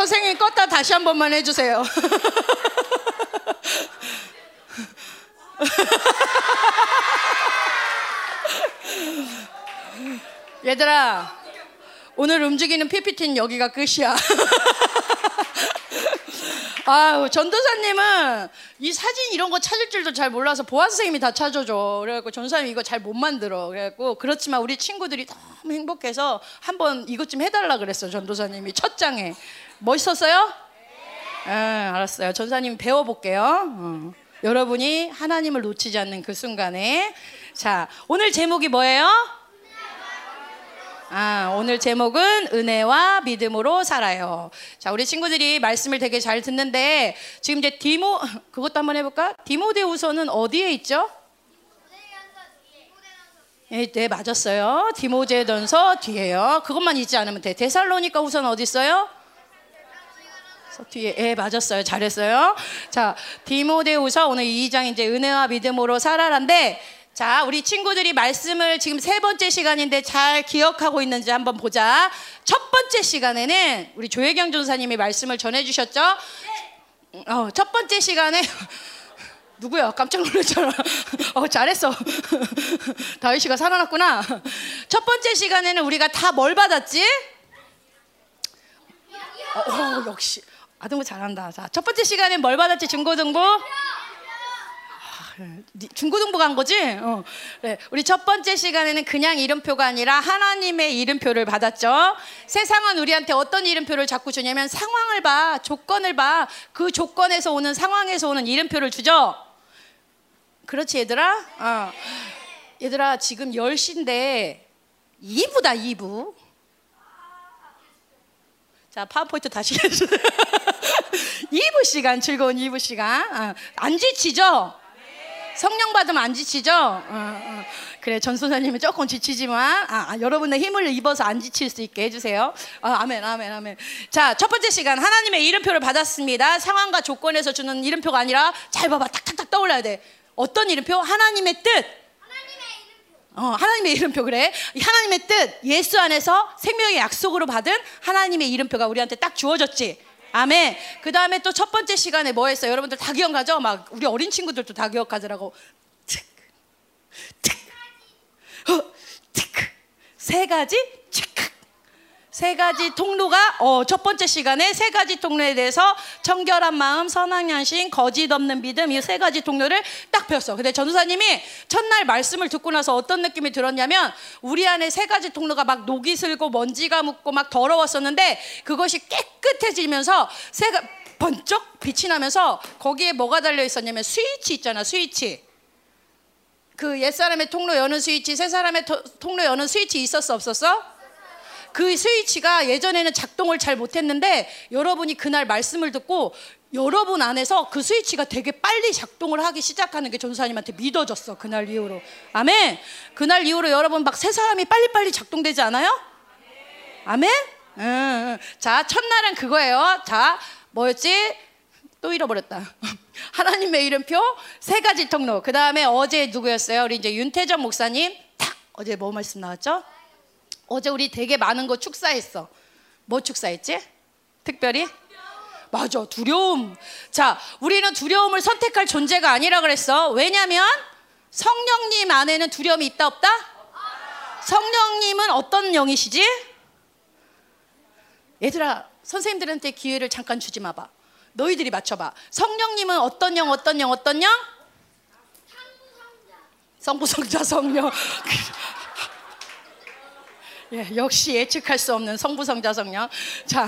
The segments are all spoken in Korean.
선생님 껐다 다시 한 번만 해주세요. 얘들아, 오늘 움직이는 PPT는 여기가 끝이야. 아유, 전도사님은 이 사진 이런 거 찾을 줄도 잘 몰라서 보아 선생님이 다 찾아줘. 그래갖고 전도사님 이거 잘 못 만들어. 그래갖고 그렇지만 우리 친구들이 너무 행복해서 한번 이것 좀 해달라 그랬어. 전도사님이 첫 장에 멋있었어요? 네, 알았어요. 전사님 배워볼게요. 어. 여러분이 하나님을 놓치지 않는 그 순간에 자 오늘 제목이 뭐예요? 아, 오늘 제목은 은혜와 믿음으로 살아요. 자, 우리 친구들이 말씀을 되게 잘 듣는데 지금 이제 디모 그것도 한번 해볼까? 디모데후서는 어디에 있죠? 네, 네 맞았어요. 디모데전서 뒤에요. 그것만 잊지 않으면 돼. 데살로니가 후서는 어디 있어요? 뒤에 예 맞았어요 잘했어요 자 디모데후서 오늘 2장 이제 은혜와 믿음으로 살아란데 자, 우리 친구들이 말씀을 지금 세 번째 시간인데 잘 기억하고 있는지 한번 보자. 첫 번째 시간에는 우리 조혜경 전사님이 말씀을 전해주셨죠? 어, 첫 번째 시간에 누구야? 깜짝 놀랐잖아. 어, 잘했어. 다윗이가 살아났구나. 첫 번째 시간에는 우리가 다 뭘 받았지? 어, 어, 역시 아동부 잘한다. 자, 첫 번째 시간에 뭘 받았지? 중고등부? 중고등부 간 거지? 어. 네. 우리 첫 번째 시간에는 그냥 이름표가 아니라 하나님의 이름표를 받았죠. 세상은 우리한테 어떤 이름표를 자꾸 주냐면 상황을 봐, 조건을 봐. 그 조건에서 오는 상황에서 오는 이름표를 주죠. 그렇지 얘들아? 어. 얘들아 지금 10시인데 2부다 2부. 자 파워포인트 다시 해주세요. 2부 시간 즐거운 2부 시간. 어. 안 지치죠? 성령 받으면 안 지치죠? 어, 어. 그래 전소사님은 조금 지치지만 아, 아, 여러분의 힘을 입어서 안 지칠 수 있게 해주세요. 아, 아멘, 아멘, 아멘. 자, 첫 번째 시간 하나님의 이름표를 받았습니다. 상황과 조건에서 주는 이름표가 아니라 잘 봐봐, 탁탁탁 떠올라야 돼. 어떤 이름표? 하나님의 뜻. 어, 하나님의 이름표 그래. 하나님의 뜻, 예수 안에서 생명의 약속으로 받은 하나님의 이름표가 우리한테 딱 주어졌지. 아멘. 그 다음에 또 첫 번째 시간에 뭐 했어요? 여러분들 다 기억하죠? 막 우리 어린 친구들도 다 기억하더라고. 틱, 틱, 어, 틱. 세 가지 칙. 세 가지 통로가 어, 첫 번째 시간에 세 가지 통로에 대해서 청결한 마음, 선한 양심, 거짓 없는 믿음 이 세 가지 통로를 딱 배웠어. 근데 전도사님이 첫날 말씀을 듣고 나서 어떤 느낌이 들었냐면 우리 안에 세 가지 통로가 막 녹이 슬고 먼지가 묻고 막 더러웠었는데 그것이 깨끗해지면서 새가 번쩍 빛이 나면서 거기에 뭐가 달려 있었냐면 스위치 있잖아, 스위치. 그 옛사람의 통로 여는 스위치, 새사람의 통로 여는 스위치 있었어, 없었어? 그 스위치가 예전에는 작동을 잘 못했는데 여러분이 그날 말씀을 듣고 여러분 안에서 그 스위치가 되게 빨리 작동을 하기 시작하는 게 전사님한테 믿어졌어 그날 이후로 아멘 그날 이후로 여러분 막 세 사람이 빨리빨리 작동되지 않아요? 아멘 응, 응. 자 첫날은 그거예요 자 뭐였지? 또 잃어버렸다. 하나님의 이름표 세 가지 통로. 그 다음에 어제 누구였어요? 우리 이제 윤태정 목사님. 딱 어제 뭐 말씀 나왔죠? 어제 우리 되게 많은 거 축사했어. 뭐 축사했지? 특별히? 맞아, 두려움. 자, 우리는 두려움을 선택할 존재가 아니라 그랬어. 왜냐면 성령님 안에는 두려움이 있다 없다? 성령님은 어떤 영이시지? 얘들아, 선생님들한테 기회를 잠깐 주지 마봐. 너희들이 맞춰봐. 성령님은 어떤 영, 어떤 영, 어떤 영? 성부성자 성령. 예, 역시 예측할 수 없는 성부성자 성령. 자,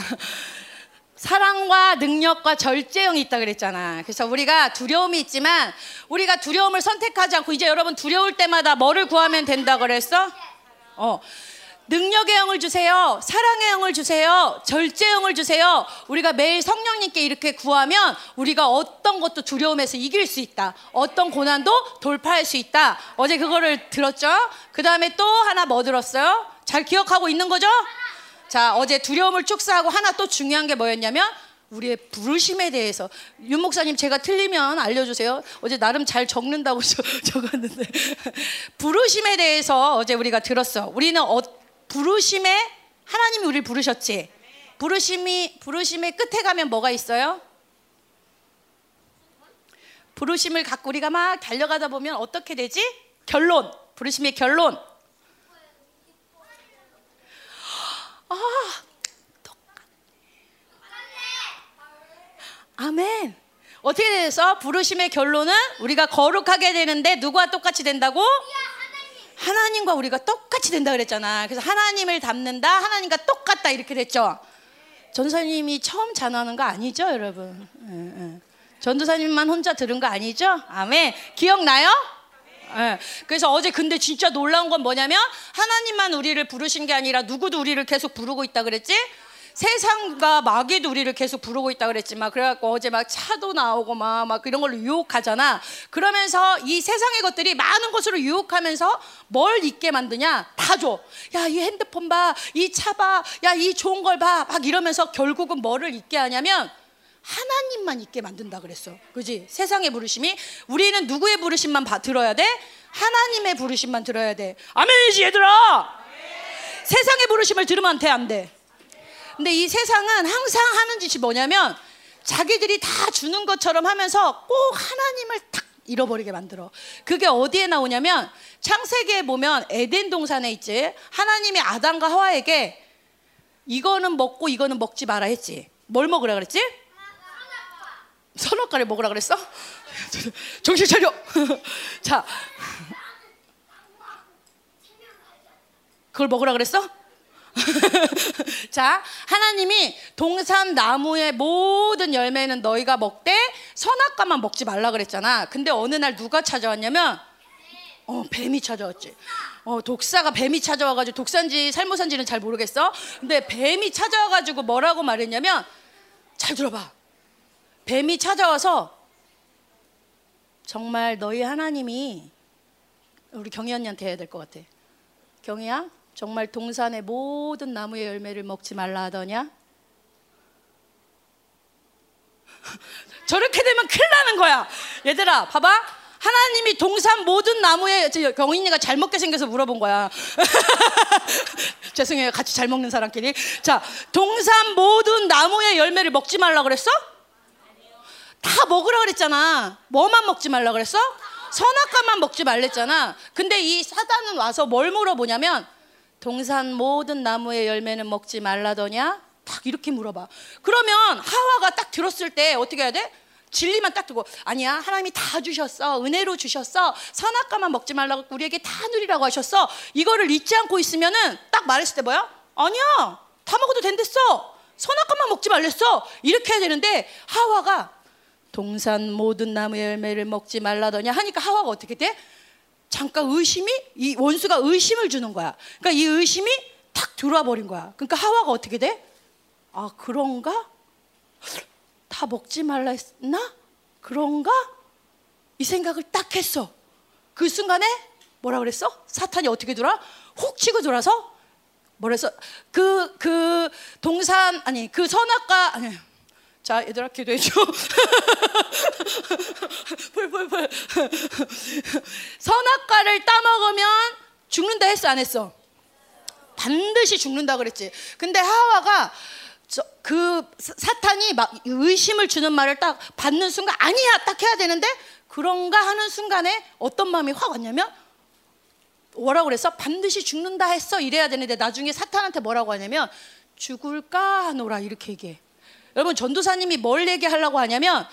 사랑과 능력과 절제형이 있다 그랬잖아. 그래서 우리가 두려움이 있지만 우리가 두려움을 선택하지 않고 이제 여러분 두려울 때마다 뭐를 구하면 된다 그랬어? 어. 능력의 영을 주세요. 사랑의 영을 주세요. 절제의 영을 주세요. 우리가 매일 성령님께 이렇게 구하면 우리가 어떤 것도 두려움에서 이길 수 있다. 어떤 고난도 돌파할 수 있다. 어제 그거를 들었죠? 그 다음에 또 하나 뭐 들었어요? 잘 기억하고 있는 거죠? 자, 어제 두려움을 축사하고 하나 또 중요한 게 뭐였냐면 우리의 부르심에 대해서 윤 목사님 제가 틀리면 알려주세요. 어제 나름 잘 적는다고 적었는데 부르심에 대해서 어제 우리가 들었어. 우리는 어, 부르심에 하나님이 우리를 부르셨지. 부르심이 부르심의 끝에 가면 뭐가 있어요? 부르심을 갖고 우리가 막 달려가다 보면 어떻게 되지? 결론. 부르심의 결론. 아. 아멘. 어떻게 돼서 부르심의 결론은 우리가 거룩하게 되는데 누구와 똑같이 된다고? 하나님과 우리가 똑같이 된다 그랬잖아. 그래서 하나님을 닮는다, 하나님과 똑같다 이렇게 됐죠. 전사님이 처음 잔하는 거 아니죠, 여러분? 응, 응. 전도사님만 혼자 들은 거 아니죠? 아멘. 기억나요? 네. 그래서 어제 근데 진짜 놀라운 건 뭐냐면 하나님만 우리를 부르신 게 아니라 누구도 우리를 계속 부르고 있다 그랬지? 세상과 마귀도 우리를 계속 부르고 있다 그랬지만 그래갖고 어제 막 차도 나오고 막, 막 이런 걸로 유혹하잖아. 그러면서 이 세상의 것들이 많은 것으로 유혹하면서 뭘 잊게 만드냐? 다 줘. 야, 이 핸드폰 봐. 이 차 봐. 야, 이 좋은 걸 봐. 막 이러면서 결국은 뭐를 잊게 하냐면 하나님만 있게 만든다 그랬어. 그지? 세상의 부르심이 우리는 누구의 부르심만 바, 들어야 돼? 하나님의 부르심만 들어야 돼. 아멘이지 얘들아. 세상의 부르심을 들으면 안 돼, 안 돼. 근데 이 세상은 항상 하는 짓이 뭐냐면 자기들이 다 주는 것처럼 하면서 꼭 하나님을 탁 잃어버리게 만들어. 그게 어디에 나오냐면 창세기에 보면 에덴 동산에 있지. 하나님이 아담과 하와에게 이거는 먹고 이거는 먹지 마라 했지. 뭘 먹으라 그랬지? 선악과를 먹으라 그랬어? 정신 차려. 자, 그걸 먹으라 그랬어? 자, 하나님이 동산 나무의 모든 열매는 너희가 먹되 선악과만 먹지 말라 그랬잖아. 근데 어느 날 누가 찾아왔냐면 어, 뱀이 찾아왔지. 어, 독사가 뱀이 찾아와가지고 독산지 살모산지는 잘 모르겠어. 근데 뱀이 찾아와가지고 뭐라고 말했냐면 잘 들어봐. 뱀이 찾아와서 정말 너희 하나님이 우리 경희 언니한테 해야 될 것 같아. 경희야, 정말 동산의 모든 나무의 열매를 먹지 말라 하더냐? 저렇게 되면 큰일 나는 거야. 얘들아, 봐봐. 하나님이 동산 모든 나무에 경인이가 잘 먹게 생겨서 물어본 거야. 죄송해요. 같이 잘 먹는 사람끼리. 자, 동산 모든 나무의 열매를 먹지 말라 그랬어? 다 먹으라 그랬잖아. 뭐만 먹지 말라 그랬어? 선악과만 먹지 말랬잖아. 근데 이 사단은 와서 뭘 물어보냐면 동산 모든 나무의 열매는 먹지 말라더냐? 딱 이렇게 물어봐. 그러면 하와가 딱 들었을 때 어떻게 해야 돼? 진리만 딱 두고 아니야 하나님이 다 주셨어 은혜로 주셨어 선악과만 먹지 말라고 우리에게 다 누리라고 하셨어 이거를 잊지 않고 있으면은 딱 말했을 때 뭐야 아니야 다 먹어도 된댔어 선악과만 먹지 말랬어 이렇게 해야 되는데 하와가 동산 모든 나무의 열매를 먹지 말라더냐 하니까 하와가 어떻게 돼? 잠깐 의심이 이 원수가 의심을 주는 거야. 그러니까 이 의심이 탁 들어와 버린 거야. 그러니까 하와가 어떻게 돼? 아 그런가? 다 먹지 말라 했나? 그런가? 이 생각을 딱 했어. 그 순간에 뭐라 그랬어? 사탄이 어떻게 돌아? 훅 치고 돌아서 뭐래서 그그 그 동산 아니 그 선악과 아니 자, 얘들아 기도해줘. 펄펄펄. 선악과를 따먹으면 죽는다 했어, 안 했어? 반드시 죽는다 그랬지. 근데 하와가 저, 그 사탄이 막 의심을 주는 말을 딱 받는 순간 아니야 딱 해야 되는데 그런가 하는 순간에 어떤 마음이 확 왔냐면 뭐라고 그랬어? 반드시 죽는다 했어 이래야 되는데 나중에 사탄한테 뭐라고 하냐면 죽을까 하노라 이렇게 얘기해. 여러분 전도사님이 뭘 얘기하려고 하냐면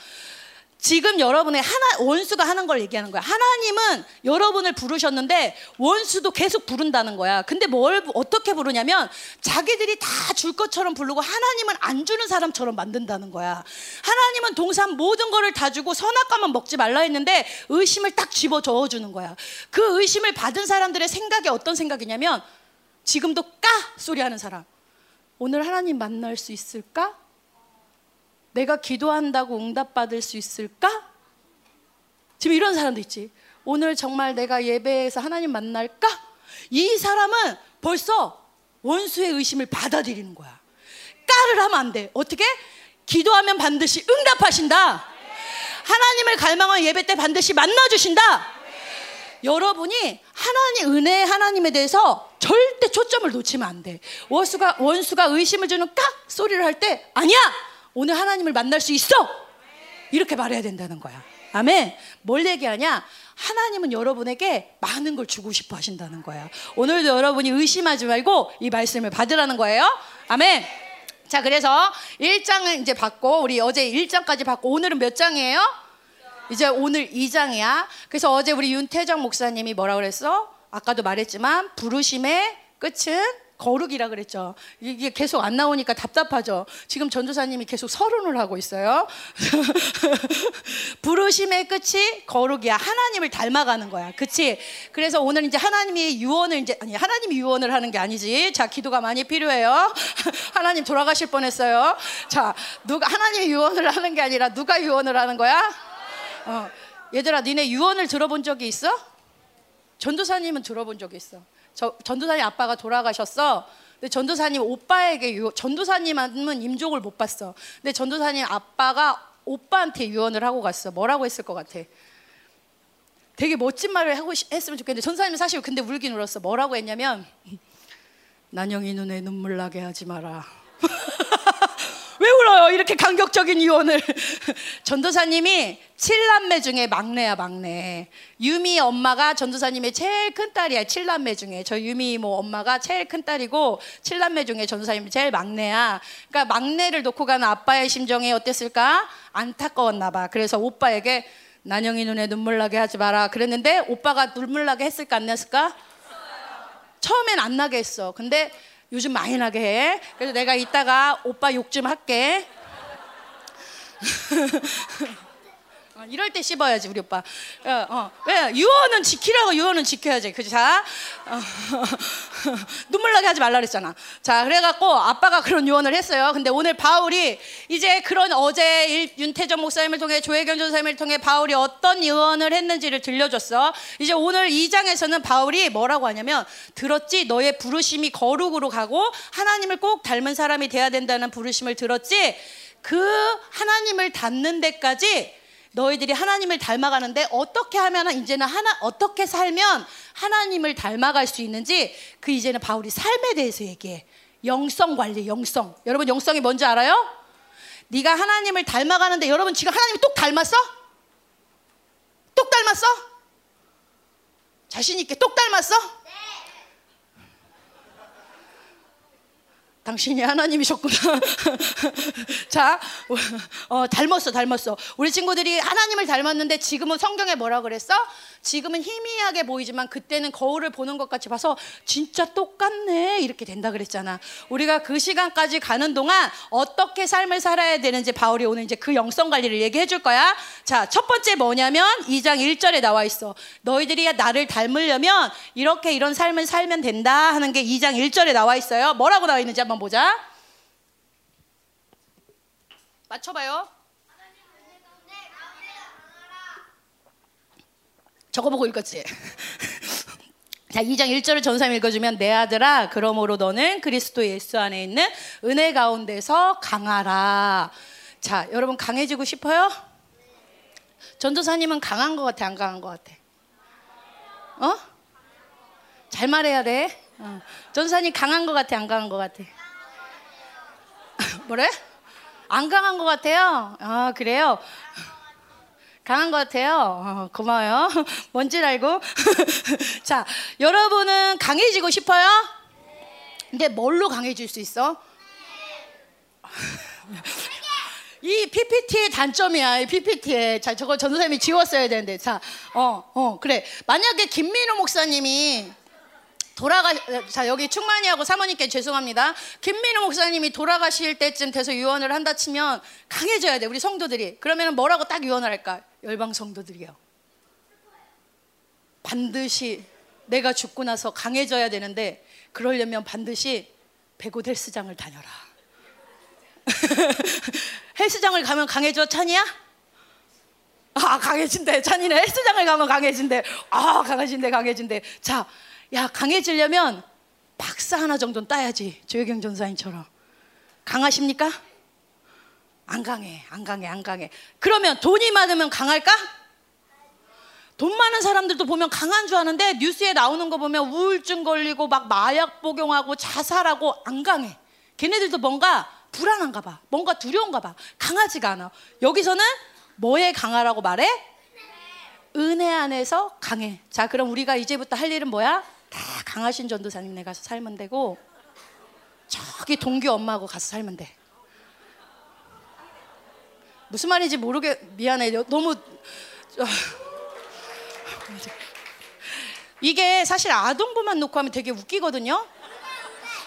지금 여러분의 하나 원수가 하는 걸 얘기하는 거야. 하나님은 여러분을 부르셨는데 원수도 계속 부른다는 거야. 근데 뭘 어떻게 부르냐면 자기들이 다 줄 것처럼 부르고 하나님은 안 주는 사람처럼 만든다는 거야. 하나님은 동산 모든 거를 다 주고 선악과만 먹지 말라 했는데 의심을 딱 집어 저어 주는 거야. 그 의심을 받은 사람들의 생각이 어떤 생각이냐면 지금도 까 소리 하는 사람. 오늘 하나님 만날 수 있을까? 내가 기도한다고 응답받을 수 있을까? 지금 이런 사람도 있지. 오늘 정말 내가 예배에서 하나님 만날까? 이 사람은 벌써 원수의 의심을 받아들이는 거야. 까를 하면 안 돼. 어떻게? 기도하면 반드시 응답하신다. 하나님을 갈망한 예배 때 반드시 만나주신다. 여러분이 하나님 은혜 하나님에 대해서 절대 초점을 놓치면 안 돼. 원수가 원수가 의심을 주는 깍 소리를 할 때 아니야. 오늘 하나님을 만날 수 있어. 이렇게 말해야 된다는 거야. 아멘. 뭘 얘기하냐? 하나님은 여러분에게 많은 걸 주고 싶어 하신다는 거야. 오늘도 여러분이 의심하지 말고 이 말씀을 받으라는 거예요. 아멘. 자, 그래서 1장을 이제 받고 우리 어제 1장까지 받고 오늘은 몇 장이에요? 이제 오늘 2장이야. 그래서 어제 우리 윤태정 목사님이 뭐라 그랬어? 아까도 말했지만 부르심의 끝은 거룩이라 그랬죠. 이게 계속 안 나오니까 답답하죠. 지금 전도사님이 계속 서론을 하고 있어요. 부르심의 끝이 거룩이야. 하나님을 닮아가는 거야. 그치? 그래서 오늘 이제 하나님이 유언을 이제, 아니, 하나님이 유언을 하는 게 아니지. 자, 기도가 많이 필요해요. 하나님 돌아가실 뻔 했어요. 자, 누가, 하나님이 유언을 하는 게 아니라 누가 유언을 하는 거야? 어, 얘들아, 니네 유언을 들어본 적이 있어? 전도사님은 들어본 적이 있어. 저, 전도사님 아빠가 돌아가셨어. 근데 전도사님 오빠에게 유, 전도사님은 임종을 못 봤어. 근데 전도사님 아빠가 오빠한테 유언을 하고 갔어. 뭐라고 했을 것 같아? 되게 멋진 말을 하고 했으면 좋겠는데 전도사님은 사실 근데 울긴 울었어. 뭐라고 했냐면 난영이 눈에 눈물 나게 하지 마라. 왜 울어요? 이렇게 감격적인 유언을. 전도사님이 칠남매 중에 막내야, 막내. 유미 엄마가 전도사님의 제일 큰 딸이야, 칠남매 중에. 저 유미 뭐 엄마가 제일 큰 딸이고, 칠남매 중에 전도사님이 제일 막내야. 그러니까 막내를 놓고 가는 아빠의 심정이 어땠을까? 안타까웠나 봐. 그래서 오빠에게 난영이 눈에 눈물 나게 하지 마라. 그랬는데 오빠가 눈물 나게 했을까, 안 했을까? 처음엔 안 나게 했어. 근데 요즘 많이 나게 해. 그래서 내가 이따가 오빠 욕 좀 할게. 어, 이럴 때 씹어야지 우리 오빠. 어, 어. 왜 유언은 지키라고 유언은 지켜야지. 그지? 자, 어, 눈물 나게 하지 말라 그랬잖아. 자, 그래갖고 아빠가 그런 유언을 했어요. 근데 오늘 바울이 이제 그런 어제 윤태정 목사님을 통해 조혜경 전사님을 통해 바울이 어떤 유언을 했는지를 들려줬어. 이제 오늘 2장에서는 바울이 뭐라고 하냐면 들었지 너의 부르심이 거룩으로 가고 하나님을 꼭 닮은 사람이 돼야 된다는 부르심을 들었지. 그 하나님을 닮는 데까지 너희들이 하나님을 닮아가는데 어떻게 하면 이제는 하나 어떻게 살면 하나님을 닮아갈 수 있는지 그 이제는 바울이 삶에 대해서 얘기해. 영성 관리, 영성. 여러분 영성이 뭔지 알아요? 네가 하나님을 닮아가는데 여러분 지금 하나님이 똑 닮았어? 똑 닮았어? 자신 있게 똑 닮았어? 당신이 하나님이셨구나. 자, 어, 닮았어, 닮았어. 우리 친구들이 하나님을 닮았는데 지금은 성경에 뭐라 그랬어? 지금은 희미하게 보이지만 그때는 거울을 보는 것 같이 봐서 진짜 똑같네 이렇게 된다 그랬잖아. 우리가 그 시간까지 가는 동안 어떻게 삶을 살아야 되는지 바울이 오늘 이제 그 영성 관리를 얘기해 줄 거야. 자, 첫 번째 뭐냐면 2장 1절에 나와 있어. 너희들이 나를 닮으려면 이렇게 이런 삶을 살면 된다 하는 게 2장 1절에 나와 있어요. 뭐라고 나와 있는지 한번 보자. 맞춰봐요. 저거 보고 읽었지? 자, 2장 1절을 전사님 읽어주면 내 아들아 그러므로 너는 그리스도 예수 안에 있는 은혜 가운데서 강하라. 자, 여러분 강해지고 싶어요? 전도사님은 강한 것 같아, 안 강한 것 같아? 어? 잘 말해야 돼. 어. 전도사님 강한 것 같아, 안 강한 것 같아? 뭐래? 안 강한 것 같아요. 아, 그래요? 강한 것 같아요. 어, 고마워요. 뭔지 알고. 자, 여러분은 강해지고 싶어요? 근데 뭘로 강해질 수 있어? 이 PPT의 단점이야. 이 PPT에. 자, 저거 전도사님이 지웠어야 되는데. 자, 어, 어, 그래. 만약에 김민호 목사님이 돌아가 자 여기 충만이하고 사모님께 죄송합니다. 김민우 목사님이 돌아가실 때쯤 돼서 유언을 한다 치면 강해져야 돼 우리 성도들이. 그러면 뭐라고 딱 유언을 할까? 열방 성도들이요. 반드시 내가 죽고 나서 강해져야 되는데 그러려면 반드시 백옷 헬스장을 다녀라. 헬스장을 가면 강해져 찬이야? 아 강해진대 찬이네 헬스장을 가면 강해진대 아 강해진대 강해진대 자 야, 강해지려면 박사 하나 정도는 따야지. 조혜경 전사님처럼. 강하십니까? 안 강해, 안 강해, 안 강해. 그러면 돈이 많으면 강할까? 돈 많은 사람들도 보면 강한 줄 아는데 뉴스에 나오는 거 보면 우울증 걸리고 막 마약 복용하고 자살하고 안 강해. 걔네들도 뭔가 불안한가 봐. 뭔가 두려운가 봐. 강하지가 않아. 여기서는 뭐에 강하라고 말해? 은혜 안에서 강해. 자, 그럼 우리가 이제부터 할 일은 뭐야? 다 강하신 전도사님네 가서 살면 되고 저기 동규 엄마하고 가서 살면 돼. 무슨 말인지 모르게 미안해. 너무 이게 사실 아동부만 놓고 하면 되게 웃기거든요.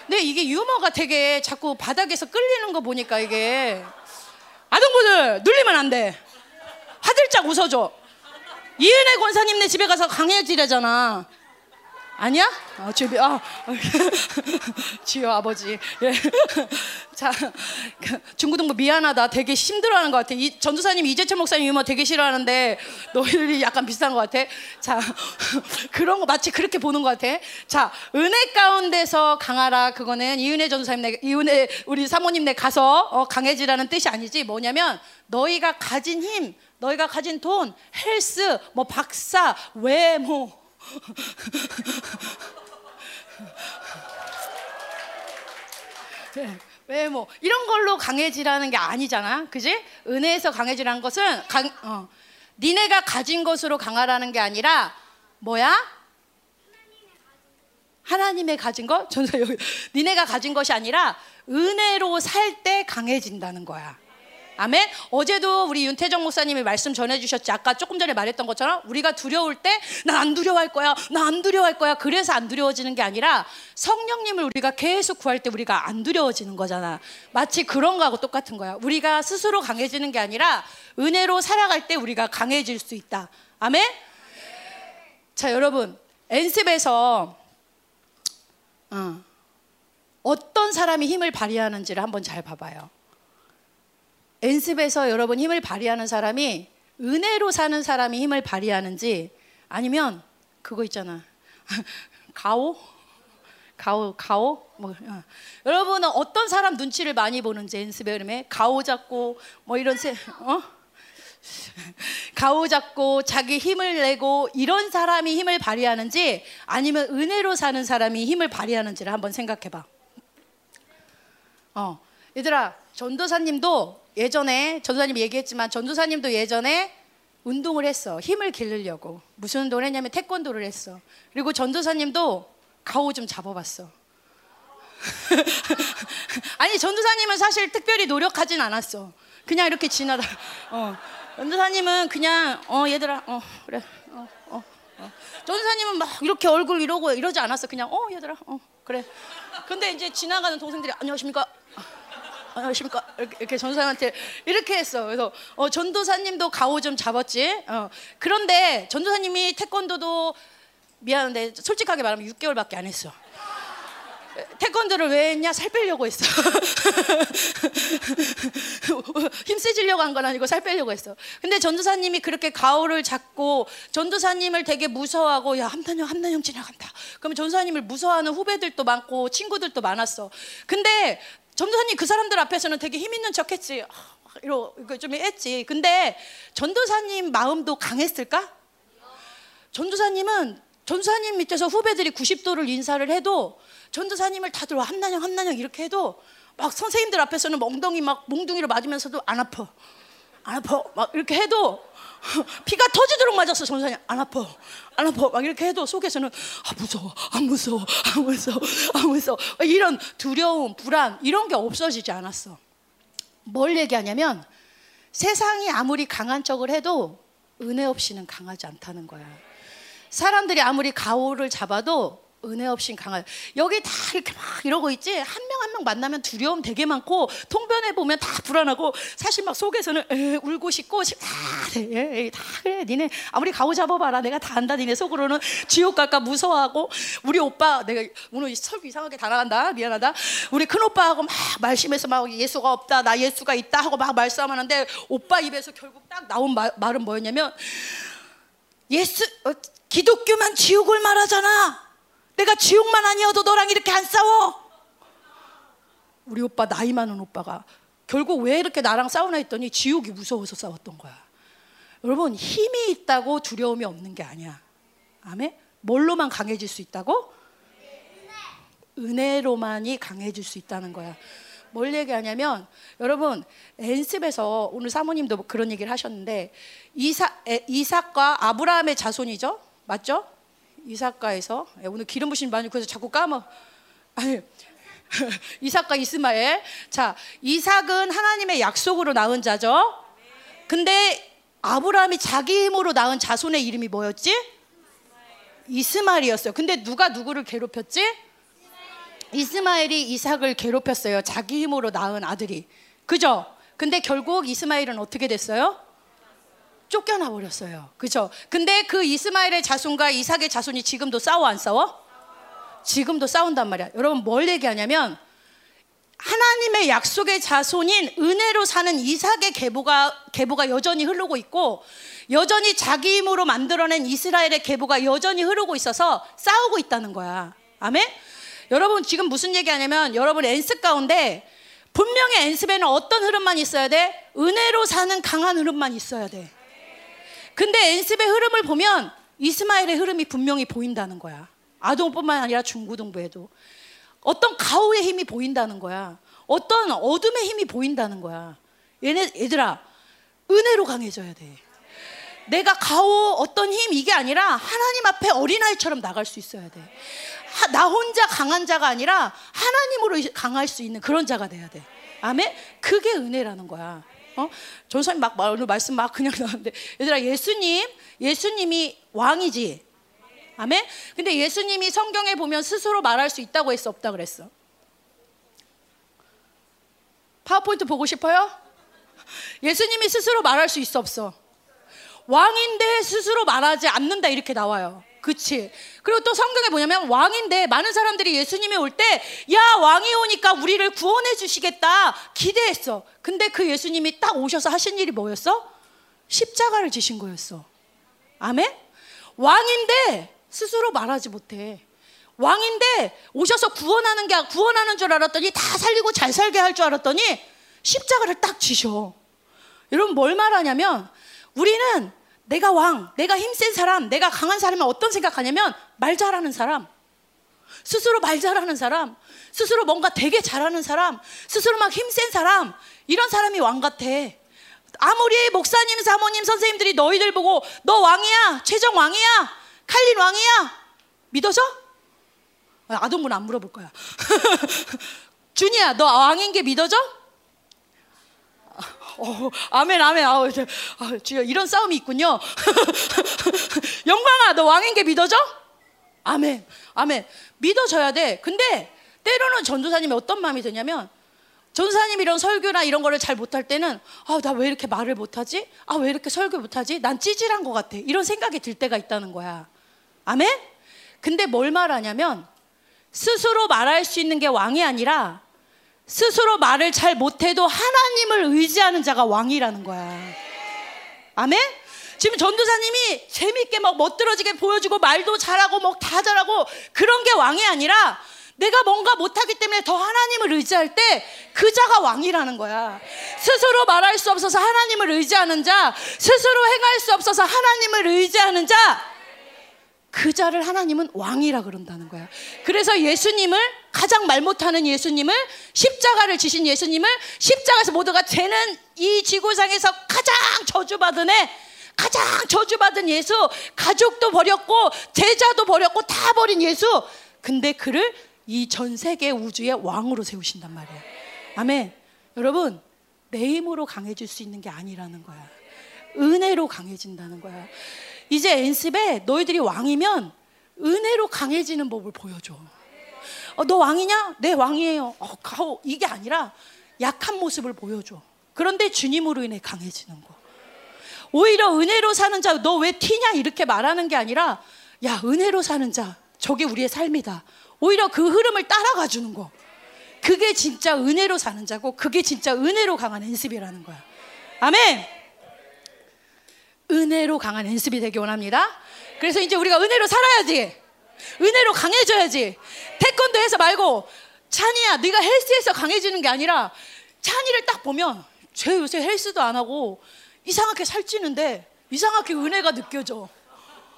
근데 이게 유머가 되게 자꾸 바닥에서 끌리는 거 보니까 이게 아동부들 눌리면 안 돼. 화들짝 웃어줘. 이은혜 권사님네 집에 가서 강해지래잖아. 아니야? 아, 주비, 아, 주여 아버지. 예. 자, 그 중고등부 미안하다. 되게 힘들어하는 것 같아. 이, 전도사님 이재철 목사님 유머 되게 싫어하는데 너희들이 약간 비슷한 것 같아. 자, 그런 거 마치 그렇게 보는 것 같아. 자, 은혜 가운데서 강하라. 그거는 이은혜 전도사님, 이은혜 우리 사모님 네 가서 어, 강해지라는 뜻이 아니지. 뭐냐면 너희가 가진 힘, 너희가 가진 돈, 헬스, 뭐 박사, 외모. 네, 외모 이런 걸로 강해지라는 게 아니잖아, 그지? 은혜에서 강해지라는 것은 강, 어, 니네가 가진 것으로 강하라는 게 아니라 뭐야? 하나님의 가진 것? 전서 여기 니네가 가진 것이 아니라 은혜로 살 때 강해진다는 거야. 아멘. 어제도 우리 윤태정 목사님이 말씀 전해주셨지. 아까 조금 전에 말했던 것처럼 우리가 두려울 때나안 두려워할 거야. 나 안 두려워할 거야. 그래서 안 두려워지는 게 아니라 성령님을 우리가 계속 구할 때 우리가 안 두려워지는 거잖아. 마치 그런 거하고 똑같은 거야. 우리가 스스로 강해지는 게 아니라 은혜로 살아갈 때 우리가 강해질 수 있다. 아멘. 자, 여러분. 엔습에서 어, 어떤 사람이 힘을 발휘하는지를 한번 잘 봐봐요. 연습에서 여러분 힘을 발휘하는 사람이 은혜로 사는 사람이 힘을 발휘하는지 아니면 그거 있잖아 가오 가오 가오 뭐 어. 여러분은 어떤 사람 눈치를 많이 보는지 연습의 흐름에 가오 잡고 뭐 이런 세 어? 가오 잡고 자기 힘을 내고 이런 사람이 힘을 발휘하는지 아니면 은혜로 사는 사람이 힘을 발휘하는지를 한번 생각해 봐. 어. 얘들아, 전도사님도 예전에 전도사님 얘기했지만 전도사님도 예전에 운동을 했어. 힘을 기르려고. 무슨 운동을 했냐면 태권도를 했어. 그리고 전도사님도 가오 좀 잡아봤어. 아니 전도사님은 사실 특별히 노력하진 않았어. 그냥 이렇게 지나다. 어. 전도사님은 그냥 어 얘들아 어 그래 어 어. 어. 전도사님은 막 이렇게 얼굴 이러고 이러지 않았어. 그냥 어 얘들아 어 그래. 근데 이제 지나가는 동생들이 안녕하십니까 안녕하십니까 이렇게, 전도사님한테 이렇게 했어. 그래서 어, 전도사님도 가오 좀 잡았지. 어. 그런데 전도사님이 태권도도 미안한데 솔직하게 말하면 6개월밖에 안 했어. 태권도를 왜 했냐? 살 빼려고 했어. 힘 세지려고 한 건 아니고 살 빼려고 했어. 근데 전도사님이 그렇게 가오를 잡고 전도사님을 되게 무서워하고 야 함단형 함단형 지나간다. 그러면 전도사님을 무서워하는 후배들도 많고 친구들도 많았어. 근데 전도사님 그 사람들 앞에서는 되게 힘 있는 척 했지. 아, 이러고 좀 했지. 근데 전도사님 마음도 강했을까? 전도사님은 전도사님 밑에서 후배들이 90도를 인사를 해도 전도사님을 다들 함난형 함난형 이렇게 해도 막 선생님들 앞에서는 멍덩이 막 몽둥이로 맞으면서도 안 아파. 안 아파. 막 이렇게 해도 피가 터지도록 맞았어 전사님 안 아파. 안 아파. 막 이렇게 해도 속에서는 아 무서워. 아 무서워. 아 무서워. 아 무서워. 이런 두려움 불안 이런 게 없어지지 않았어. 뭘 얘기하냐면 세상이 아무리 강한 척을 해도 은혜 없이는 강하지 않다는 거야. 사람들이 아무리 가오를 잡아도 은혜 없인 강한 여기 다 이렇게 막 이러고 있지? 한명 한 명 만나면 두려움 되게 많고 통변해 보면 다 불안하고 사실 막 속에서는 에, 울고 싶고 다, 에, 다 그래. 니네 아무리 가오 잡아봐라. 내가 다 안다. 니네 속으로는 지옥 갈까 무서워하고 우리 오빠 내가 오늘 설교 이상하게 다 나간다. 미안하다. 우리 큰 오빠하고 막 말심해서 막 예수가 없다. 나 예수가 있다 하고 막 말싸움하는데 오빠 입에서 결국 딱 나온 말, 말은 뭐였냐면 예수 어, 기독교만 지옥을 말하잖아. 내가 지옥만 아니어도 너랑 이렇게 안 싸워. 우리 오빠 나이 많은 오빠가 결국 왜 이렇게 나랑 싸우나 했더니 지옥이 무서워서 싸웠던 거야. 여러분 힘이 있다고 두려움이 없는 게 아니야. 아멘. 뭘로만 강해질 수 있다고? 은혜로만이 강해질 수 있다는 거야. 뭘 얘기하냐면 여러분 엔습에서 오늘 사모님도 그런 얘기를 하셨는데 이사 에, 이삭과 아브라함의 자손이죠, 맞죠? 이삭과에서 에, 오늘 기름 부신 많이 그래서 자꾸 까먹. 아니 이삭과 이스마엘. 자 이삭은 하나님의 약속으로 낳은 자죠. 근데 아브라함이 자기 힘으로 낳은 자손의 이름이 뭐였지? 이스마엘이었어요. 근데 누가 누구를 괴롭혔지? 이스마엘이 이삭을 괴롭혔어요. 자기 힘으로 낳은 아들이. 그죠? 근데 결국 이스마엘은 어떻게 됐어요? 쫓겨나 버렸어요. 그죠? 근데 그 이스마엘의 자손과 이삭의 자손이 지금도 싸워 안 싸워? 지금도 싸운단 말이야. 여러분 뭘 얘기하냐면 하나님의 약속의 자손인 은혜로 사는 이삭의 계보가 계보가 여전히 흐르고 있고 여전히 자기 힘으로 만들어낸 이스라엘의 계보가 여전히 흐르고 있어서 싸우고 있다는 거야. 아멘. 여러분 지금 무슨 얘기하냐면 여러분 엔습 가운데 분명히 엔습에는 어떤 흐름만 있어야 돼? 은혜로 사는 강한 흐름만 있어야 돼. 근데 엔습의 흐름을 보면 이스마엘의 흐름이 분명히 보인다는 거야. 아동뿐만 아니라 중고등부에도 어떤 가호의 힘이 보인다는 거야. 어떤 어둠의 힘이 보인다는 거야. 얘네 얘들아 은혜로 강해져야 돼. 내가 가호 어떤 힘 이게 아니라 하나님 앞에 어린아이처럼 나갈 수 있어야 돼. 하, 나 혼자 강한 자가 아니라 하나님으로 강할 수 있는 그런 자가 돼야 돼. 아멘. 그게 은혜라는 거야. 어? 전사님 막 오늘 말씀 막 그냥 나왔는데 얘들아 예수님 예수님이 왕이지. 아멘. 근데 예수님이 성경에 보면 스스로 말할 수 있다고 했어 없다 그랬어. 파워포인트 보고 싶어요? 예수님이 스스로 말할 수 있어 없어? 왕인데 스스로 말하지 않는다 이렇게 나와요. 그치. 그리고 또 성경에 뭐냐면 왕인데 많은 사람들이 예수님이 올 때 야 왕이 오니까 우리를 구원해 주시겠다 기대했어. 근데 그 예수님이 딱 오셔서 하신 일이 뭐였어? 십자가를 지신 거였어. 아멘? 왕인데 스스로 말하지 못해. 왕인데 오셔서 구원하는 게 구원하는 줄 알았더니 다 살리고 잘 살게 할 줄 알았더니 십자가를 딱 지셔. 여러분 뭘 말하냐면 우리는 내가 왕, 내가 힘센 사람, 내가 강한 사람은 어떤 생각하냐면 말 잘하는 사람, 스스로 말 잘하는 사람, 스스로 뭔가 되게 잘하는 사람, 스스로 막 힘센 사람, 이런 사람이 왕 같아. 아무리 목사님, 사모님, 선생님들이 너희들 보고 너 왕이야, 최정 왕이야, 칼린 왕이야, 믿어져? 아동분 안 물어볼 거야. 준이야, 너 왕인 게 믿어져? 어, 아멘, 아멘. 아, 주여, 이런 싸움이 있군요. 영광아, 너 왕인 게 믿어져? 아멘, 아멘. 믿어져야 돼. 근데 때로는 전도사님이 어떤 마음이 드냐면 전도사님 이런 설교나 이런 거를 잘 못할 때는 아, 나 왜 이렇게 말을 못하지? 아, 왜 이렇게 설교 못하지? 난 찌질한 것 같아. 이런 생각이 들 때가 있다는 거야. 아멘? 근데 뭘 말하냐면 스스로 말할 수 있는 게 왕이 아니라 스스로 말을 잘 못해도 하나님을 의지하는 자가 왕이라는 거야. 아멘? 지금 전도사님이 재밌게 막 멋들어지게 보여주고 말도 잘하고 뭐 다 잘하고 그런 게 왕이 아니라 내가 뭔가 못하기 때문에 더 하나님을 의지할 때 그 자가 왕이라는 거야. 스스로 말할 수 없어서 하나님을 의지하는 자, 스스로 행할 수 없어서 하나님을 의지하는 자, 그 자를 하나님은 왕이라 그런다는 거야. 그래서 예수님을 가장 말 못하는 예수님을 십자가를 지신 예수님을 십자가에서 모두가 쟤는 이 지구상에서 가장 저주받은 애, 가장 저주받은 예수, 가족도 버렸고 제자도 버렸고 다 버린 예수. 근데 그를 이 전 세계 우주의 왕으로 세우신단 말이에요. 아멘. 여러분 내 힘으로 강해질 수 있는 게 아니라는 거야. 은혜로 강해진다는 거야. 이제 엔습에 너희들이 왕이면 은혜로 강해지는 법을 보여줘. 어, 너 왕이냐? 네, 왕이에요. 어, 가오. 이게 아니라 약한 모습을 보여줘. 그런데 주님으로 인해 강해지는 거. 오히려 은혜로 사는 자, 너 왜 티냐? 이렇게 말하는 게 아니라, 야, 은혜로 사는 자, 저게 우리의 삶이다. 오히려 그 흐름을 따라가 주는 거. 그게 진짜 은혜로 사는 자고, 그게 진짜 은혜로 강한 연습이라는 거야. 아멘! 은혜로 강한 연습이 되기 원합니다. 그래서 이제 우리가 은혜로 살아야지. 은혜로 강해져야지. 태권도 해서 말고 찬이야, 네가 헬스에서 강해지는 게 아니라 찬이를 딱 보면 쟤 요새 헬스도 안 하고 이상하게 살찌는데 이상하게 은혜가 느껴져.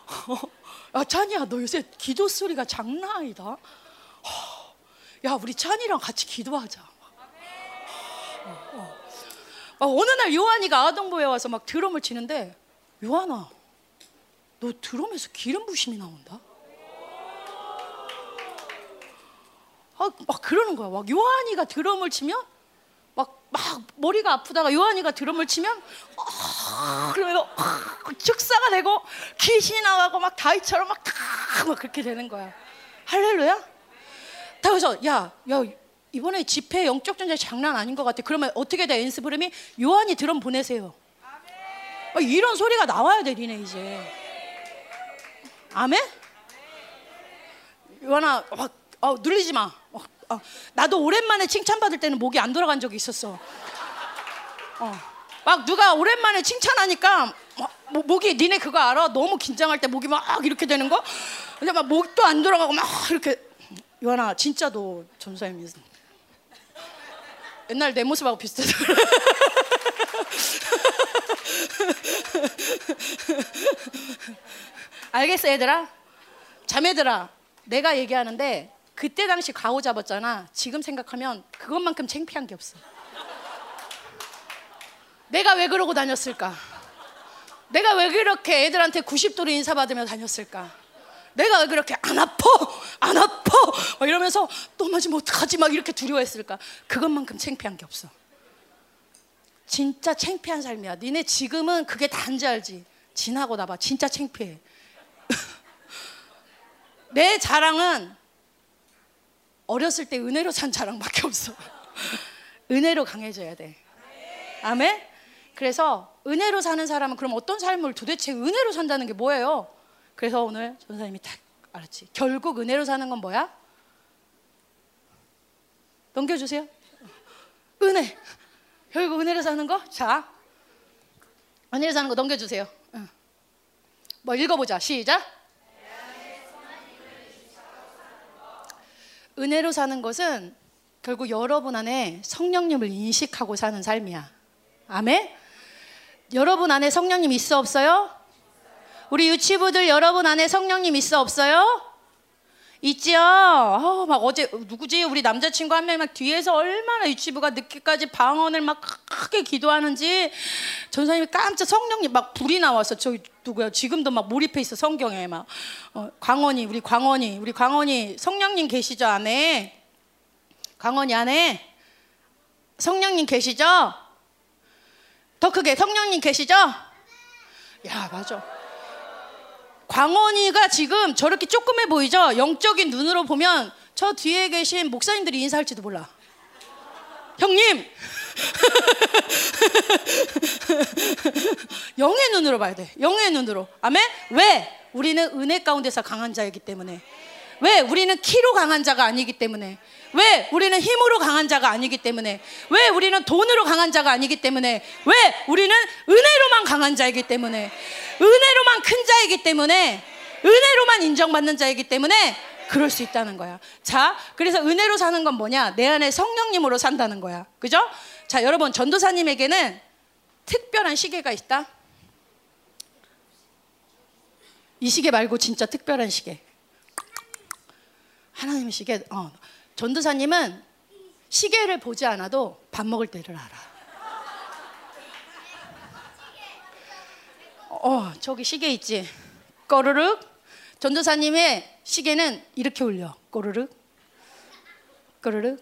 야 찬이야 너 요새 기도 소리가 장난 아니다. 야 우리 찬이랑 같이 기도하자. 어, 어. 막 어느 날 요한이가 아동부에 와서 막 드럼을 치는데 요한아 너 드럼에서 기름 부심이 나온다. 아, 막 그러는 거야. 막 요한이가 드럼을 치면 막, 막 머리가 아프다가 요한이가 드럼을 치면 아, 그러면서 아, 축사가 되고 귀신이 나가고 막 다이처럼 막, 다, 막 그렇게 되는 거야. 할렐루야? 다 그래서 야, 야 이번에 집회 영적 전쟁 장난 아닌 것 같아. 그러면 어떻게 돼? 엔스 브름이 요한이 드럼 보내세요. 아, 이런 소리가 나와야 돼, 니네 이제. 아멘? 요한아, 어, 어, 눌리지 마. 어, 어, 나도 오랜만에 칭찬받을 때는 목이 안 돌아간 적이 있었어. 어. 막 누가 오랜만에 칭찬하니까 막, 목이 니네 그거 알아? 너무 긴장할 때 목이 막 이렇게 되는 거? 근데 막 목도 안 돌아가고 막 이렇게 요한아 진짜 너 전사님이 옛날 내 모습하고 비슷해서 알겠어 얘들아 자매들아 내가 얘기하는데 그때 당시 가오 잡았잖아. 지금 생각하면 그것만큼 창피한 게 없어. 내가 왜 그러고 다녔을까? 내가 왜 그렇게 애들한테 90도로 인사받으며 다녔을까? 내가 왜 그렇게 안 아파? 안 아파? 막 이러면서 또 맞으면 어떡하지? 막 이렇게 두려워했을까? 그것만큼 창피한 게 없어. 진짜 창피한 삶이야. 니네 지금은 그게 단지 알지? 지나고 나봐. 진짜 창피해. 내 자랑은 어렸을 때 은혜로 산 자랑밖에 없어 은혜로 강해져야 돼 아멘 그래서 은혜로 사는 사람은 그럼 어떤 삶을 도대체 은혜로 산다는 게 뭐예요? 그래서 오늘 전사님이 딱 알았지. 결국 은혜로 사는 건 뭐야? 넘겨주세요. 은혜. 결국 은혜로 사는 거? 자, 은혜로 사는 거 넘겨주세요. 응. 뭐 읽어보자. 시작. 은혜로 사는 것은 결국 여러분 안에 성령님을 인식하고 사는 삶이야. 아멘? 여러분 안에 성령님 있어 없어요? 우리 유치부들 여러분 안에 성령님 있어 없어요? 있지요. 어, 막 어제 누구지? 우리 남자친구 한 명 막 뒤에서 얼마나 유치부가 늦게까지 방언을 막 크게 기도하는지 전사님이 깜짝 성령님 막 불이 나와서 저 누구야? 지금도 막 몰입해 있어 성경에 막 어, 광원이 우리 광원이 우리 광원이 성령님 계시죠 안에? 광원이 안에 성령님 계시죠? 더 크게 성령님 계시죠? 야 맞아. 광원이가 지금 저렇게 조그매 보이죠? 영적인 눈으로 보면 저 뒤에 계신 목사님들이 인사할지도 몰라. 형님! 영의 눈으로 봐야 돼. 영의 눈으로. 아멘? 왜? 우리는 은혜 가운데서 강한 자이기 때문에. 왜? 우리는 키로 강한 자가 아니기 때문에. 왜? 우리는 힘으로 강한 자가 아니기 때문에. 왜? 우리는 돈으로 강한 자가 아니기 때문에. 왜? 우리는 은혜로만 강한 자이기 때문에. 은혜로만 큰 자이기 때문에. 은혜로만 인정받는 자이기 때문에 그럴 수 있다는 거야. 자, 그래서 은혜로 사는 건 뭐냐? 내 안에 성령님으로 산다는 거야. 그죠? 자, 여러분, 전도사님에게는 특별한 시계가 있다. 이 시계 말고 진짜 특별한 시계. 하나님의 시계. 어. 전도사님은 시계를 보지 않아도 밥 먹을 때를 알아. 어, 저기 시계 있지. 꼬르륵. 전도사님의 시계는 이렇게 울려. 꼬르륵. 꼬르륵.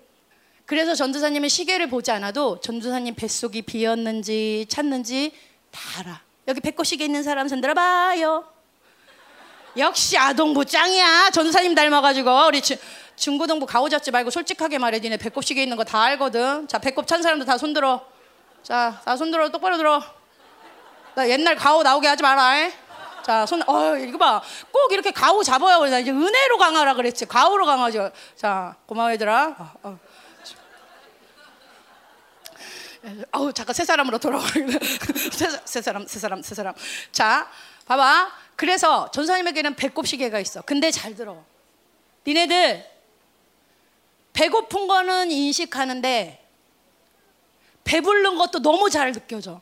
그래서 전도사님은 시계를 보지 않아도 전도사님 뱃속이 비었는지 찼는지 다 알아. 여기 배꼽 시계 있는 사람 손 들어봐요. 역시 아동부 짱이야. 전도사님 닮아가지고 우리 주, 중고등부 가오 잡지 말고 솔직하게 말해. 니네 배꼽 시계 있는 거 다 알거든. 자 배꼽 찬 사람도 다 손들어. 자, 다 손들어 똑바로 들어. 나 옛날 가오 나오게 하지 마라. 자, 손, 어, 이거 봐. 꼭 이렇게 가오 잡아요. 나 이제 은혜로 강하라 그랬지. 가오로 강하죠. 자, 고마워, 얘들아. 어, 어. 아우 잠깐 세 사람으로 돌아가 세, 세 사람 세 사람 세 사람 자 봐봐 그래서 전사님에게는 배꼽 시계가 있어 근데 잘 들어 니네들 배고픈 거는 인식하는데 배부른 것도 너무 잘 느껴져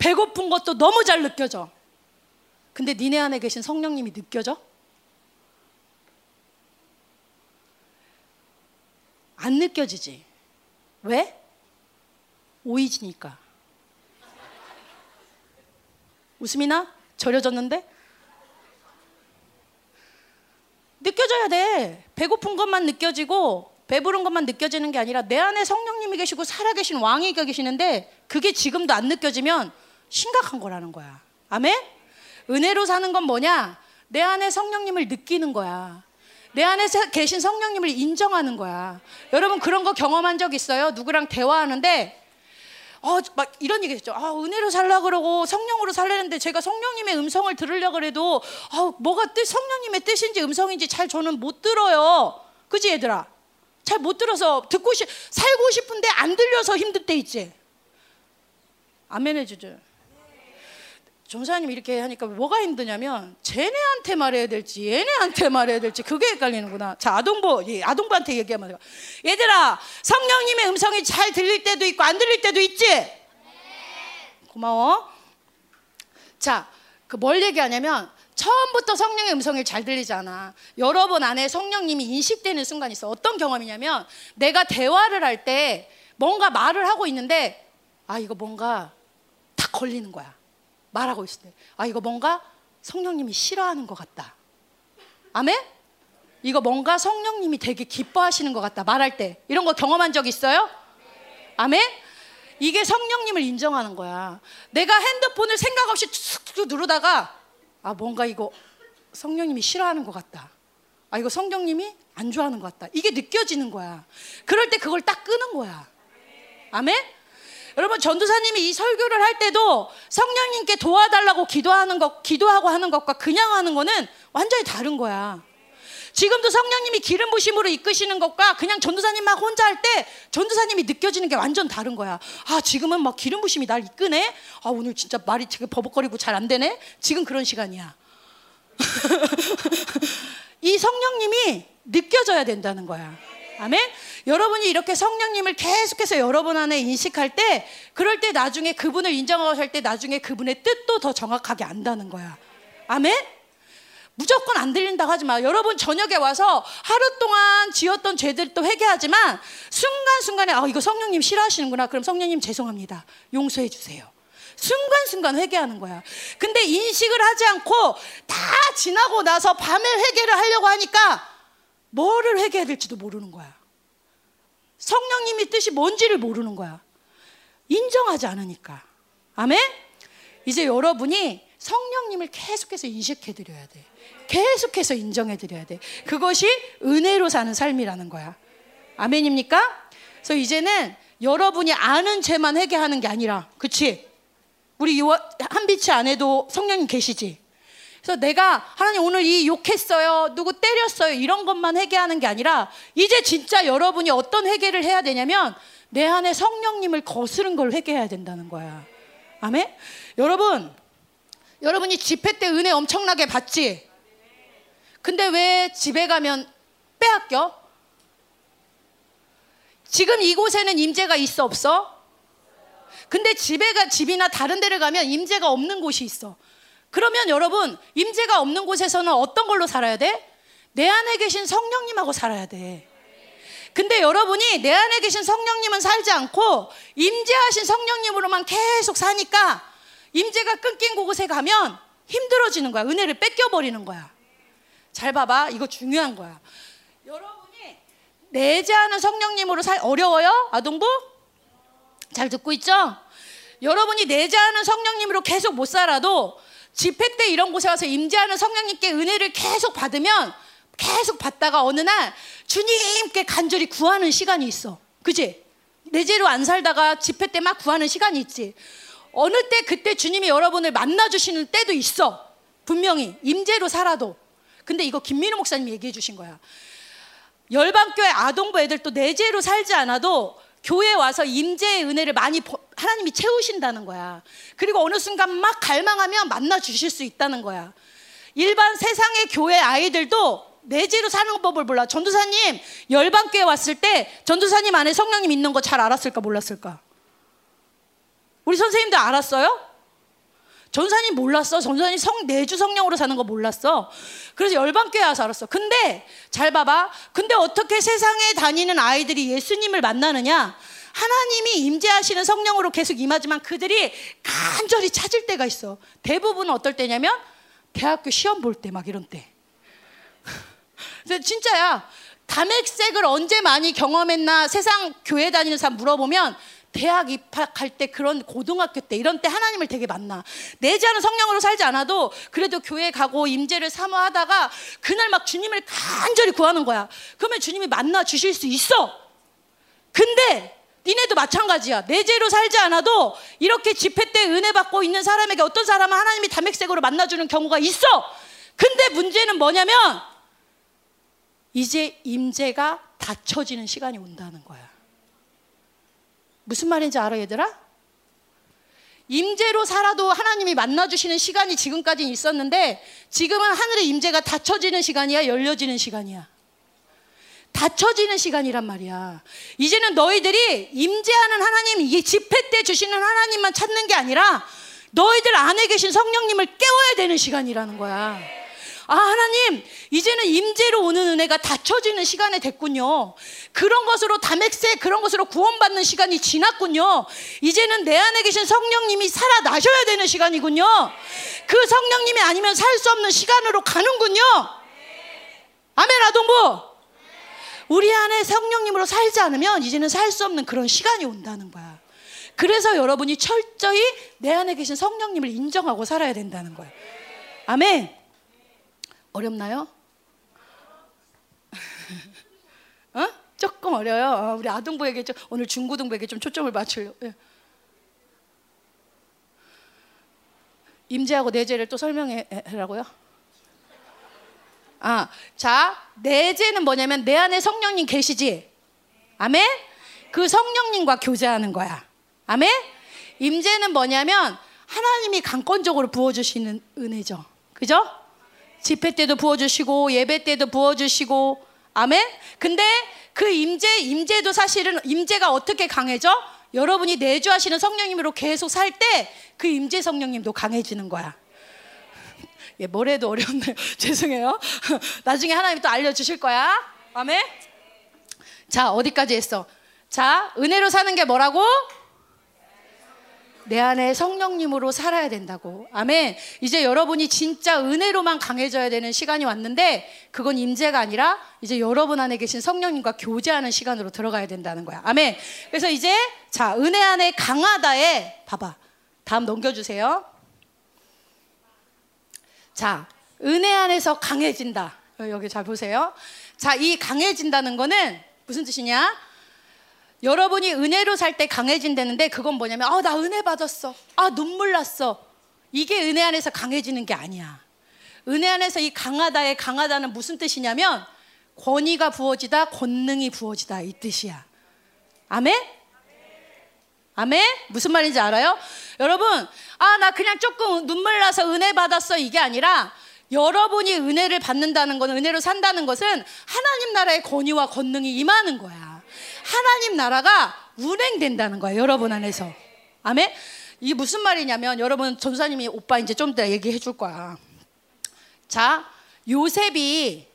배고픈 것도 너무 잘 느껴져. 근데 니네 안에 계신 성령님이 느껴져? 안 느껴지지. 왜? 오이지니까. 웃음이 나? 절여졌는데? 느껴져야 돼. 배고픈 것만 느껴지고 배부른 것만 느껴지는 게 아니라 내 안에 성령님이 계시고 살아계신 왕이 계시는데 그게 지금도 안 느껴지면 심각한 거라는 거야. 아멘? 은혜로 사는 건 뭐냐? 내 안에 성령님을 느끼는 거야. 내 안에 계신 성령님을 인정하는 거야. 여러분 그런 거 경험한 적 있어요? 누구랑 대화하는데 어, 막 이런 얘기 했죠. 아, 은혜로 살라 그러고 성령으로 살려는데 제가 성령님의 음성을 들으려 그래도 아, 뭐가 뜻 성령님의 뜻인지 음성인지 잘 저는 못 들어요. 그지 얘들아? 잘 못 들어서 듣고 싶 살고 싶은데 안 들려서 힘들 때 있지. 아멘 해주죠. 전사님 이렇게 하니까 뭐가 힘드냐면 쟤네한테 말해야 될지 얘네한테 말해야 될지 그게 헷갈리는구나. 자 아동부 아동부한테 얘기하면 돼요. 얘들아 성령님의 음성이 잘 들릴 때도 있고 안 들릴 때도 있지. 고마워. 자 그 뭘 얘기하냐면 처음부터 성령의 음성이 잘 들리잖아. 여러분 안에 성령님이 인식되는 순간이 있어. 어떤 경험이냐면 내가 대화를 할 때 뭔가 말을 하고 있는데 아 이거 뭔가 딱 걸리는 거야. 말하고 있을 때, 아, 이거 뭔가 성령님이 싫어하는 것 같다. 아멘? 이거 뭔가 성령님이 되게 기뻐하시는 것 같다. 말할 때. 이런 거 경험한 적 있어요? 아멘? 이게 성령님을 인정하는 거야. 내가 핸드폰을 생각 없이 툭툭 누르다가, 아, 뭔가 이거 성령님이 싫어하는 것 같다. 아, 이거 성령님이 안 좋아하는 것 같다. 이게 느껴지는 거야. 그럴 때 그걸 딱 끄는 거야. 아멘? 여러분 전도사님이 이 설교를 할 때도 성령님께 도와달라고 기도하는 것, 기도하고 하는 것과 그냥 하는 거는 완전히 다른 거야. 지금도 성령님이 기름 부심으로 이끄시는 것과 그냥 전도사님 막 혼자 할 때 전도사님이 느껴지는 게 완전 다른 거야. 아, 지금은 막 기름 부심이 날 이끄네? 아, 오늘 진짜 말이 되게 버벅거리고 잘 안 되네? 지금 그런 시간이야. 이 성령님이 느껴져야 된다는 거야. 아멘? 여러분이 이렇게 성령님을 계속해서 여러분 안에 인식할 때, 그럴 때 나중에 그분을 인정하고 할때 나중에 그분의 뜻도 더 정확하게 안다는 거야. 아멘? 무조건 안 들린다고 하지 마. 여러분 저녁에 와서 하루 동안 지었던 죄들도 회개하지만 순간순간에 아 이거 성령님 싫어하시는구나. 그럼 성령님 죄송합니다. 용서해 주세요. 순간순간 회개하는 거야. 근데 인식을 하지 않고 다 지나고 나서 밤에 회개를 하려고 하니까 뭐를 회개해야 될지도 모르는 거야. 성령님이 뜻이 뭔지를 모르는 거야. 인정하지 않으니까. 아멘? 이제 여러분이 성령님을 계속해서 인식해 드려야 돼. 계속해서 인정해 드려야 돼. 그것이 은혜로 사는 삶이라는 거야. 아멘입니까? 그래서 이제는 여러분이 아는 죄만 회개하는 게 아니라, 그치? 우리 한빛이 안에도 성령님 계시지? 그래서 내가 하나님 오늘 이 욕했어요. 누구 때렸어요. 이런 것만 회개하는 게 아니라 이제 진짜 여러분이 어떤 회개를 해야 되냐면 내 안에 성령님을 거스른 걸 회개해야 된다는 거야. 아멘? 여러분, 여러분이 집회 때 은혜 엄청나게 받지? 근데 왜 집에 가면 빼앗겨? 지금 이곳에는 임재가 있어 없어? 근데 집에가 집이나 다른 데를 가면 임재가 없는 곳이 있어. 그러면 여러분 임재가 없는 곳에서는 어떤 걸로 살아야 돼? 내 안에 계신 성령님하고 살아야 돼. 근데 여러분이 내 안에 계신 성령님은 살지 않고 임재하신 성령님으로만 계속 사니까 임재가 끊긴 곳에 가면 힘들어지는 거야. 은혜를 뺏겨 버리는 거야. 잘 봐봐. 이거 중요한 거야. 여러분이 내재하는 성령님으로 살 어려워요? 아동부? 잘 듣고 있죠? 여러분이 내재하는 성령님으로 계속 못 살아도 집회 때 이런 곳에 와서 임재하는 성령님께 은혜를 계속 받으면 계속 받다가 어느 날 주님께 간절히 구하는 시간이 있어. 그지? 내재로 안 살다가 집회 때 막 구하는 시간이 있지. 어느 때 그때 주님이 여러분을 만나 주시는 때도 있어. 분명히 임재로 살아도. 근데 이거 김민우 목사님이 얘기해 주신 거야. 열방교회 아동부 애들도 내재로 살지 않아도 교회 와서 임재의 은혜를 많이 하나님이 채우신다는 거야. 그리고 어느 순간 막 갈망하면 만나 주실 수 있다는 거야. 일반 세상의 교회 아이들도 내재로 사는 법을 몰라. 전도사님 열방교회 왔을 때 전도사님 안에 성령님 있는 거 잘 알았을까 몰랐을까? 우리 선생님들 알았어요? 전사님 몰랐어. 전사님 성 내주 성령으로 사는 거 몰랐어. 그래서 열방교회 와서 알았어. 근데 잘 봐봐. 근데 어떻게 세상에 다니는 아이들이 예수님을 만나느냐? 하나님이 임재하시는 성령으로 계속 임하지만 그들이 간절히 찾을 때가 있어. 대부분은 어떨 때냐면 대학교 시험 볼 때 막 이런 때. 진짜야. 담액색을 언제 많이 경험했나 세상 교회 다니는 사람 물어보면 대학 입학할 때 그런 고등학교 때 이런 때 하나님을 되게 만나. 내지하는 성령으로 살지 않아도 그래도 교회 가고 임재를 사모하다가 그날 막 주님을 간절히 구하는 거야. 그러면 주님이 만나 주실 수 있어. 근데 니네도 마찬가지야. 내재로 살지 않아도 이렇게 집회 때 은혜 받고 있는 사람에게 어떤 사람은 하나님이 담액색으로 만나주는 경우가 있어. 근데 문제는 뭐냐면 이제 임재가 닫혀지는 시간이 온다는 거야 무슨 말인지 알아, 얘들아? 임재로 살아도 하나님이 만나주시는 시간이 지금까지 있었는데 지금은 하늘의 임재가 닫혀지는 시간이야, 열려지는 시간이야. 닫혀지는 시간이란 말이야. 이제는 너희들이 임재하는 하나님, 이 집회 때 주시는 하나님만 찾는 게 아니라 너희들 안에 계신 성령님을 깨워야 되는 시간이라는 거야. 아, 하나님, 이제는 임재로 오는 은혜가 닫혀지는 시간이 됐군요. 그런 것으로 담액세 그런 것으로 구원받는 시간이 지났군요. 이제는 내 안에 계신 성령님이 살아나셔야 되는 시간이군요. 그 성령님이 아니면 살 수 없는 시간으로 가는군요. 아멘, 아동부. 우리 안에 성령님으로 살지 않으면 이제는 살 수 없는 그런 시간이 온다는 거야. 그래서 여러분이 철저히 내 안에 계신 성령님을 인정하고 살아야 된다는 거예요. 아멘. 어렵나요? 어? 조금 어려요. 어, 우리 아동부에게 좀, 오늘 중고등부에게 좀 초점을 맞추려. 예. 임재하고 내재를 또 설명해라고요? 아, 자, 내재는 뭐냐면 내 안에 성령님 계시지? 아멘? 그 성령님과 교제하는 거야. 아멘? 임재는 뭐냐면 하나님이 강권적으로 부어주시는 은혜죠. 그죠? 집회 때도 부어주시고 예배 때도 부어주시고 아멘. 근데 그 임재 임재도 사실은 임재가 어떻게 강해져? 여러분이 내주하시는 성령님으로 계속 살 때 그 임재 성령님도 강해지는 거야. 예, 뭐래도 어렵네요. 죄송해요. 나중에 하나님 또 알려주실 거야. 아멘. 자, 어디까지 했어? 자, 은혜로 사는 게 뭐라고? 내 안에 성령님으로 살아야 된다고. 아멘. 이제 여러분이 진짜 은혜로만 강해져야 되는 시간이 왔는데 그건 임재가 아니라 이제 여러분 안에 계신 성령님과 교제하는 시간으로 들어가야 된다는 거야. 아멘. 그래서 이제 자, 은혜 안에 강하다에 봐봐. 다음 넘겨 주세요. 자, 은혜 안에서 강해진다. 여기 잘 보세요. 자, 이 강해진다는 거는 무슨 뜻이냐? 여러분이 은혜로 살 때 강해진다는데 그건 뭐냐면 아, 나 은혜 받았어. 아, 눈물 났어. 이게 은혜 안에서 강해지는 게 아니야. 은혜 안에서 이 강하다의 강하다는 무슨 뜻이냐면 권위가 부어지다, 권능이 부어지다 이 뜻이야. 아멘? 아멘? 무슨 말인지 알아요? 여러분, 아, 나 그냥 조금 눈물 나서 은혜 받았어 이게 아니라 여러분이 은혜를 받는다는 것은 은혜로 산다는 것은 하나님 나라의 권위와 권능이 임하는 거야. 하나님 나라가 운행된다는 거예요. 여러분 안에서. 아멘? 이게 무슨 말이냐면 여러분 전사님이 오빠 이제 좀 이따 얘기해 줄 거야. 자, 요셉이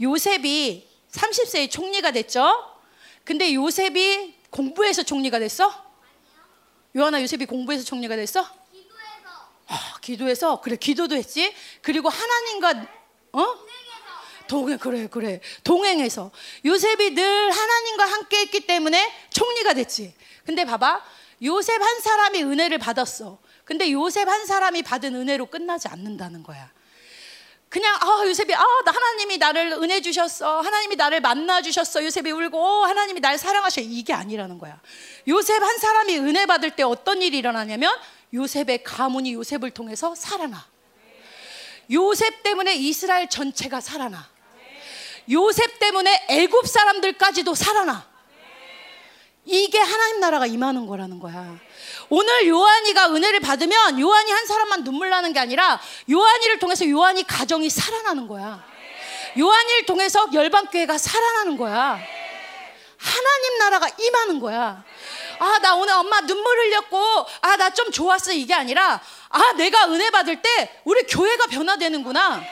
요셉이 30세에 총리가 됐죠? 근데 요셉이 공부해서 총리가 됐어? 요하나 요셉이 공부해서 총리가 됐어? 기도해서. 아, 기도해서 그래 기도도 했지. 그리고 하나님과 어? 동행 그래 그래. 동행해서. 요셉이 늘 하나님과 함께 했기 때문에 총리가 됐지. 근데 봐봐. 요셉 한 사람이 은혜를 받았어. 근데 요셉 한 사람이 받은 은혜로 끝나지 않는다는 거야. 그냥 아 요셉이 아 하나님이 나를 은혜 주셨어. 하나님이 나를 만나 주셨어. 요셉이 울고 하나님이 날 사랑하셔. 이게 아니라는 거야. 요셉 한 사람이 은혜 받을 때 어떤 일이 일어나냐면 요셉의 가문이 요셉을 통해서 살아나. 요셉 때문에 이스라엘 전체가 살아나 요셉 때문에 애굽 사람들까지도 살아나. 이게 하나님 나라가 임하는 거라는 거야. 오늘 요한이가 은혜를 받으면 요한이 한 사람만 눈물 나는 게 아니라 요한이를 통해서 요한이 가정이 살아나는 거야. 요한이를 통해서 열방교회가 살아나는 거야. 하나님 나라가 임하는 거야. 아, 나 오늘 엄마 눈물 흘렸고, 아, 나 좀 좋았어. 이게 아니라, 아, 내가 은혜 받을 때 우리 교회가 변화되는구나.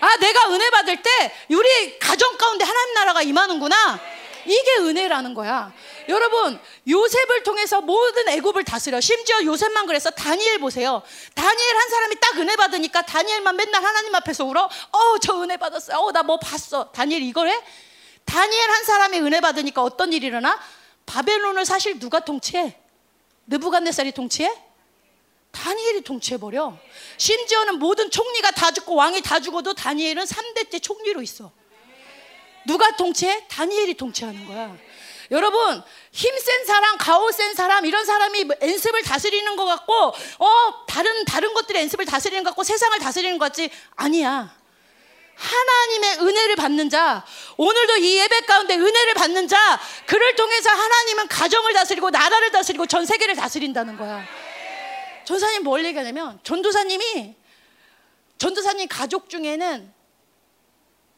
아, 내가 은혜 받을 때 우리 가정 가운데 하나님 나라가 임하는구나. 이게 은혜라는 거야. 여러분, 요셉을 통해서 모든 애굽을 다스려. 심지어 요셉만 그래서 다니엘 보세요. 다니엘 한 사람이 딱 은혜 받으니까 다니엘만 맨날 하나님 앞에서 울어. 어, 저 은혜 받았어요. 어, 나 뭐 봤어. 다니엘 이걸 해? 다니엘 한 사람이 은혜 받으니까 어떤 일이 일어나? 바벨론을 사실 누가 통치해? 느부갓네살이 통치해? 다니엘이 통치해버려. 심지어는 모든 총리가 다 죽고 왕이 다 죽어도 다니엘은 3대째 총리로 있어. 누가 통치해? 다니엘이 통치하는 거야. 여러분 힘센 사람, 가오 센 사람 이런 사람이 엔습을 다스리는 것 같고 어 다른 다른 것들의 엔습을 다스리는 것 같고 세상을 다스리는 것 같지 아니야. 하나님의 은혜를 받는 자, 오늘도 이 예배 가운데 은혜를 받는 자, 그를 통해서 하나님은 가정을 다스리고 나라를 다스리고 전 세계를 다스린다는 거야. 전사님 뭘 얘기하냐면 전도사님이 전도사님 가족 중에는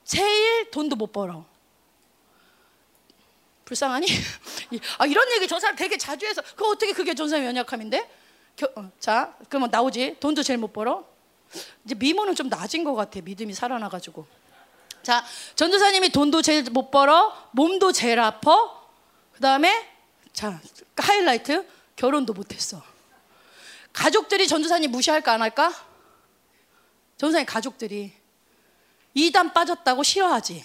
제일 돈도 못 벌어. 불쌍하니? 아, 이런 얘기 저 사람 되게 자주 해서 그 어떻게 그게 전사님 연약함인데? 겨, 어, 자, 그러면 나오지. 돈도 제일 못 벌어. 이제 미모는 좀 낮은 것 같아. 믿음이 살아나가지고. 자, 전도사님이 돈도 제일 못 벌어, 몸도 제일 아파. 그 다음에 자 하이라이트 결혼도 못했어. 가족들이 전도사님 무시할까 안 할까? 전도사님 가족들이 이단 빠졌다고 싫어하지.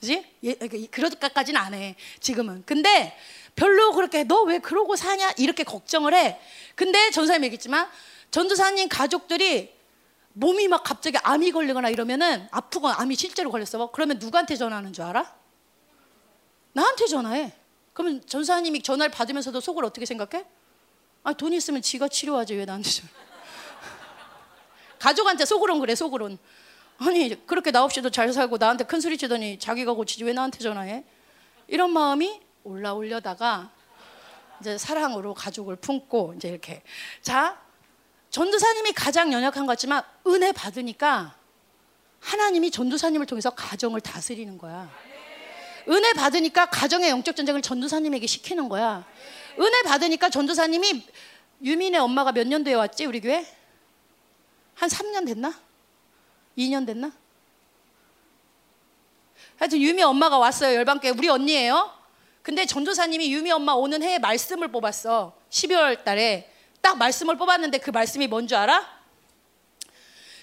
그지? 예, 그러까까지는 안 해. 지금은. 근데 별로 그렇게 너 왜 그러고 사냐 이렇게 걱정을 해. 근데 전사님 얘기했지만 전도사님 가족들이 몸이 막 갑자기 암이 걸리거나 이러면은 아프거나 암이 실제로 걸렸어. 그러면 누구한테 전화하는 줄 알아? 나한테 전화해. 그러면 전사님이 전화를 받으면서도 속을 어떻게 생각해? 아, 돈 있으면 지가 치료하지 왜 나한테 전화? 가족한테 속으론 그래 속으론. 아니 그렇게 나 없이도 잘 살고 나한테 큰 소리 치더니 자기가 고치지 왜 나한테 전화해? 이런 마음이 올라올려다가 이제 사랑으로 가족을 품고 이제 이렇게 자 전도사님이 가장 연약한 것 같지만 은혜 받으니까 하나님이 전도사님을 통해서 가정을 다스리는 거야. 은혜 받으니까 가정의 영적 전쟁을 전도사님에게 시키는 거야. 은혜 받으니까 전도사님이 유민의 엄마가 몇 년도에 왔지 우리 교회? 한 3년 됐나? 2년 됐나? 하여튼 유미 엄마가 왔어요. 열방교회 우리 언니예요. 근데 전도사님이 유미 엄마 오는 해에 말씀을 뽑았어. 12월 달에 딱 말씀을 뽑았는데 그 말씀이 뭔 줄 알아?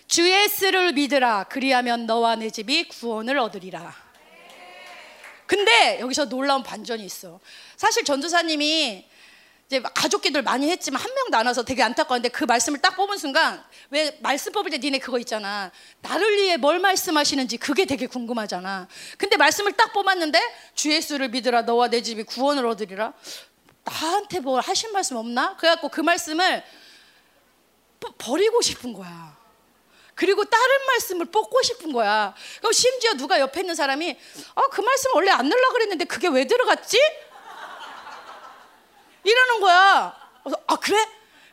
주 예수를 믿으라. 그리하면 너와 내 집이 구원을 얻으리라. 근데 여기서 놀라운 반전이 있어. 사실 전도사님이 이제 가족 기도를 많이 했지만 한 명도 안 와서 되게 안타까운데 그 말씀을 딱 뽑은 순간 왜 말씀 뽑을 때 니네 그거 있잖아 나를 위해 뭘 말씀하시는지 그게 되게 궁금하잖아 근데 말씀을 딱 뽑았는데 주 예수를 믿으라 너와 내 집이 구원을 얻으리라 나한테 뭘 하신 말씀 없나? 그래갖고 그 말씀을 버리고 싶은 거야 그리고 다른 말씀을 뽑고 싶은 거야 그럼 심지어 누가 옆에 있는 사람이 아그 말씀 원래 안 넣으려고 그랬는데 그게 왜 들어갔지? 이러는 거야. 그래서 아 그래?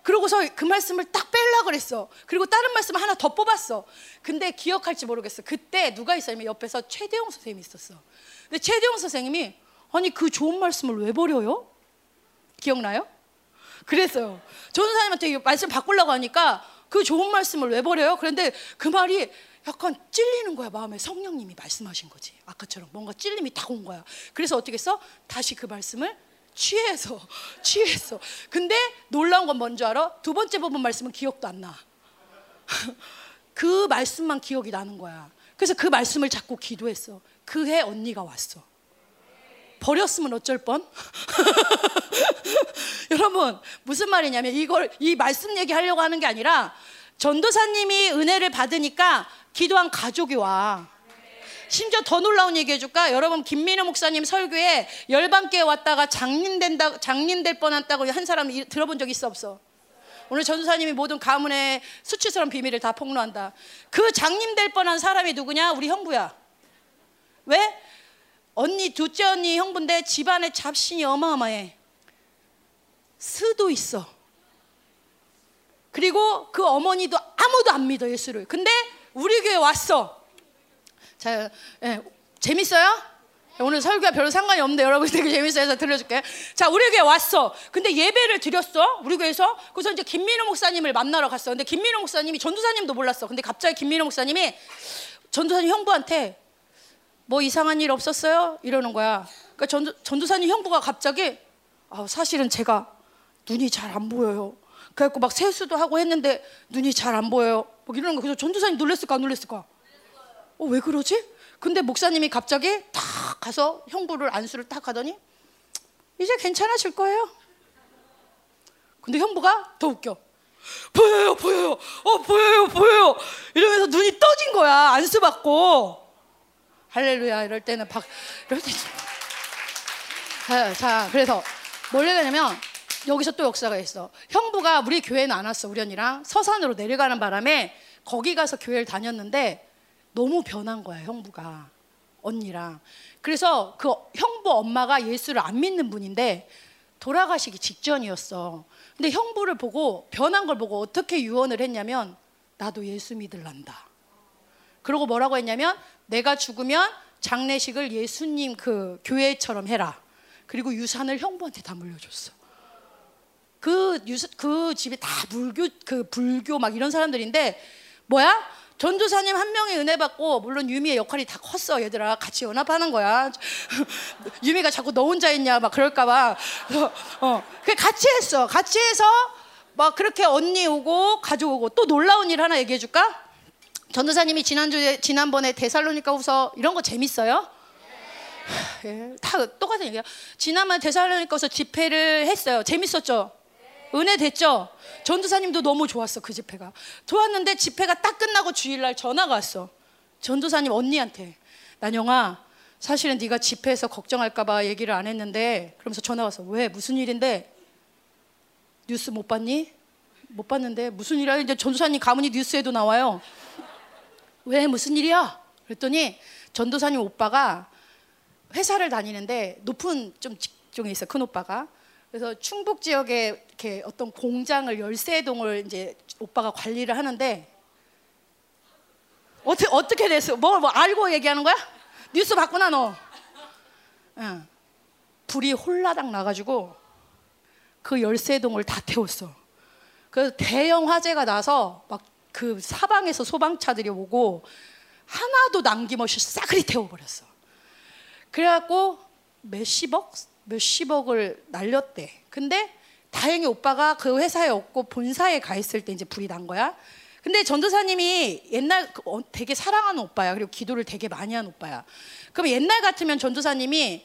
그러고서 그 말씀을 딱 뺄라 그랬어. 그리고 다른 말씀 하나 더 뽑았어. 근데 기억할지 모르겠어. 그때 누가 있었냐면 옆에서 최대용 선생님이 있었어. 근데 최대용 선생님이 아니 그 좋은 말씀을 왜 버려요? 기억나요? 그랬어요. 전사님한테 말씀 바꾸려고 하니까 그 좋은 말씀을 왜 버려요? 그런데 그 말이 약간 찔리는 거야 마음에 성령님이 말씀하신 거지 아까처럼 뭔가 찔림이 딱 온 거야 그래서 어떻게 했어? 다시 그 말씀을 취해서 취해서 근데 놀라운 건 뭔지 알아? 두 번째 부분 말씀은 기억도 안 나. 그 말씀만 기억이 나는 거야. 그래서 그 말씀을 자꾸 기도했어. 그 해 언니가 왔어. 버렸으면 어쩔 뻔? 여러분 무슨 말이냐면 이걸 이 말씀 얘기하려고 하는 게 아니라 전도사님이 은혜를 받으니까 기도한 가족이 와. 심지어 더 놀라운 얘기 해줄까? 여러분 김민우 목사님 설교에 열반께 왔다가 장님 된다 장님 될 뻔했다고 한 사람 들어본 적 있어 없어? 오늘 전수사님이 모든 가문의 수치스러운 비밀을 다 폭로한다. 그 장님 될 뻔한 사람이 누구냐? 우리 형부야. 왜? 언니 둘째 언니 형부인데 집안에 잡신이 어마어마해. 스도 있어. 그리고 그 어머니도 아무도 안 믿어 예수를. 근데 우리 교회 왔어. 자, 예, 재밌어요? 오늘 설교가 별로 상관이 없는데 여러분 되게 재밌어 해서 들려줄게. 자, 우리 교회 왔어. 근데 예배를 드렸어. 우리 교회에서. 그래서 이제 김민호 목사님을 만나러 갔어. 근데 김민호 목사님이 전도사님도 몰랐어. 근데 갑자기 김민호 목사님이 전도사님 형부한테 뭐 이상한 일 없었어요? 이러는 거야. 그러니까 전도, 전도사님 형부가 갑자기 아, 사실은 제가 눈이 잘 안 보여요. 그래갖고 막 세수도 하고 했는데 눈이 잘 안 보여요. 뭐 이러는 거. 그래서 전도사님 놀랬을까 안 놀랬을까? 어, 왜 그러지? 근데 목사님이 갑자기 탁 가서 형부를 안수를 딱 하더니 이제 괜찮아질 거예요. 근데 형부가 더 웃겨. 보여요, 보여요. 어, 보여요, 보여요. 이러면서 눈이 떠진 거야. 안수 받고. 할렐루야. 이럴 때는 박, 이럴 때. 자, 자, 그래서 뭘 얘기하냐면 여기서 또 역사가 있어. 형부가 우리 교회는 안 왔어. 우리 언니랑 서산으로 내려가는 바람에 거기 가서 교회를 다녔는데 너무 변한 거야, 형부가. 언니랑. 그래서 그 형부 엄마가 예수를 안 믿는 분인데 돌아가시기 직전이었어. 근데 형부를 보고 변한 걸 보고 어떻게 유언을 했냐면 나도 예수 믿을란다. 그러고 뭐라고 했냐면 내가 죽으면 장례식을 예수님 그 교회처럼 해라. 그리고 유산을 형부한테 다 물려줬어. 그 유스 그 집이 다 불교 그 불교 막 이런 사람들인데 뭐야? 전도사님 한 명의 은혜 받고 물론 유미의 역할이 다 컸어 얘들아 같이 연합하는 거야 유미가 자꾸 너 혼자 있냐 막 그럴까봐 어그 같이 했어 같이 해서 막 그렇게 언니 오고 가져오고 또 놀라운 일 하나 얘기해 줄까 전도사님이 지난주에 지난번에 데살로니가후서 이런 거 재밌어요? 예, 다 똑같은 얘기야. 지난번 데살로니가후서 집회를 했어요. 재밌었죠? 은혜 됐죠? 전도사님도 너무 좋았어 그 집회가. 좋았는데 집회가 딱 끝나고 주일날 전화가 왔어. 전도사님 언니한테. 난영아 사실은 네가 집회에서 걱정할까봐 얘기를 안 했는데 그러면서 전화 와서 왜? 무슨 일인데? 뉴스 못 봤니? 못 봤는데 무슨 일이야? 이제 전도사님 가문이 뉴스에도 나와요 왜 무슨 일이야? 그랬더니 전도사님 오빠가 회사를 다니는데 높은 좀 직종에 있어 큰 오빠가 그래서 충북 지역에 이렇게 어떤 공장을 열세 동을 이제 오빠가 관리를 하는데 어떻게 어떻게 됐어? 뭐, 뭐 알고 얘기하는 거야? 뉴스 봤구나 너. 응. 불이 홀라당 나가지고 그 열세 동을 다 태웠어. 그래서 대형 화재가 나서 막 그 사방에서 소방차들이 오고 하나도 남김없이 싸그리 태워버렸어. 그래갖고 몇십억 몇십억을 날렸대. 근데 다행히 오빠가 그 회사에 없고 본사에 가 있을 때 이제 불이 난 거야. 근데 전도사님이 옛날 그 어, 되게 사랑하는 오빠야. 그리고 기도를 되게 많이 한 오빠야. 그럼 옛날 같으면 전도사님이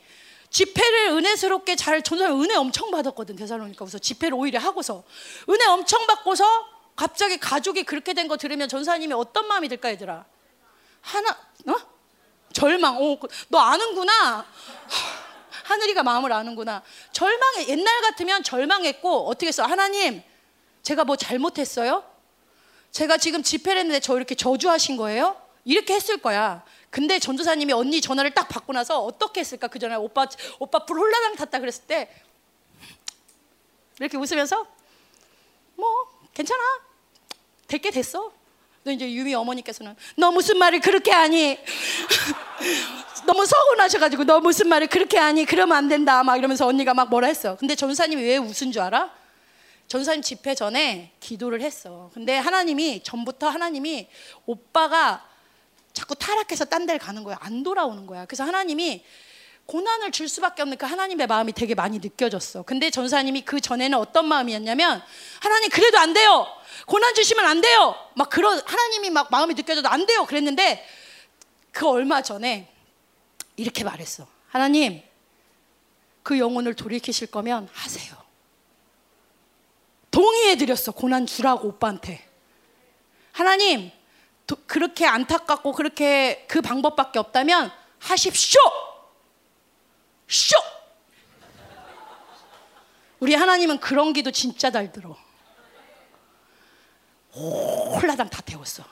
집회를 은혜스럽게 잘 전도사님 은혜 엄청 받았거든 대사로니까 그래서 집회를 오히려 하고서 은혜 엄청 받고서 갑자기 가족이 그렇게 된 거 들으면 전사님이 어떤 마음이 들까 얘들아 하나 어 절망 어 너 아는구나 하늘이가 마음을 아는구나. 절망해. 옛날 같으면 절망했고 어떻게 했어? 하나님, 제가 뭐 잘못했어요? 제가 지금 집회를 했는데 저 이렇게 저주하신 거예요? 이렇게 했을 거야. 근데 전도사님이 언니 전화를 딱 받고 나서 어떻게 했을까? 그 전에 오빠 오빠 불 홀라당 탔다 그랬을 때 이렇게 웃으면서 뭐 괜찮아. 될 게 됐어. 너 이제 유미 어머니께서는 너 무슨 말을 그렇게 하니? 너무 서운하셔가지고 너 무슨 말을 그렇게 하니? 그러면 안 된다. 막 이러면서 언니가 막 뭐라 했어. 근데 전사님이 왜 웃은 줄 알아? 전사님 집회 전에 기도를 했어. 근데 하나님이 전부터 하나님이 오빠가 자꾸 타락해서 딴 데를 가는 거야. 안 돌아오는 거야. 그래서 하나님이 고난을 줄 수밖에 없는 그 하나님의 마음이 되게 많이 느껴졌어. 근데 전사님이 그 전에는 어떤 마음이었냐면 하나님 그래도 안 돼요. 고난 주시면 안 돼요. 막 그런 하나님이 막 마음이 느껴져도 안 돼요. 그랬는데 그 얼마 전에 이렇게 말했어. 하나님, 그 영혼을 돌이키실 거면 하세요. 동의해 드렸어. 고난 주라고 오빠한테. 하나님, 도, 그렇게 안타깝고 그렇게 그 방법밖에 없다면 하십시오. 쇼! 우리 하나님은 그런 기도 진짜 잘 들어. 홀라당 다 태웠어.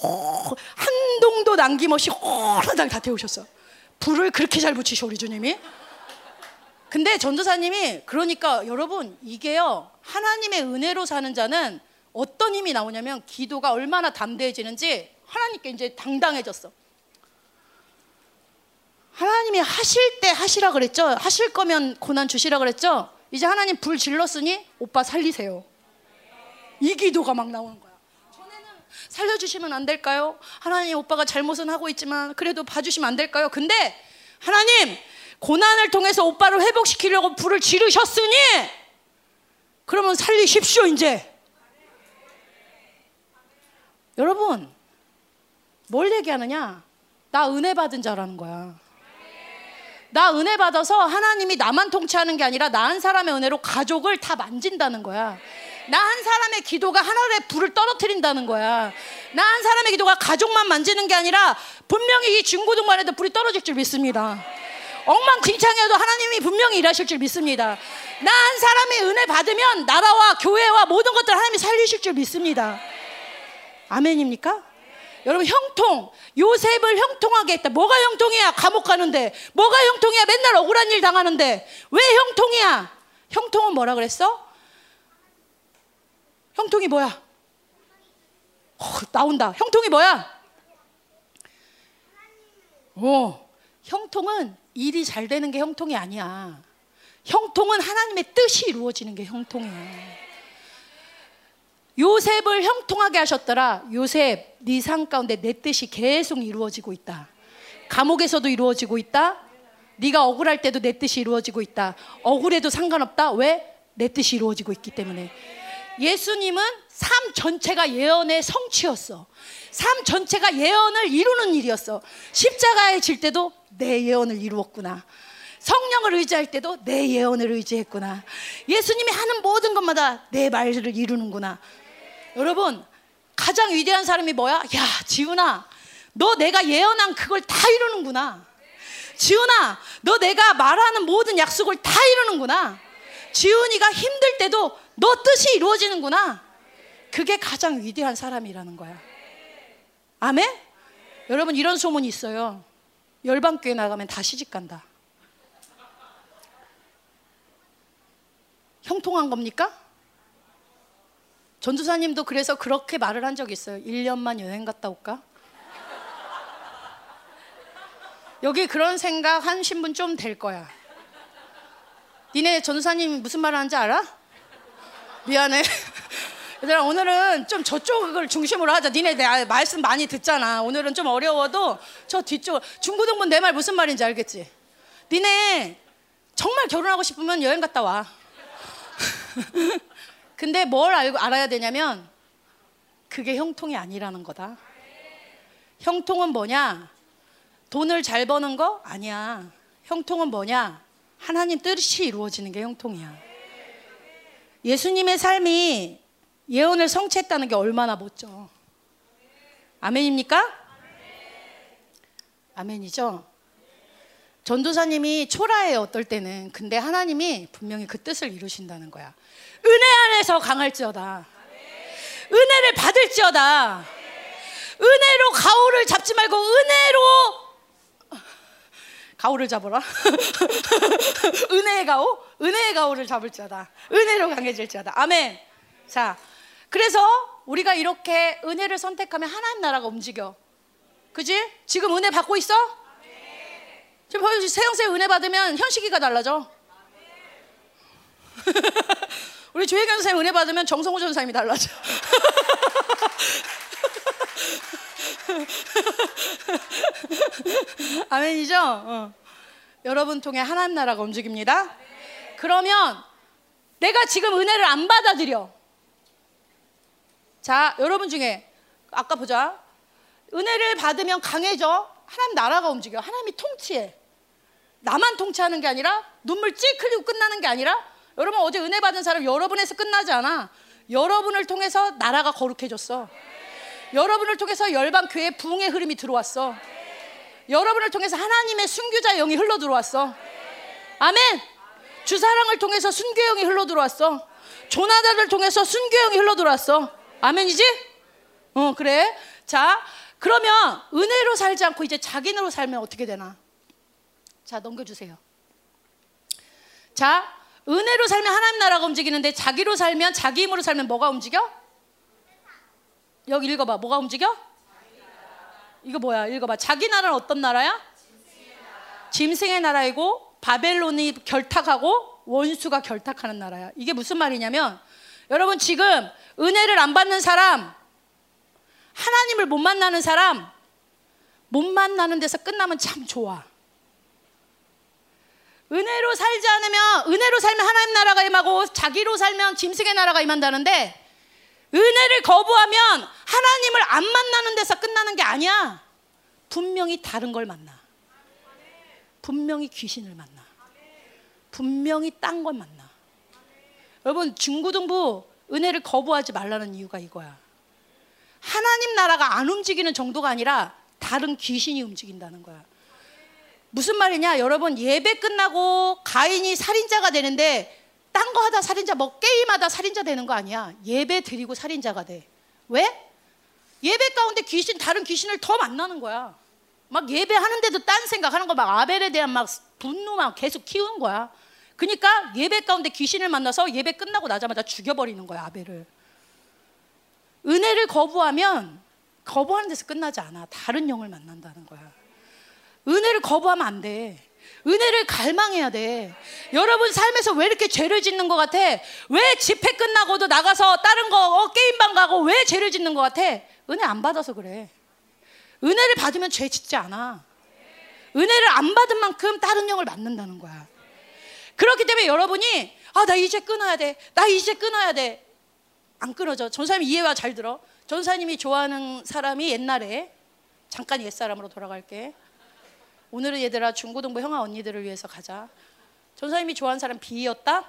한 동도 남김없이 홀라당 다 태우셨어. 불을 그렇게 잘 붙이셔 우리 주님이. 근데 전도사님이 그러니까 여러분 이게요 하나님의 은혜로 사는 자는 어떤 힘이 나오냐면 기도가 얼마나 담대해지는지 하나님께 이제 당당해졌어. 하나님이 하실 때 하시라 그랬죠. 하실 거면 고난 주시라 그랬죠. 이제 하나님 불 질렀으니 오빠 살리세요. 이 기도가 막 나오는 거야. 살려주시면 안 될까요? 하나님 오빠가 잘못은 하고 있지만 그래도 봐주시면 안 될까요? 근데 하나님 고난을 통해서 오빠를 회복시키려고 불을 지르셨으니 그러면 살리십시오 이제. 여러분 뭘 얘기하느냐? 나 은혜 받은 자라는 거야. 나 은혜 받아서 하나님이 나만 통치하는 게 아니라 나 한 사람의 은혜로 가족을 다 만진다는 거야. 나 한 사람의 기도가 하늘에 불을 떨어뜨린다는 거야. 나 한 사람의 기도가 가족만 만지는 게 아니라 분명히 이 중고등반에도 불이 떨어질 줄 믿습니다. 엉망진창해도 하나님이 분명히 일하실 줄 믿습니다. 나 한 사람의 은혜 받으면 나라와 교회와 모든 것들 하나님이 살리실 줄 믿습니다. 아멘입니까? 여러분 형통 요셉을 형통하게 했다. 뭐가 형통이야? 감옥 가는데 뭐가 형통이야? 맨날 억울한 일 당하는데 왜 형통이야? 형통은 뭐라 그랬어? 형통이 뭐야? 어, 나온다. 형통이 뭐야? 어, 형통은 일이 잘 되는 게 형통이 아니야. 형통은 하나님의 뜻이 이루어지는 게 형통이야. 요셉을 형통하게 하셨더라. 요셉, 네삶 가운데 내 뜻이 계속 이루어지고 있다. 감옥에서도 이루어지고 있다. 네가 억울할 때도 내 뜻이 이루어지고 있다. 억울해도 상관없다. 왜? 내 뜻이 이루어지고 있기 때문에. 예수님은 삶 전체가 예언의 성취였어. 삶 전체가 예언을 이루는 일이었어. 십자가에 질 때도 내 예언을 이루었구나. 성령을 의지할 때도 내 예언을 의지했구나. 예수님이 하는 모든 것마다 내 말을 이루는구나. 여러분, 가장 위대한 사람이 뭐야? 야, 지훈아, 너 내가 예언한 그걸 다 이루는구나. 지훈아, 너 내가 말하는 모든 약속을 다 이루는구나. 지훈이가 힘들 때도 너 뜻이 이루어지는구나. 그게 가장 위대한 사람이라는 거야. 아멘? 여러분, 이런 소문이 있어요. 열방교회 나가면 다 시집 간다. 형통한 겁니까? 전도사님도 그래서 그렇게 말을 한적 있어요. 1년만 여행 갔다 올까? 여기 그런 생각 하신 분 좀 될 거야. 니네 전도사님 무슨 말 하는지 알아? 미안해. 얘들아 오늘은 좀 저쪽을 중심으로 하자. 니네 내 말씀 많이 듣잖아. 오늘은 좀 어려워도 저 뒤쪽 중고등부 내말 무슨 말인지 알겠지? 니네 정말 결혼하고 싶으면 여행 갔다 와. 근데 뭘 알고 알아야 되냐면 그게 형통이 아니라는 거다. 형통은 뭐냐? 돈을 잘 버는 거 아니야. 형통은 뭐냐? 하나님 뜻이 이루어지는 게 형통이야. 예수님의 삶이 예언을 성취했다는 게 얼마나 멋져. 아멘입니까? 아멘이죠. 전도사님이 초라해요, 어떨 때는. 근데 하나님이 분명히 그 뜻을 이루신다는 거야. 은혜 안에서 강할지어다. 은혜를 받을지어다. 은혜로 가오를 잡지 말고 은혜로 가오를 잡아라. 은혜의 가오? 은혜의 가오를 잡을지어다. 은혜로 강해질지어다. 아멘. 자, 그래서 우리가 이렇게 은혜를 선택하면 하나님 나라가 움직여. 그지? 지금 은혜 받고 있어? 지금 세영세 은혜 받으면 현식이가 달라져. 우리 조혜경 선생님 은혜 받으면 정성호 전사님이 달라져. 아멘이죠? 어. 여러분 통해 하나님 나라가 움직입니다. 그러면 내가 지금 은혜를 안 받아들여. 자, 여러분 중에 아까 보자. 은혜를 받으면 강해져. 하나님 나라가 움직여. 하나님이 통치해. 나만 통치하는 게 아니라 눈물 찔 흘리고 끝나는 게 아니라 여러분 어제 은혜 받은 사람 여러분에서 끝나지 않아. 여러분을 통해서 나라가 거룩해졌어. 여러분을 통해서 열방 교회 부흥의 흐름이 들어왔어. 여러분을 통해서 하나님의 순교자 영이 흘러 들어왔어. 아멘. 주사랑을 통해서 순교 영이 흘러 들어왔어. 조나단을 통해서 순교 영이 흘러 들어왔어. 아멘이지? 어 그래. 자 그러면 은혜로 살지 않고 이제 자기로 살면 어떻게 되나? 자 넘겨주세요. 자 은혜로 살면 하나님 나라가 움직이는데 자기로 살면 자기 힘으로 살면 뭐가 움직여? 여기 읽어봐. 뭐가 움직여? 이거 뭐야? 읽어봐. 자기 나라는 어떤 나라야? 짐승의 나라이고 바벨론이 결탁하고 원수가 결탁하는 나라야. 이게 무슨 말이냐면 여러분 지금 은혜를 안 받는 사람, 하나님을 못 만나는 사람, 못 만나는 데서 끝나면 참 좋아. 은혜로 살지 않으면 은혜로 살면 하나님 나라가 임하고 자기로 살면 짐승의 나라가 임한다는데 은혜를 거부하면 하나님을 안 만나는 데서 끝나는 게 아니야. 분명히 다른 걸 만나. 분명히 귀신을 만나. 분명히 딴 걸 만나. 여러분 중고등부 은혜를 거부하지 말라는 이유가 이거야. 하나님 나라가 안 움직이는 정도가 아니라 다른 귀신이 움직인다는 거야. 무슨 말이냐? 여러분 예배 끝나고 가인이 살인자가 되는데 딴 거 하다 살인자 뭐 게임하다 살인자 되는 거 아니야. 예배 드리고 살인자가 돼. 왜? 예배 가운데 귀신 다른 귀신을 더 만나는 거야. 막 예배하는데도 딴 생각하는 거 막 아벨에 대한 막 분노 만 계속 키우는 거야. 그러니까 예배 가운데 귀신을 만나서 예배 끝나고 나자마자 죽여버리는 거야 아벨을. 은혜를 거부하면 거부하는 데서 끝나지 않아. 다른 영을 만난다는 거야. 은혜를 거부하면 안 돼. 은혜를 갈망해야 돼. 여러분 삶에서 왜 이렇게 죄를 짓는 것 같아? 왜 집회 끝나고도 나가서 다른 거 어, 게임방 가고 왜 죄를 짓는 것 같아? 은혜 안 받아서 그래. 은혜를 받으면 죄 짓지 않아. 은혜를 안 받은 만큼 다른 영을 만난다는 거야. 그렇기 때문에 여러분이 아 나 이제 끊어야 돼. 나 이제 끊어야 돼. 안 끊어져. 전사님 이해와 잘 들어. 전사님이 좋아하는 사람이 옛날에 잠깐 옛사람으로 돌아갈게. 오늘은 얘들아 중고등부 형아 언니들을 위해서 가자. 전사님이 좋아하는 사람 B였다.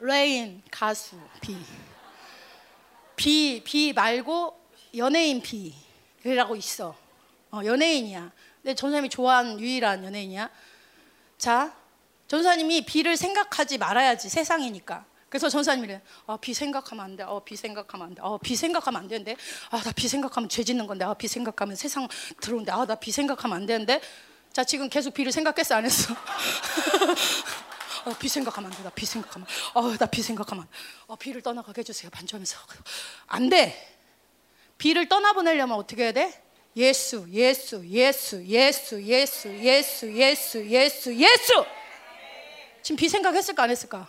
Rain 가수 비. 비 비 말고 연예인 비라고 있어. 어, 연예인이야. 근데 전사님이 좋아하는 유일한 연예인이야. 자, 전사님이 비를 생각하지 말아야지 세상이니까. 그래서 전사님이 아, 비 생각하면 안 돼. 어, 비 생각하면 안 돼. 어, 비 생각하면 안 되는데. 아, 나 비 생각하면 죄 짓는 건데. 아, 비 생각하면 세상 들어온데. 아, 나 비 생각하면 안 되는데. 자, 지금 계속 비를 생각했어, 안 했어? 어, 비 생각하면 안 돼. 나비 생각하면. 어, 나비 생각하면. 어, 비를 떠나가게 해주세요. 반주하면서. 안 돼. 비를 떠나보내려면 어떻게 해야 돼? 예수, 예수, 예수, 예수, 예수, 예수, 예수, 예수, 예수. 지금 비 생각했을까 안 했을까?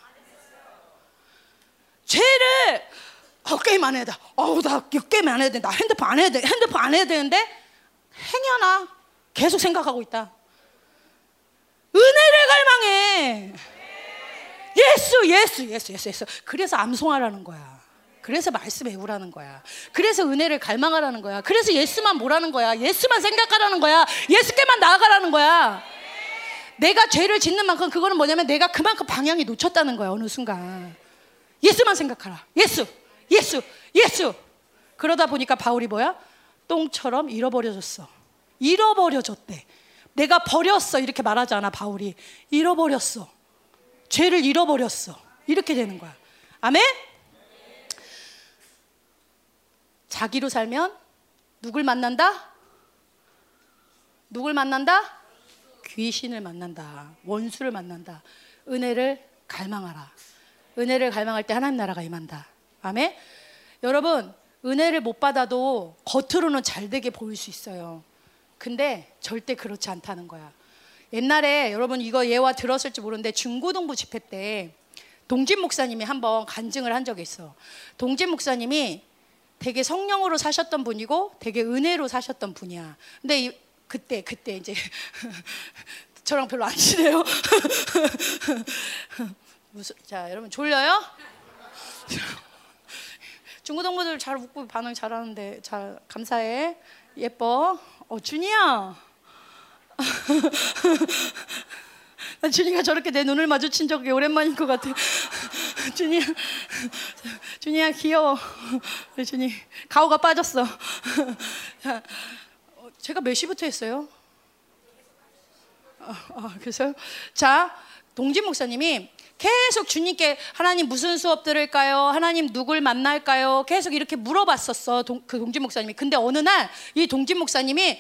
죄를 어, 게임 안 해야 돼. 어우 나 게임 안 해야 돼. 나 핸드폰 안 해야 돼. 핸드폰 안 해야 되는데 행여나 계속 생각하고 있다. 은혜를 갈망해. 예수, 예수, 예수, 예수, 예수. 그래서 암송하라는 거야. 그래서 말씀 외우라는 거야. 그래서 은혜를 갈망하라는 거야. 그래서 예수만 보라는 거야. 예수만 생각하라는 거야. 예수께만 나아가라는 거야. 내가 죄를 짓는 만큼 그거는 뭐냐면 내가 그만큼 방향이 놓쳤다는 거야. 어느 순간. 예수만 생각하라. 예수, 예수, 예수. 그러다 보니까 바울이 뭐야? 똥처럼 잃어버려졌어. 잃어버려졌대. 내가 버렸어. 이렇게 말하지 않아, 바울이. 잃어버렸어. 죄를 잃어버렸어. 이렇게 되는 거야. 아멘? 자기로 살면 누굴 만난다? 누굴 만난다? 귀신을 만난다. 원수를 만난다. 은혜를 갈망하라. 은혜를 갈망할 때 하나님 나라가 임한다. 아멘. 여러분, 은혜를 못 받아도 겉으로는 잘 되게 보일 수 있어요. 근데 절대 그렇지 않다는 거야. 옛날에 여러분 이거 예화 들었을지 모르는데 중고등부 집회 때 동진 목사님이 한번 간증을 한 적이 있어. 동진 목사님이 되게 성령으로 사셨던 분이고 되게 은혜로 사셨던 분이야. 근데 이, 그때 그때 이제 저랑 별로 안 친해요. 무슨 자 여러분 졸려요? 중고등부들 잘 웃고 반응 잘하는데 잘 감사해. 예뻐. 어 준이야. 난 준이가 저렇게 내 눈을 마주친 적이 오랜만인 것 같아. 준이야. 준이야 귀여워. 준이. 가오가 빠졌어. 어, 제가 몇 시부터 했어요? 어, 어, 그래서 자 동진 목사님이 계속 주님께 하나님 무슨 수업 들을까요? 하나님 누굴 만날까요? 계속 이렇게 물어봤었어 동, 그 동진 목사님이. 근데 어느 날 이 동진 목사님이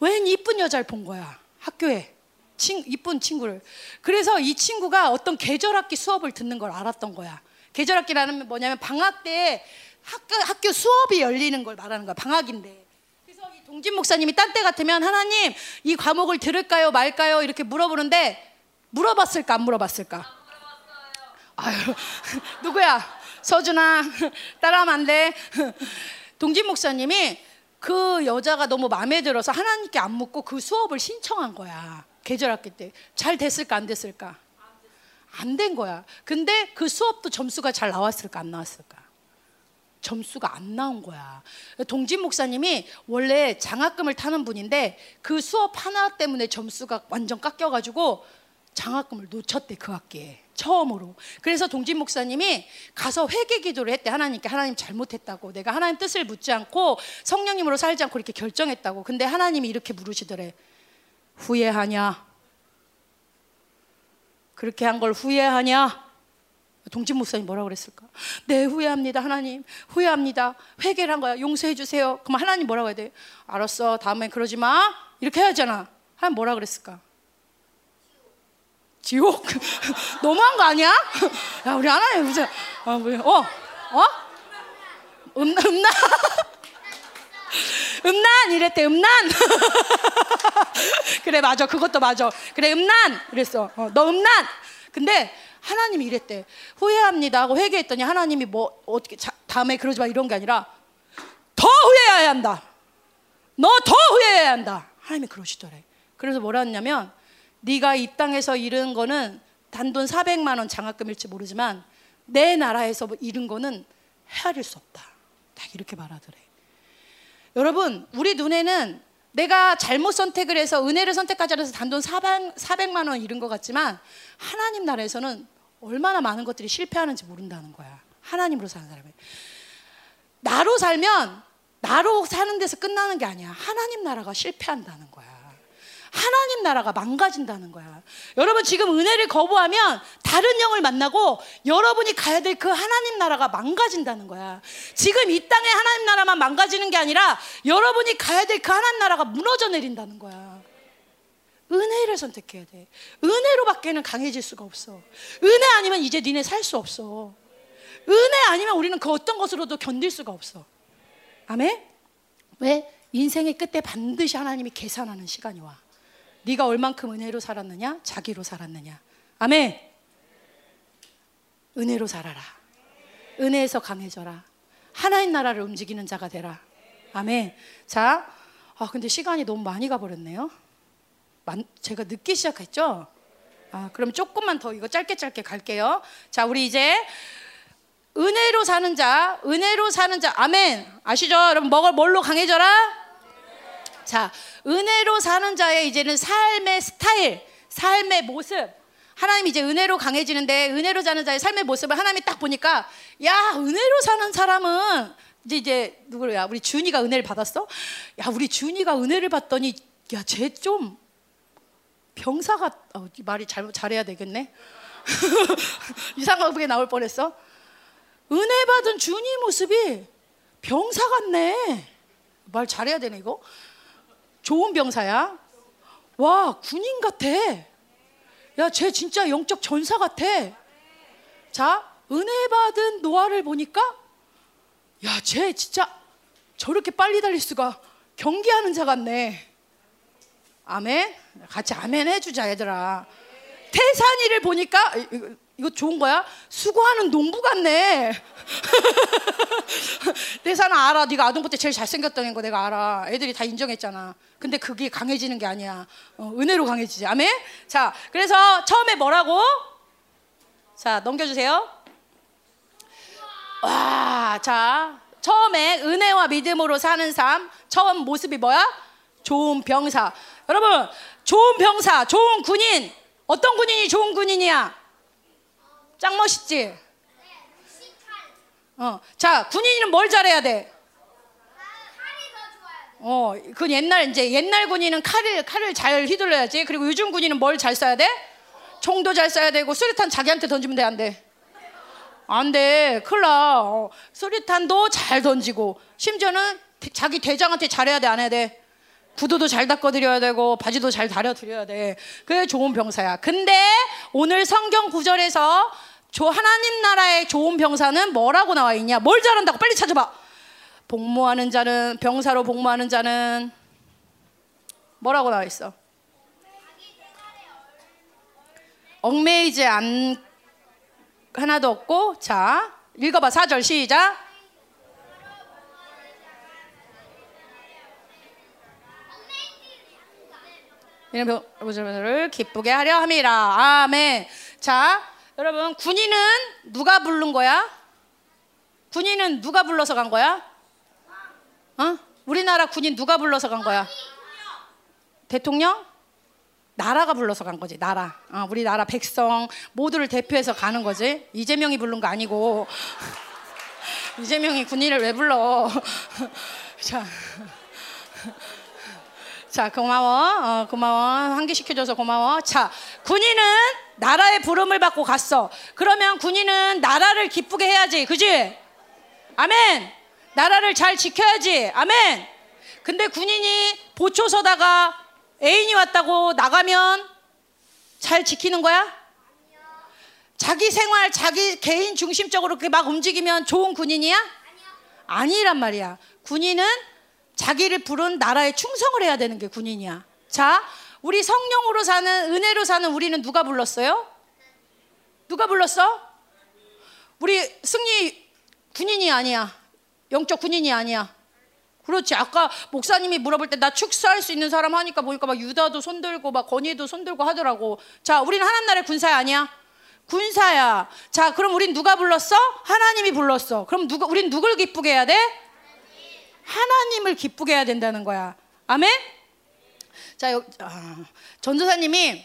웬 이쁜 여자를 본 거야 학교에 친, 이쁜 친구를. 그래서 이 친구가 어떤 계절학기 수업을 듣는 걸 알았던 거야. 계절학기라는 뭐냐면 방학 때 학교, 학교 수업이 열리는 걸 말하는 거야. 방학인데. 그래서 이 동진 목사님이 딴 때 같으면 하나님 이 과목을 들을까요 말까요 이렇게 물어보는데 물어봤을까 안 물어봤을까? 아유 누구야 서준아 따라하면 안 돼. 동진 목사님이 그 여자가 너무 마음에 들어서 하나님께 안 묻고 그 수업을 신청한 거야 계절 학기 때 잘 됐을까 안 됐을까? 안 된 거야. 근데 그 수업도 점수가 잘 나왔을까 안 나왔을까? 점수가 안 나온 거야. 동진 목사님이 원래 장학금을 타는 분인데 그 수업 하나 때문에 점수가 완전 깎여가지고 장학금을 놓쳤대 그 학기에 처음으로. 그래서 동진 목사님이 가서 회개 기도를 했대 하나님께 하나님 잘못했다고 내가 하나님 뜻을 묻지 않고 성령님으로 살지 않고 이렇게 결정했다고. 근데 하나님이 이렇게 물으시더래. 후회하냐? 그렇게 한 걸 후회하냐? 동진 목사님 뭐라고 그랬을까? 네 후회합니다 하나님 후회합니다 회개를 한 거야 용서해 주세요 그럼 하나님 뭐라고 해야 돼? 알았어 다음엔 그러지 마 이렇게 해야잖아 하나님 뭐라 그랬을까? 지옥? 너무한 거 아니야? 야 우리 하나님 무슨 어? 뭐, 어? 어? 음, 음란 음란 이랬대 음란 그래 맞아 그것도 맞아 그래 음란 그랬어 어, 너 음란 근데 하나님이 이랬대 후회합니다 하고 회개했더니 하나님이 뭐 어떻게 자, 다음에 그러지 마 이런 게 아니라 더 후회해야 한다 너 더 후회해야 한다 하나님이 그러시더래 그래서 뭐라 했냐면 네가 이 땅에서 잃은 거는 단돈 400만 원 장학금일지 모르지만 내 나라에서 잃은 거는 헤아릴 수 없다 딱 이렇게 말하더래 여러분 우리 눈에는 내가 잘못 선택을 해서 은혜를 선택하지 않아서 단돈 400, 400만 원 잃은 것 같지만 하나님 나라에서는 얼마나 많은 것들이 실패하는지 모른다는 거야. 하나님으로 사는 사람이. 나로 살면 나로 사는 데서 끝나는 게 아니야. 하나님 나라가 실패한다는 거야. 하나님 나라가 망가진다는 거야. 여러분 지금 은혜를 거부하면 다른 영을 만나고 여러분이 가야 될 그 하나님 나라가 망가진다는 거야. 지금 이 땅에 하나님 나라만 망가지는 게 아니라 여러분이 가야 될 그 하나님 나라가 무너져 내린다는 거야. 은혜를 선택해야 돼. 은혜로밖에는 강해질 수가 없어. 은혜 아니면 이제 니네 살 수 없어. 은혜 아니면 우리는 그 어떤 것으로도 견딜 수가 없어. 아멘? 왜? 인생의 끝에 반드시 하나님이 계산하는 시간이 와. 네가 얼만큼 은혜로 살았느냐, 자기로 살았느냐. 아멘. 은혜로 살아라. 은혜에서 강해져라. 하나님 나라를 움직이는 자가 되라. 아멘. 자, 아 근데 시간이 너무 많이 가버렸네요. 제가 늦게 시작했죠? 아, 그럼 조금만 더 이거 짧게 짧게 갈게요. 자, 우리 이제 은혜로 사는 자, 은혜로 사는 자, 아멘. 아시죠? 여러분, 먹을 뭘로 강해져라? 자, 은혜로 사는 자의 이제는 삶의 스타일, 삶의 모습. 하나님 이제 은혜로 강해지는데 은혜로 사는 자의 삶의 모습을 하나님이 딱 보니까 야, 은혜로 사는 사람은 이제 이제 누구야? 우리 준이가 은혜를 받았어? 야, 우리 준이가 은혜를 받더니 야, 쟤 좀 병사가 어, 말이 잘못 잘해야 되겠네. 이상하게 나올 뻔했어. 은혜 받은 준이 모습이 병사 같네. 말 잘해야 되네 이거. 좋은 병사야. 와, 군인 같아. 야, 쟤 진짜 영적 전사 같아. 자, 은혜 받은 노아를 보니까 야, 쟤 진짜 저렇게 빨리 달릴 수가 경기하는 자 같네. 아멘. 같이 아멘 해주자, 얘들아. 태산이를 보니까 이거 좋은 거야? 수고하는 농부 같네. 태산아 알아. 네가 아동부 때 제일 잘생겼다는 거 내가 알아. 애들이 다 인정했잖아. 근데 그게 강해지는 게 아니야. 어, 은혜로 강해지지. 아멘. 자, 그래서 처음에 뭐라고? 자, 넘겨주세요. 와, 자, 처음에 은혜와 믿음으로 사는 삶. 처음 모습이 뭐야? 좋은 병사. 여러분, 좋은 병사, 좋은 군인. 어떤 군인이 좋은 군인이야? 짱 멋있지? 어, 자, 군인은 뭘 잘해야 돼? 어, 그 옛날 이제 옛날 군인은 칼을 칼을 잘 휘둘러야지. 그리고 요즘 군인은 뭘 잘 써야 돼? 총도 잘 써야 되고 수류탄 자기한테 던지면 돼, 안 돼? 안 돼. 큰일 나. 어, 수류탄도 잘 던지고 심지어는 자기 대장한테 잘해야 돼, 안 해야 돼? 구두도 잘 닦아드려야 되고 바지도 잘 다려드려야 돼. 그게 좋은 병사야. 근데 오늘 성경 구절에서 하나님 나라의 좋은 병사는 뭐라고 나와 있냐? 뭘 잘한다고 빨리 찾아봐. 복무하는 자는 병사로 복무하는 자는 뭐라고 나와 있어? 얽매이지 않 하나도 없고 자 읽어봐 4절 시작 이런 모습을 기쁘게 하려 함이라 아멘 자 여러분 군인은 누가 부른 거야? 군인은 누가 불러서 간 거야? 어? 우리나라 군인 누가 불러서 간 거야? 대통령? 나라가 불러서 간 거지 나라 어, 우리 나라 백성 모두를 대표해서 가는 거지 이재명이 부른 거 아니고 이재명이 군인을 왜 불러 자, 자 고마워. 어, 고마워. 환기시켜줘서 고마워. 자 군인은 나라의 부름을 받고 갔어. 그러면 군인은 나라를 기쁘게 해야지. 그지? 아멘. 나라를 잘 지켜야지. 아멘. 근데 군인이 보초 서다가 애인이 왔다고 나가면 잘 지키는 거야? 자기 생활, 자기 개인 중심적으로 그렇게 막 움직이면 좋은 군인이야? 아니란 말이야. 군인은 자기를 부른 나라에 충성을 해야 되는 게 군인이야. 자, 우리 성령으로 사는, 은혜로 사는 우리는 누가 불렀어요? 누가 불렀어? 우리 승리 군인이 아니야. 영적 군인이 아니야. 그렇지. 아까 목사님이 물어볼 때 나 축사할 수 있는 사람 하니까 보니까 막 유다도 손들고 막 건이도 손들고 하더라고. 자, 우리는 하나님 나라의 군사 아니야? 군사야. 자, 그럼 우린 누가 불렀어? 하나님이 불렀어. 그럼 누가 우린 누굴 기쁘게 해야 돼? 하나님을 기쁘게 해야 된다는 거야. 아멘? 자, 여, 아, 전도사님이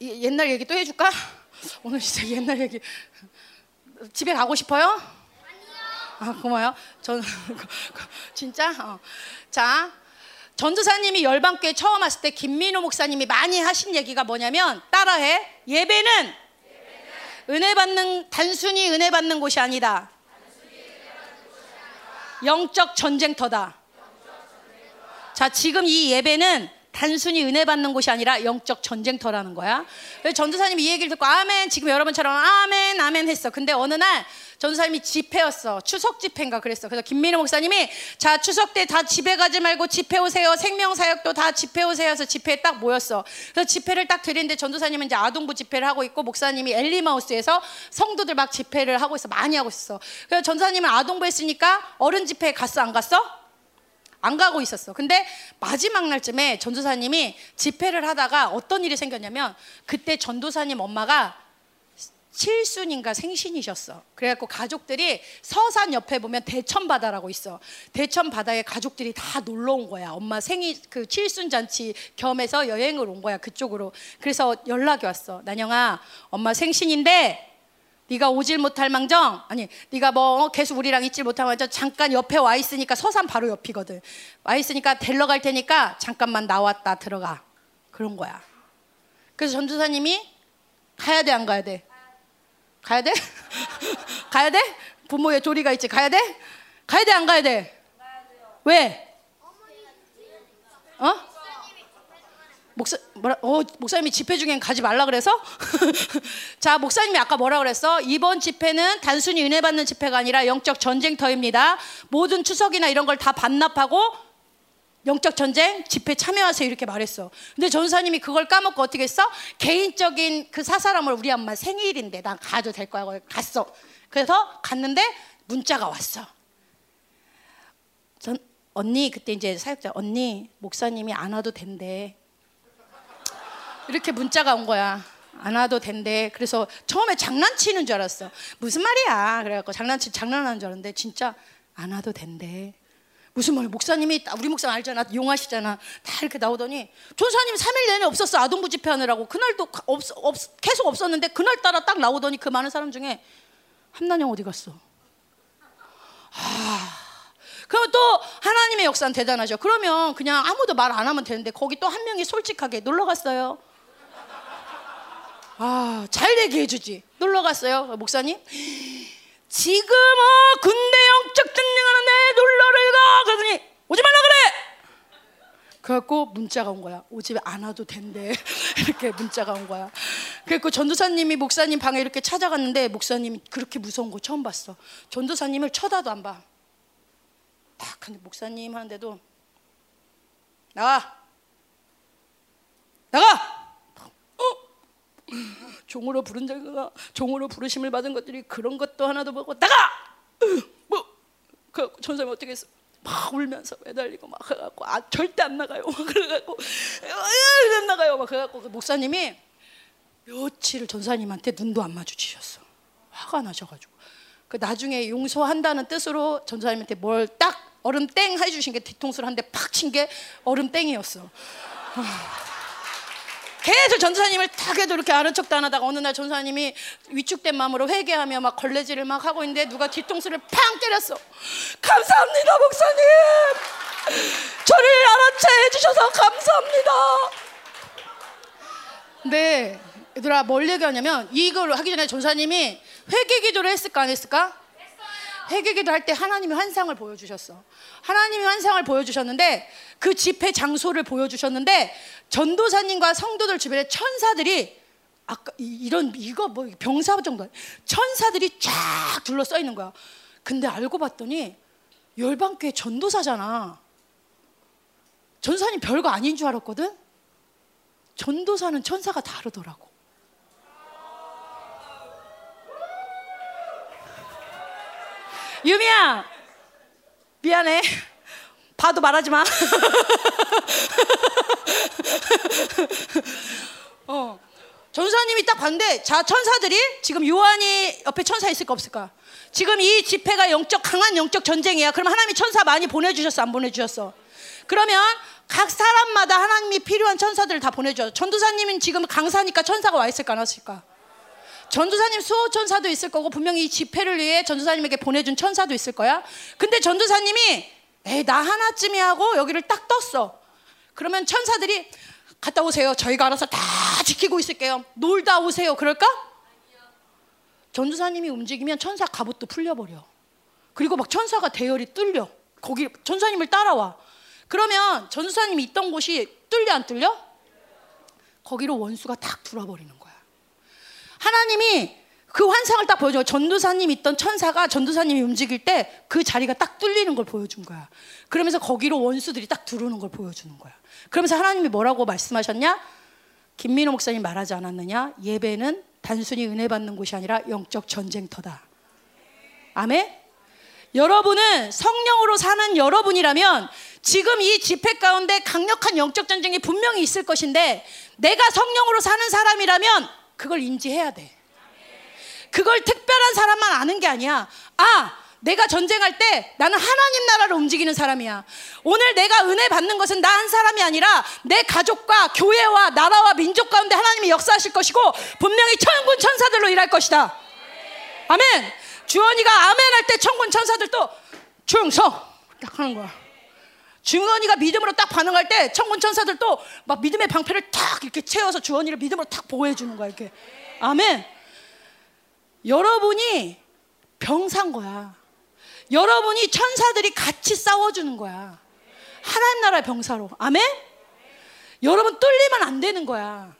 이, 옛날 얘기 또 해줄까? 오늘 진짜 옛날 얘기. 집에 가고 싶어요? 아, 고마워요. 전 진짜. 어. 자, 전도사님이 열방교회 처음 왔을 때 김민호 목사님이 많이 하신 얘기가 뭐냐면 따라해. 예배는 은혜 받는 단순히 은혜 받는 곳이 아니다. 영적 전쟁터다. 자, 지금 이 예배는 단순히 은혜 받는 곳이 아니라 영적 전쟁터라는 거야. 전도사님이 이 얘기를 듣고 아멘 지금 여러분처럼 아멘 아멘 했어. 근데 어느 날 전도사님이 집회였어. 추석 집회인가 그랬어. 그래서 김민호 목사님이 자 추석 때 다 집에 가지 말고 집회 오세요. 생명사역도 다 집회 오세요. 해서 집회에 딱 모였어. 그래서 집회를 딱 드리는데 전도사님은 이제 아동부 집회를 하고 있고 목사님이 엘리마우스에서 성도들 막 집회를 하고 있어. 많이 하고 있어. 그래서 전도사님은 아동부 했으니까 어른 집회에 갔어 안 갔어? 안 가고 있었어. 근데 마지막 날쯤에 전도사님이 집회를 하다가 어떤 일이 생겼냐면 그때 전도사님 엄마가 칠순인가 생신이셨어. 그래갖고 가족들이 서산 옆에 보면 대천 바다라고 있어. 대천 바다에 가족들이 다 놀러 온 거야. 엄마 생일 그 칠순 잔치 겸해서 여행을 온 거야 그쪽으로. 그래서 연락이 왔어. 난영아, 엄마 생신인데 네가 오질 못할 망정 아니 네가 뭐 계속 우리랑 있질 못할 망정 잠깐 옆에 와 있으니까 서산 바로 옆이거든 와 있으니까 데려 갈 테니까 잠깐만 나왔다 들어가 그런 거야 그래서 전도사님이 가야 돼 안 가야 돼 가야 돼? 가야 돼? 부모의 조리가 있지. 가야 돼? 가야 돼? 안 가야 돼? 왜? 어? 목사 뭐라 어 목사님이 집회 중엔 가지 말라 그래서? 자 목사님이 아까 뭐라 그랬어? 이번 집회는 단순히 은혜 받는 집회가 아니라 영적 전쟁터입니다. 모든 추석이나 이런 걸 다 반납하고 영적 전쟁 집회 참여하세요 이렇게 말했어 근데 전사님이 그걸 까먹고 어떻게 했어 개인적인 그 사사람을 우리 엄마 생일인데 난 가도 될 거야 갔어 그래서 갔는데 문자가 왔어 전 언니 그때 이제 사역자 언니 목사님이 안 와도 된대 이렇게 문자가 온 거야. 안 와도 된대. 그래서 처음에 장난치는 줄 알았어. 무슨 말이야? 그래갖고 장난치 장난하는 줄 알았는데 진짜 안 와도 된대. 무슨 말이야? 목사님이 우리 목사 알잖아, 용하시잖아. 다 이렇게 나오더니 전사님 3일 내내 없었어 아동부 집회하느라고 그날도 없, 없, 계속 없었는데 그날 따라 딱 나오더니 그 많은 사람 중에 한난영 어디 갔어? 아. 그럼 또 하나님의 역사는 대단하죠. 그러면 그냥 아무도 말 안 하면 되는데 거기 또 한 명이 솔직하게 놀러 갔어요. 아, 잘 되게 해주지. 놀러 갔어요, 목사님. 지금 어, 군대 영적 전쟁하는데 놀러를 가. 그러더니 오지 말라 그래. 그래갖고 문자가 온 거야. 오지 안 와도 된대. 이렇게 문자가 온 거야. 그래갖고 전도사님이 목사님 방에 이렇게 찾아갔는데 목사님이 그렇게 무서운 거 처음 봤어. 전도사님을 쳐다도 안 봐. 딱 근데 목사님 하는데도 나와. 종으로 부른 자가 종으로 부르심을 받은 것들이 그런 것도 하나도 보고 나가! 뭐그 전사님 어떻게 했어? 막 울면서 매달리고 막 해갖고 아 절대 안 나가요. 막 그래갖고 으, 안 나가요. 막 그래갖고 그 목사님이 며칠을 전사님한테 눈도 안 마주치셨어. 화가 나셔가지고. 그 나중에 용서한다는 뜻으로 전사님한테 뭘 딱 얼음 땡 해주신 게 뒤통수를 한 대 팍 친 게 얼음 땡이었어 계속 전사님을 탁 해도 이렇게 아는 척도 안 하다가 어느 날 전사님이 위축된 마음으로 회개하며 막 걸레질을 막 하고 있는데 누가 뒤통수를 팡 때렸어. 감사합니다, 목사님. 저를 알아채 해주셔서 감사합니다. 네, 얘들아 뭘 얘기하냐면 이걸 하기 전에 전사님이 회개 기도를 했을까 안 했을까? 회개기도 할 때 하나님이 환상을 보여주셨어. 하나님이 환상을 보여주셨는데 그 집회 장소를 보여주셨는데 전도사님과 성도들 주변에 천사들이 아까 이- 이런 이거 뭐 병사 정도 천사들이 쫙 둘러싸 있는 거야. 근데 알고 봤더니 열방교회 전도사잖아. 전사님 별거 아닌 줄 알았거든. 전도사는 천사가 다르더라고. 유미야! 미안해. 봐도 말하지 마. 어. 전사님이 딱 봤는데 자 천사들이 지금 요한이 옆에 천사 있을까 없을까 지금 이 집회가 영적 강한 영적 전쟁이야. 그럼 하나님이 천사 많이 보내주셨어 안 보내주셨어? 그러면 각 사람마다 하나님이 필요한 천사들을 다 보내줘 전도사님은 지금 강사니까 천사가 와 있을까 안 왔을까 전도사님 수호 천사도 있을 거고 분명히 이 집회를 위해 전도사님에게 보내준 천사도 있을 거야. 근데 전도사님이 에이 나 하나쯤이 하고 여기를 딱 떴어. 그러면 천사들이 갔다 오세요. 저희가 알아서 다 지키고 있을게요. 놀다 오세요. 그럴까? 전도사님이 움직이면 천사 갑옷도 풀려버려. 그리고 막 천사가 대열이 뚫려. 거기 전도사님을 따라와. 그러면 전도사님이 있던 곳이 뚫려 안 뚫려? 거기로 원수가 탁 들어버리는 거야. 하나님이 그 환상을 딱 보여줘. 전도사님 있던 천사가 전도사님이 움직일 때 그 자리가 딱 뚫리는 걸 보여준 거야. 그러면서 거기로 원수들이 딱 들어오는 걸 보여주는 거야. 그러면서 하나님이 뭐라고 말씀하셨냐? 김민호 목사님 말하지 않았느냐? 예배는 단순히 은혜 받는 곳이 아니라 영적 전쟁터다. 아멘? 여러분은 성령으로 사는 여러분이라면 지금 이 집회 가운데 강력한 영적 전쟁이 분명히 있을 것인데 내가 성령으로 사는 사람이라면 그걸 인지해야 돼. 그걸 특별한 사람만 아는 게 아니야. 아, 내가 전쟁할 때 나는 하나님 나라를 움직이는 사람이야. 오늘 내가 은혜 받는 것은 나 한 사람이 아니라 내 가족과 교회와 나라와 민족 가운데 하나님이 역사하실 것이고 분명히 천군 천사들로 일할 것이다. 아멘. 주원이가 아멘 할 때 천군 천사들도 충성 딱 하는 거야. 주원이가 믿음으로 딱 반응할 때 천군 천사들도 막 믿음의 방패를 탁 이렇게 채워서 주원이를 믿음으로 탁 보호해 주는 거야 이렇게. 아멘. 여러분이 병산 거야. 여러분이 천사들이 같이 싸워주는 거야. 하나님 나라의 병사로. 아멘? 여러분 뚫리면 안 되는 거야.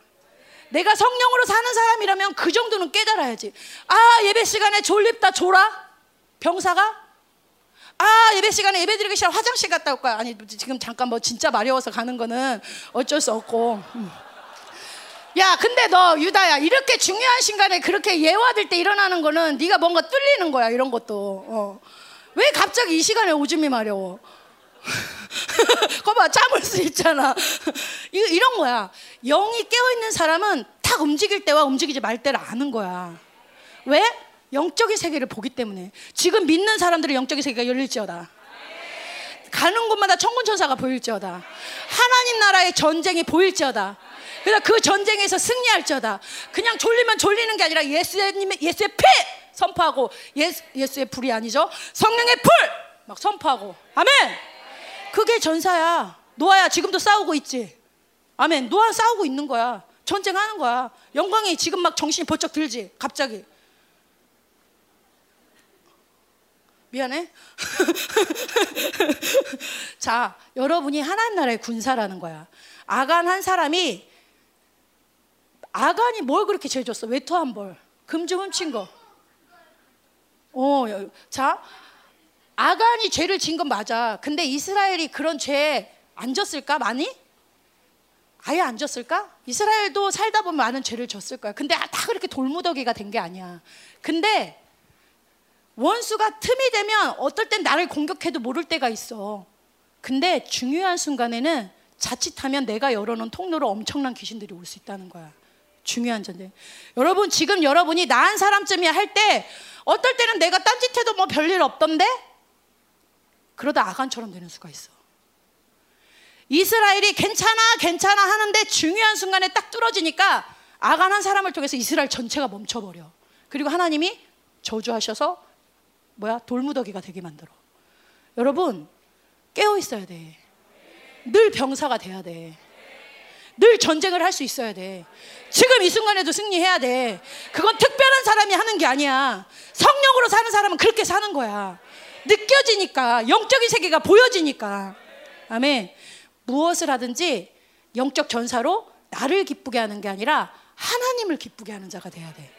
내가 성령으로 사는 사람이라면 그 정도는 깨달아야지. 아, 예배 시간에 졸립다 졸아? 병사가? 아, 예배 시간에 예배 드리기 싫어 화장실 갔다 올 거야. 아니, 지금 잠깐 뭐 진짜 마려워서 가는 거는 어쩔 수 없고. 음. 야, 근데 너 유다야 이렇게 중요한 순간에 그렇게 예화될 때 일어나는 거는 네가 뭔가 뚫리는 거야 이런 것도. 어. 왜 갑자기 이 시간에 오줌이 마려워? 거봐 참을 수 있잖아. 이- 이런 거야. 영이 깨어 있는 사람은 탁 움직일 때와 움직이지 말 때를 아는 거야. 왜? 영적인 세계를 보기 때문에. 지금 믿는 사람들의 영적인 세계가 열릴지어다. 가는 곳마다 천군 천사가 보일지어다. 하나님 나라의 전쟁이 보일지어다. 그래서 그 전쟁에서 승리할지어다. 그냥 졸리면 졸리는 게 아니라 예수의 예수의 피 선포하고 예수, 예수의 불이 아니죠. 성령의 불 막 선포하고. 아멘. 그게 전사야. 노아야 지금도 싸우고 있지. 아멘. 노아 싸우고 있는 거야. 전쟁하는 거야. 영광이 지금 막 정신이 번쩍 들지. 갑자기. 미안해. 자, 여러분이 하나님 나라의 군사라는 거야. 아간 한 사람이 아간이 뭘 그렇게 죄 줬어? 외투 한 벌, 금좀 훔친 거. 어, 여- 자, 아간이 죄를 진 건 맞아. 근데 이스라엘이 그런 죄안 졌을까 많이? 아예 안 졌을까? 이스라엘도 살다 보면 많은 죄를 졌을 거야. 근데 다 그렇게 돌무더기가 된 게 아니야. 근데 원수가 틈이 되면 어떨 땐 나를 공격해도 모를 때가 있어. 근데 중요한 순간에는 자칫하면 내가 열어놓은 통로로 엄청난 귀신들이 올 수 있다는 거야. 중요한 전제. 여러분 지금 여러분이 나 한 사람쯤이야 할 때 어떨 때는 내가 딴짓해도 뭐 별일 없던데 그러다 아간처럼 되는 수가 있어. 이스라엘이 괜찮아 괜찮아 하는데 중요한 순간에 딱 뚫어지니까 아간 한 사람을 통해서 이스라엘 전체가 멈춰버려. 그리고 하나님이 저주하셔서 뭐야 돌무더기가 되게 만들어. 여러분 깨어 있어야 돼. 늘 병사가 돼야 돼. 늘 전쟁을 할 수 있어야 돼. 지금 이 순간에도 승리해야 돼. 그건 특별한 사람이 하는 게 아니야. 성령으로 사는 사람은 그렇게 사는 거야. 느껴지니까, 영적인 세계가 보여지니까. 아멘. 무엇을 하든지 영적 전사로 나를 기쁘게 하는 게 아니라 하나님을 기쁘게 하는 자가 돼야 돼.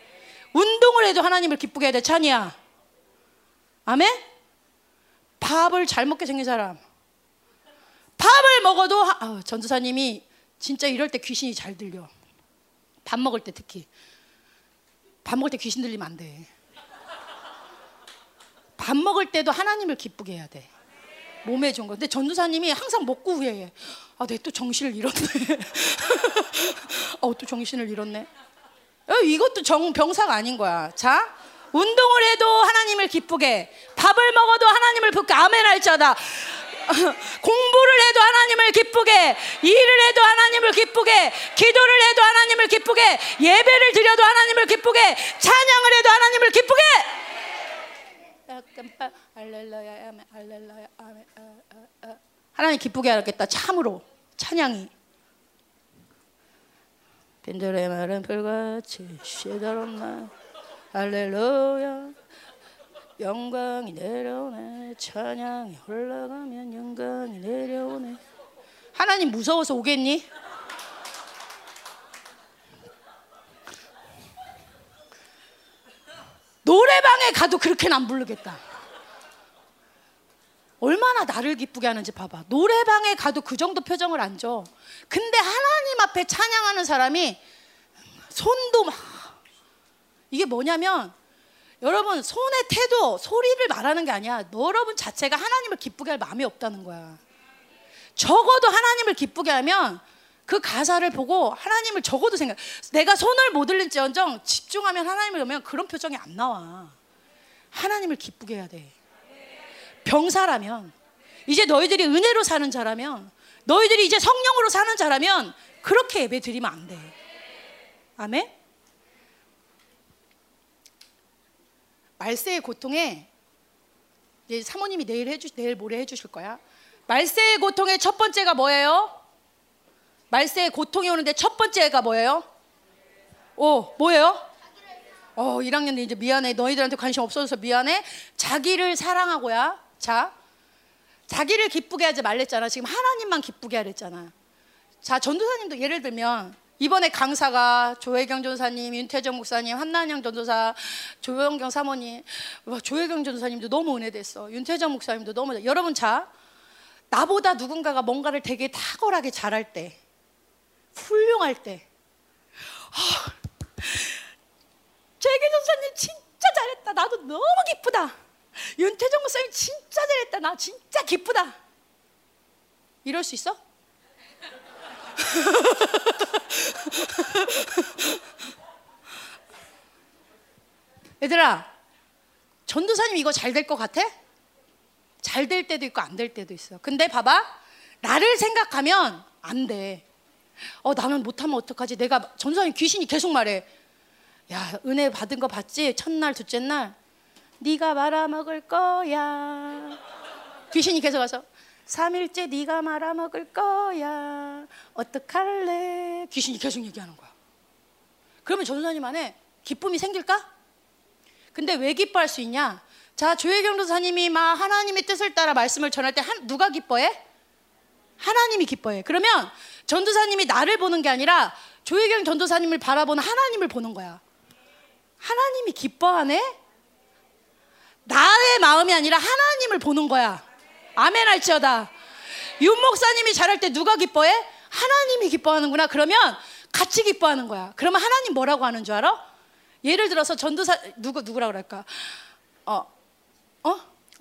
운동을 해도 하나님을 기쁘게 해야 돼. 찬이야. 아멘? 밥을 잘 먹게 생긴 사람. 밥을 먹어도 아, 전도사님이 진짜 이럴 때 귀신이 잘 들려. 밥 먹을 때 특히. 밥 먹을 때 귀신 들리면 안 돼. 밥 먹을 때도 하나님을 기쁘게 해야 돼. 몸에 좋은 거. 근데 전도사님이 항상 먹고 후회해. 아, 내 또 정신을 잃었네. 어, 또 정신을 잃었네. 어, 이것도 정, 병사가 아닌 거야. 자, 운동을 해도 하나님을 기쁘게, 밥을 먹어도 하나님을 기쁘게, 아멘 할 자다. 공부를 해도 하나님을 기쁘게, 일을 해도 하나님을 기쁘게, 기도를 해도 하나님을 기쁘게, 예배를 드려도 하나님을 기쁘게, 찬양을 해도 하나님을 기쁘게. 아, 아, 아. 하나님 기쁘게 하겠다. 참으로 찬양이. 빈들의 말은 불같이 날 할렐루야. 영광이 내려오네. 찬양이 올라가면 영광이 내려오네. 하나님 무서워서 오겠니? 노래방에 가도 그렇게는 안 부르겠다. 얼마나 나를 기쁘게 하는지 봐봐. 노래방에 가도 그 정도 표정을 안 줘. 근데 하나님 앞에 찬양하는 사람이 손도 막 이게 뭐냐면 여러분 손의 태도 소리를 말하는 게 아니야. 여러분 자체가 하나님을 기쁘게 할 마음이 없다는 거야. 적어도 하나님을 기쁘게 하면 그 가사를 보고 하나님을 적어도 생각. 내가 손을 못 들린지언정 집중하면 하나님을 보면 그런 표정이 안 나와. 하나님을 기쁘게 해야 돼. 병사라면 이제 너희들이 은혜로 사는 자라면 너희들이 이제 성령으로 사는 자라면 그렇게 예배 드리면 안 돼. 아멘. 말세의 고통에 사모님이 내일 해주 내일 모레 해주실 거야. 말세의 고통의 첫 번째가 뭐예요? 말세의 고통이 오는데 첫 번째가 뭐예요? 오 뭐예요? 어 1학년 이제 미안해 너희들한테 관심 없어져서 미안해 자기를 사랑하고야 자 자기를 기쁘게 하지 말랬잖아 지금 하나님만 기쁘게 하랬잖아 자 전도사님도 예를 들면 이번에 강사가 조혜경 전사님, 윤태정 목사님, 한난영 전도사, 조영경 사모님, 조혜경 전도사님도 너무 은혜됐어. 윤태정 목사님도 너무 여러분 자 나보다 누군가가 뭔가를 되게 탁월하게 잘할 때, 훌륭할 때, 아, 재계 전사님 진짜 잘했다. 나도 너무 기쁘다. 윤태정 목사님 진짜 잘했다. 나 진짜 기쁘다. 이럴 수 있어? 얘들아, 전도사님 이거 잘 될 것 같아? 잘 될 때도 있고 안 될 때도 있어. 근데 봐봐, 나를 생각하면 안 돼. 어, 나는 못하면 어떡하지? 내가 전도사님 귀신이 계속 말해. 야, 은혜 받은 거 봤지? 첫날, 둘째 날. 네가 말아먹을 거야. 귀신이 계속 와서 3일째 네가 말아먹을 거야. 어떡할래? 귀신이 계속 얘기하는 거야. 그러면 전도사님 안에 기쁨이 생길까? 근데 왜 기뻐할 수 있냐? 자, 조혜경 도사님이 막 하나님의 뜻을 따라 말씀을 전할 때 한, 누가 기뻐해? 하나님이 기뻐해. 그러면 전도사님이 나를 보는 게 아니라 조혜경 전도사님을 바라보는 하나님을 보는 거야. 하나님이 기뻐하네? 나의 마음이 아니라 하나님을 보는 거야. 아멘 할지어다. 윤 목사님이 잘할 때 누가 기뻐해? 하나님이 기뻐하는구나. 그러면 같이 기뻐하는 거야. 그러면 하나님 뭐라고 하는 줄 알아? 예를 들어서 전도사 누구 누구라 그럴까? 어, 어,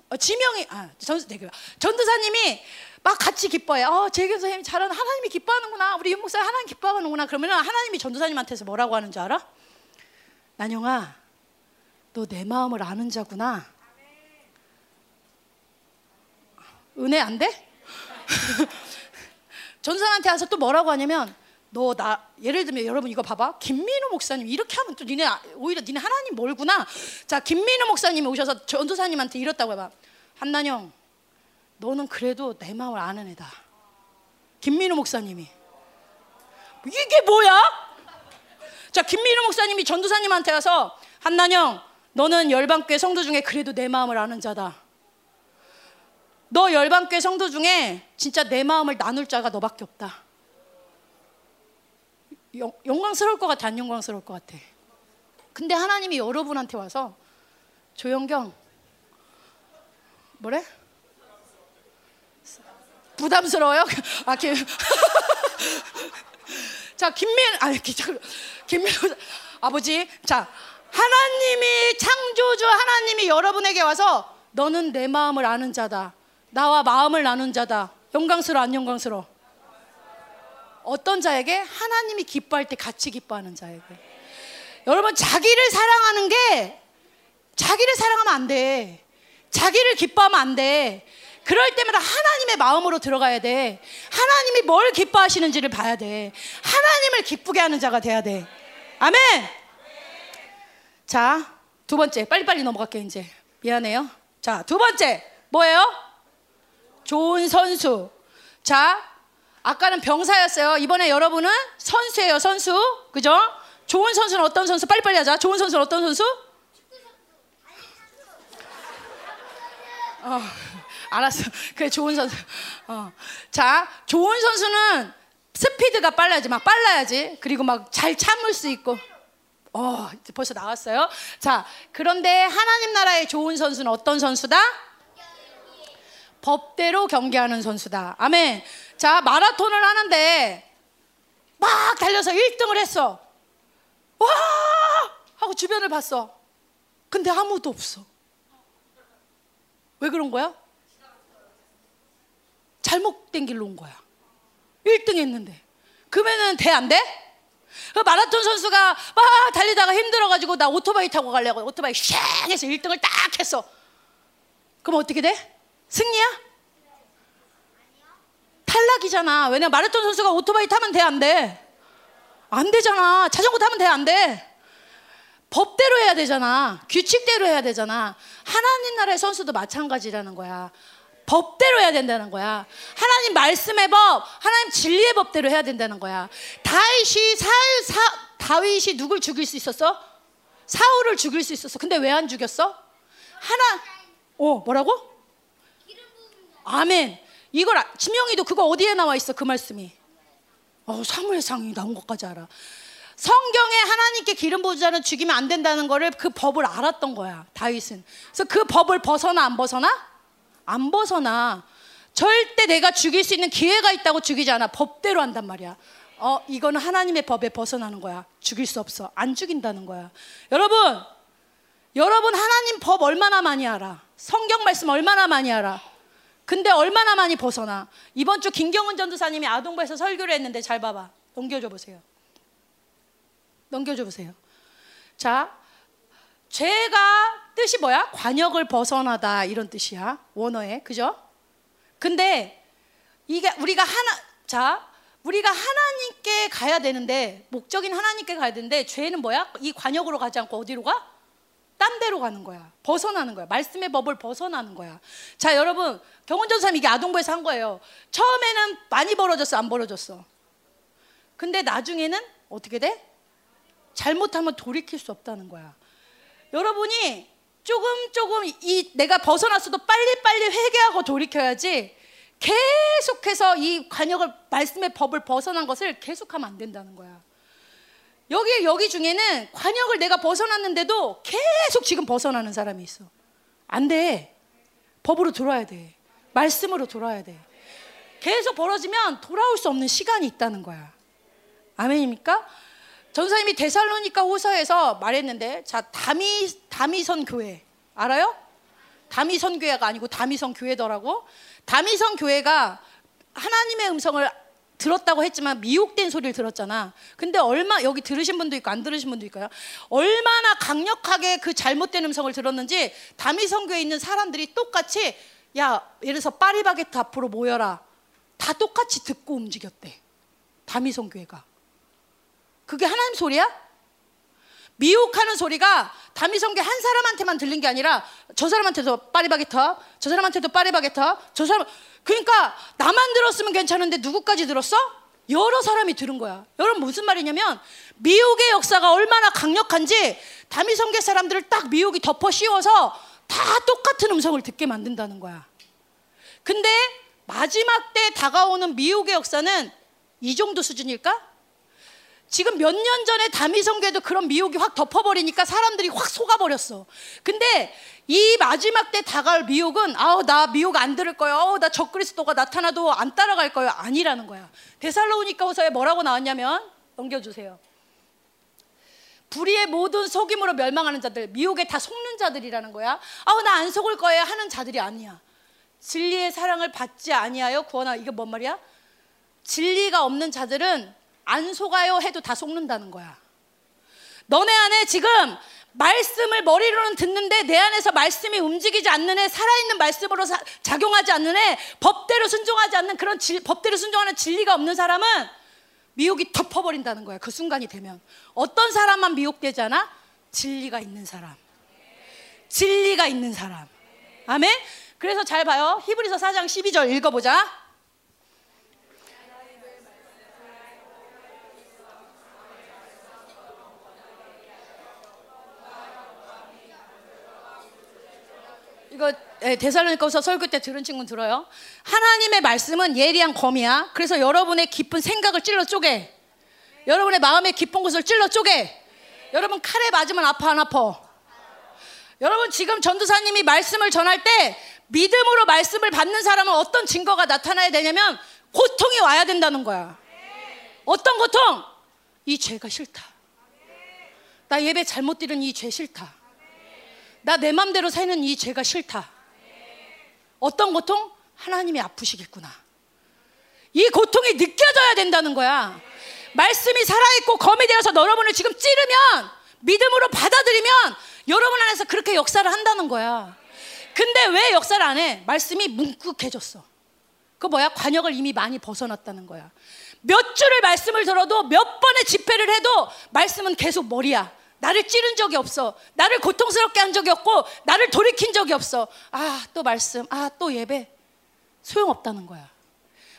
어 지명이 아 전, 네, 그, 전도사님이 막 같이 기뻐해. 어, 재교사님 잘하는 하나님이 기뻐하는구나. 우리 윤 목사 하나님 기뻐하는구나. 그러면 하나님이 전도사님한테서 뭐라고 하는 줄 알아? 난영아, 너 내 마음을 아는 자구나. 은혜 안 돼? 전도사한테 와서 또 뭐라고 하냐면 너 나 예를 들면 여러분 이거 봐봐. 김민우 목사님 이렇게 하면 또 니네 오히려 니네 하나님 멀구나. 자 김민우 목사님이 오셔서 전도사님한테 이렇다고 해봐. 한난영 너는 그래도 내 마음을 아는 애다. 김민우 목사님이. 이게 뭐야? 자 김민우 목사님이 전도사님한테 와서 한난영 너는 열방교회 성도 중에 그래도 내 마음을 아는 자다 너 열방교회 성도 중에 진짜 내 마음을 나눌 자가 너밖에 없다 영, 영광스러울 것 같아 안 영광스러울 것 같아 근데 하나님이 여러분한테 와서 조영경 뭐래? 부담스러워요? 아, 김. 자, 김민, 아니, 김민, 아버지. 자, 하나님이 창조주 하나님이 여러분에게 와서 너는 내 마음을 아는 자다. 나와 마음을 나눈 자다. 영광스러워, 안 영광스러워? 어떤 자에게? 하나님이 기뻐할 때 같이 기뻐하는 자에게. 여러분, 자기를 사랑하는 게 자기를 사랑하면 안 돼. 자기를 기뻐하면 안 돼. 그럴 때마다 하나님의 마음으로 들어가야 돼. 하나님이 뭘 기뻐하시는지를 봐야 돼. 하나님을 기쁘게 하는 자가 돼야 돼. 아멘. 자, 두 번째. 빨리빨리 넘어갈게 이제. 미안해요. 자, 두 번째. 뭐예요? 좋은 선수. 자, 아까는 병사였어요. 이번에 여러분은 선수예요, 선수. 그죠? 좋은 선수는 어떤 선수? 빨리빨리 하자. 좋은 선수는 어떤 선수? 어. 알았어. 그래 좋은 선수. 어. 자, 좋은 선수는 스피드가 빨라야지. 막 빨라야지. 그리고 막 잘 참을 수 있고. 어, 벌써 나왔어요. 자, 그런데 하나님 나라의 좋은 선수는 어떤 선수다? 법대로 경기하는 선수다. 아멘. 자, 마라톤을 하는데 막 달려서 1등을 했어. 와! 하고 주변을 봤어. 근데 아무도 없어. 왜 그런 거야? 잘못된 길로 온 거야. 1등 했는데. 그러면은 돼, 안 돼? 그 마라톤 선수가 막 달리다가 힘들어가지고 나 오토바이 타고 가려고 오토바이 샥 해서 1등을 딱 했어. 그럼 어떻게 돼? 승리야? 탈락이잖아. 왜냐 마라톤 선수가 오토바이 타면 돼, 안 돼? 안 되잖아. 자전거 타면 돼, 안 돼? 법대로 해야 되잖아. 규칙대로 해야 되잖아. 하나님 나라의 선수도 마찬가지라는 거야. 법대로 해야 된다는 거야. 하나님 말씀의 법, 하나님 진리의 법대로 해야 된다는 거야. 다윗이 사, 사, 다윗이 누굴 죽일 수 있었어? 사울을 죽일 수 있었어. 근데 왜 안 죽였어? 하나, 어 뭐라고? 아멘. 이걸 아, 지명이도 그거 어디에 나와 있어? 그 말씀이. 어 사무엘상이 나온 것까지 알아. 성경에 하나님께 기름 부자는 죽이면 안 된다는 거를 그 법을 알았던 거야 다윗은. 그래서 그 법을 벗어나 안 벗어나? 안 벗어나. 절대 내가 죽일 수 있는 기회가 있다고 죽이지 않아. 법대로 한단 말이야. 어, 이거는 하나님의 법에 벗어나는 거야. 죽일 수 없어. 안 죽인다는 거야. 여러분, 여러분 하나님 법 얼마나 많이 알아? 성경 말씀 얼마나 많이 알아? 근데 얼마나 많이 벗어나? 이번 주 김경은 전도사님이 아동부에서 설교를 했는데 잘 봐봐. 넘겨줘 보세요. 넘겨줘 보세요. 자, 죄가 뜻이 뭐야? 관역을 벗어나다 이런 뜻이야. 원어에. 그죠? 근데 이게 우리가 하나 자, 우리가 하나님께 가야 되는데 목적인 하나님께 가야 되는데 죄는 뭐야? 이 관역으로 가지 않고 어디로 가? 딴 데로 가는 거야. 벗어나는 거야. 말씀의 법을 벗어나는 거야. 자, 여러분, 경원전삼 이게 아동부에서 한 거예요. 처음에는 많이 벌어졌어, 안 벌어졌어. 근데 나중에는 어떻게 돼? 잘못하면 돌이킬 수 없다는 거야. 여러분이 조금 조금 이 내가 벗어났어도 빨리빨리 회개하고 돌이켜야지 계속해서 이 관역을 말씀의 법을 벗어난 것을 계속하면 안 된다는 거야. 여기 여기 중에는 관역을 내가 벗어났는데도 계속 지금 벗어나는 사람이 있어. 안 돼. 법으로 돌아야 돼. 말씀으로 돌아야 돼. 계속 벌어지면 돌아올 수 없는 시간이 있다는 거야. 아멘입니까? 전사님이 데살로니카 호서에서 말했는데 자 다미 다미선 교회 알아요? 다미선 교회가 아니고 다미선 교회더라고. 다미선 교회가 하나님의 음성을 들었다고 했지만 미혹된 소리를 들었잖아. 근데 얼마 여기 들으신 분도 있고 안 들으신 분도 있고요. 얼마나 강력하게 그 잘못된 음성을 들었는지 다미성교에 있는 사람들이 똑같이 야 예를 들어서 파리바게트 앞으로 모여라. 다 똑같이 듣고 움직였대. 다미성교회가. 그게 하나님 소리야? 미혹하는 소리가 다미성교 한 사람한테만 들린 게 아니라 저 사람한테도 파리바게트, 저 사람한테도 파리바게트, 저 사람 그러니까 나만 들었으면 괜찮은데 누구까지 들었어? 여러 사람이 들은 거야. 여러분 무슨 말이냐면 미혹의 역사가 얼마나 강력한지 다미성계 사람들을 딱 미혹이 덮어 씌워서 다 똑같은 음성을 듣게 만든다는 거야. 근데 마지막 때 다가오는 미혹의 역사는 이 정도 수준일까? 지금 몇 년 전에 다미성교에도 그런 미혹이 확 덮어버리니까 사람들이 확 속아버렸어. 근데 이 마지막 때 다가올 미혹은 아우 나 미혹 안 들을 거야. 아우 나 적그리스도가 나타나도 안 따라갈 거야. 아니라는 거야. 데살로니카후서에 뭐라고 나왔냐면 넘겨주세요. 불의의 모든 속임으로 멸망하는 자들, 미혹에 다 속는 자들이라는 거야. 아우 나 안 속을 거야 하는 자들이 아니야. 진리의 사랑을 받지 아니하여 구원하 이게 뭔 말이야? 진리가 없는 자들은 안 속아요 해도 다 속는다는 거야. 너네 안에 지금 말씀을 머리로는 듣는데 내 안에서 말씀이 움직이지 않는 애, 살아있는 말씀으로 사, 작용하지 않는 애, 법대로 순종하지 않는 그런 질, 법대로 순종하는 진리가 없는 사람은 미혹이 덮어버린다는 거야. 그 순간이 되면. 어떤 사람만 미혹되잖아? 진리가 있는 사람. 진리가 있는 사람. 아멘? 그래서 잘 봐요. 히브리서 4장 12절 읽어보자. 이거 대살로니가서 설교 때 들은 친구는 들어요. 하나님의 말씀은 예리한 검이야. 그래서 여러분의 깊은 생각을 찔러 쪼개. 여러분의 마음의 깊은 곳을 찔러 쪼개. 여러분 칼에 맞으면 아파 안 아파? 여러분 지금 전도사님이 말씀을 전할 때 믿음으로 말씀을 받는 사람은 어떤 증거가 나타나야 되냐면 고통이 와야 된다는 거야. 어떤 고통? 이 죄가 싫다. 나 예배 잘못 드린 이 죄 싫다. 나 내 맘대로 사는 이 죄가 싫다. 어떤 고통? 하나님이 아프시겠구나. 이 고통이 느껴져야 된다는 거야. 말씀이 살아있고 검이 되어서 여러분을 지금 찌르면 믿음으로 받아들이면 여러분 안에서 그렇게 역사를 한다는 거야. 근데 왜 역사를 안 해? 말씀이 뭉툭해졌어. 그 뭐야? 관역을 이미 많이 벗어났다는 거야. 몇 줄을 말씀을 들어도 몇 번의 집회를 해도 말씀은 계속 머리야. 나를 찌른 적이 없어. 나를 고통스럽게 한 적이 없고, 나를 돌이킨 적이 없어. 아, 또 말씀, 아, 또 예배. 소용없다는 거야.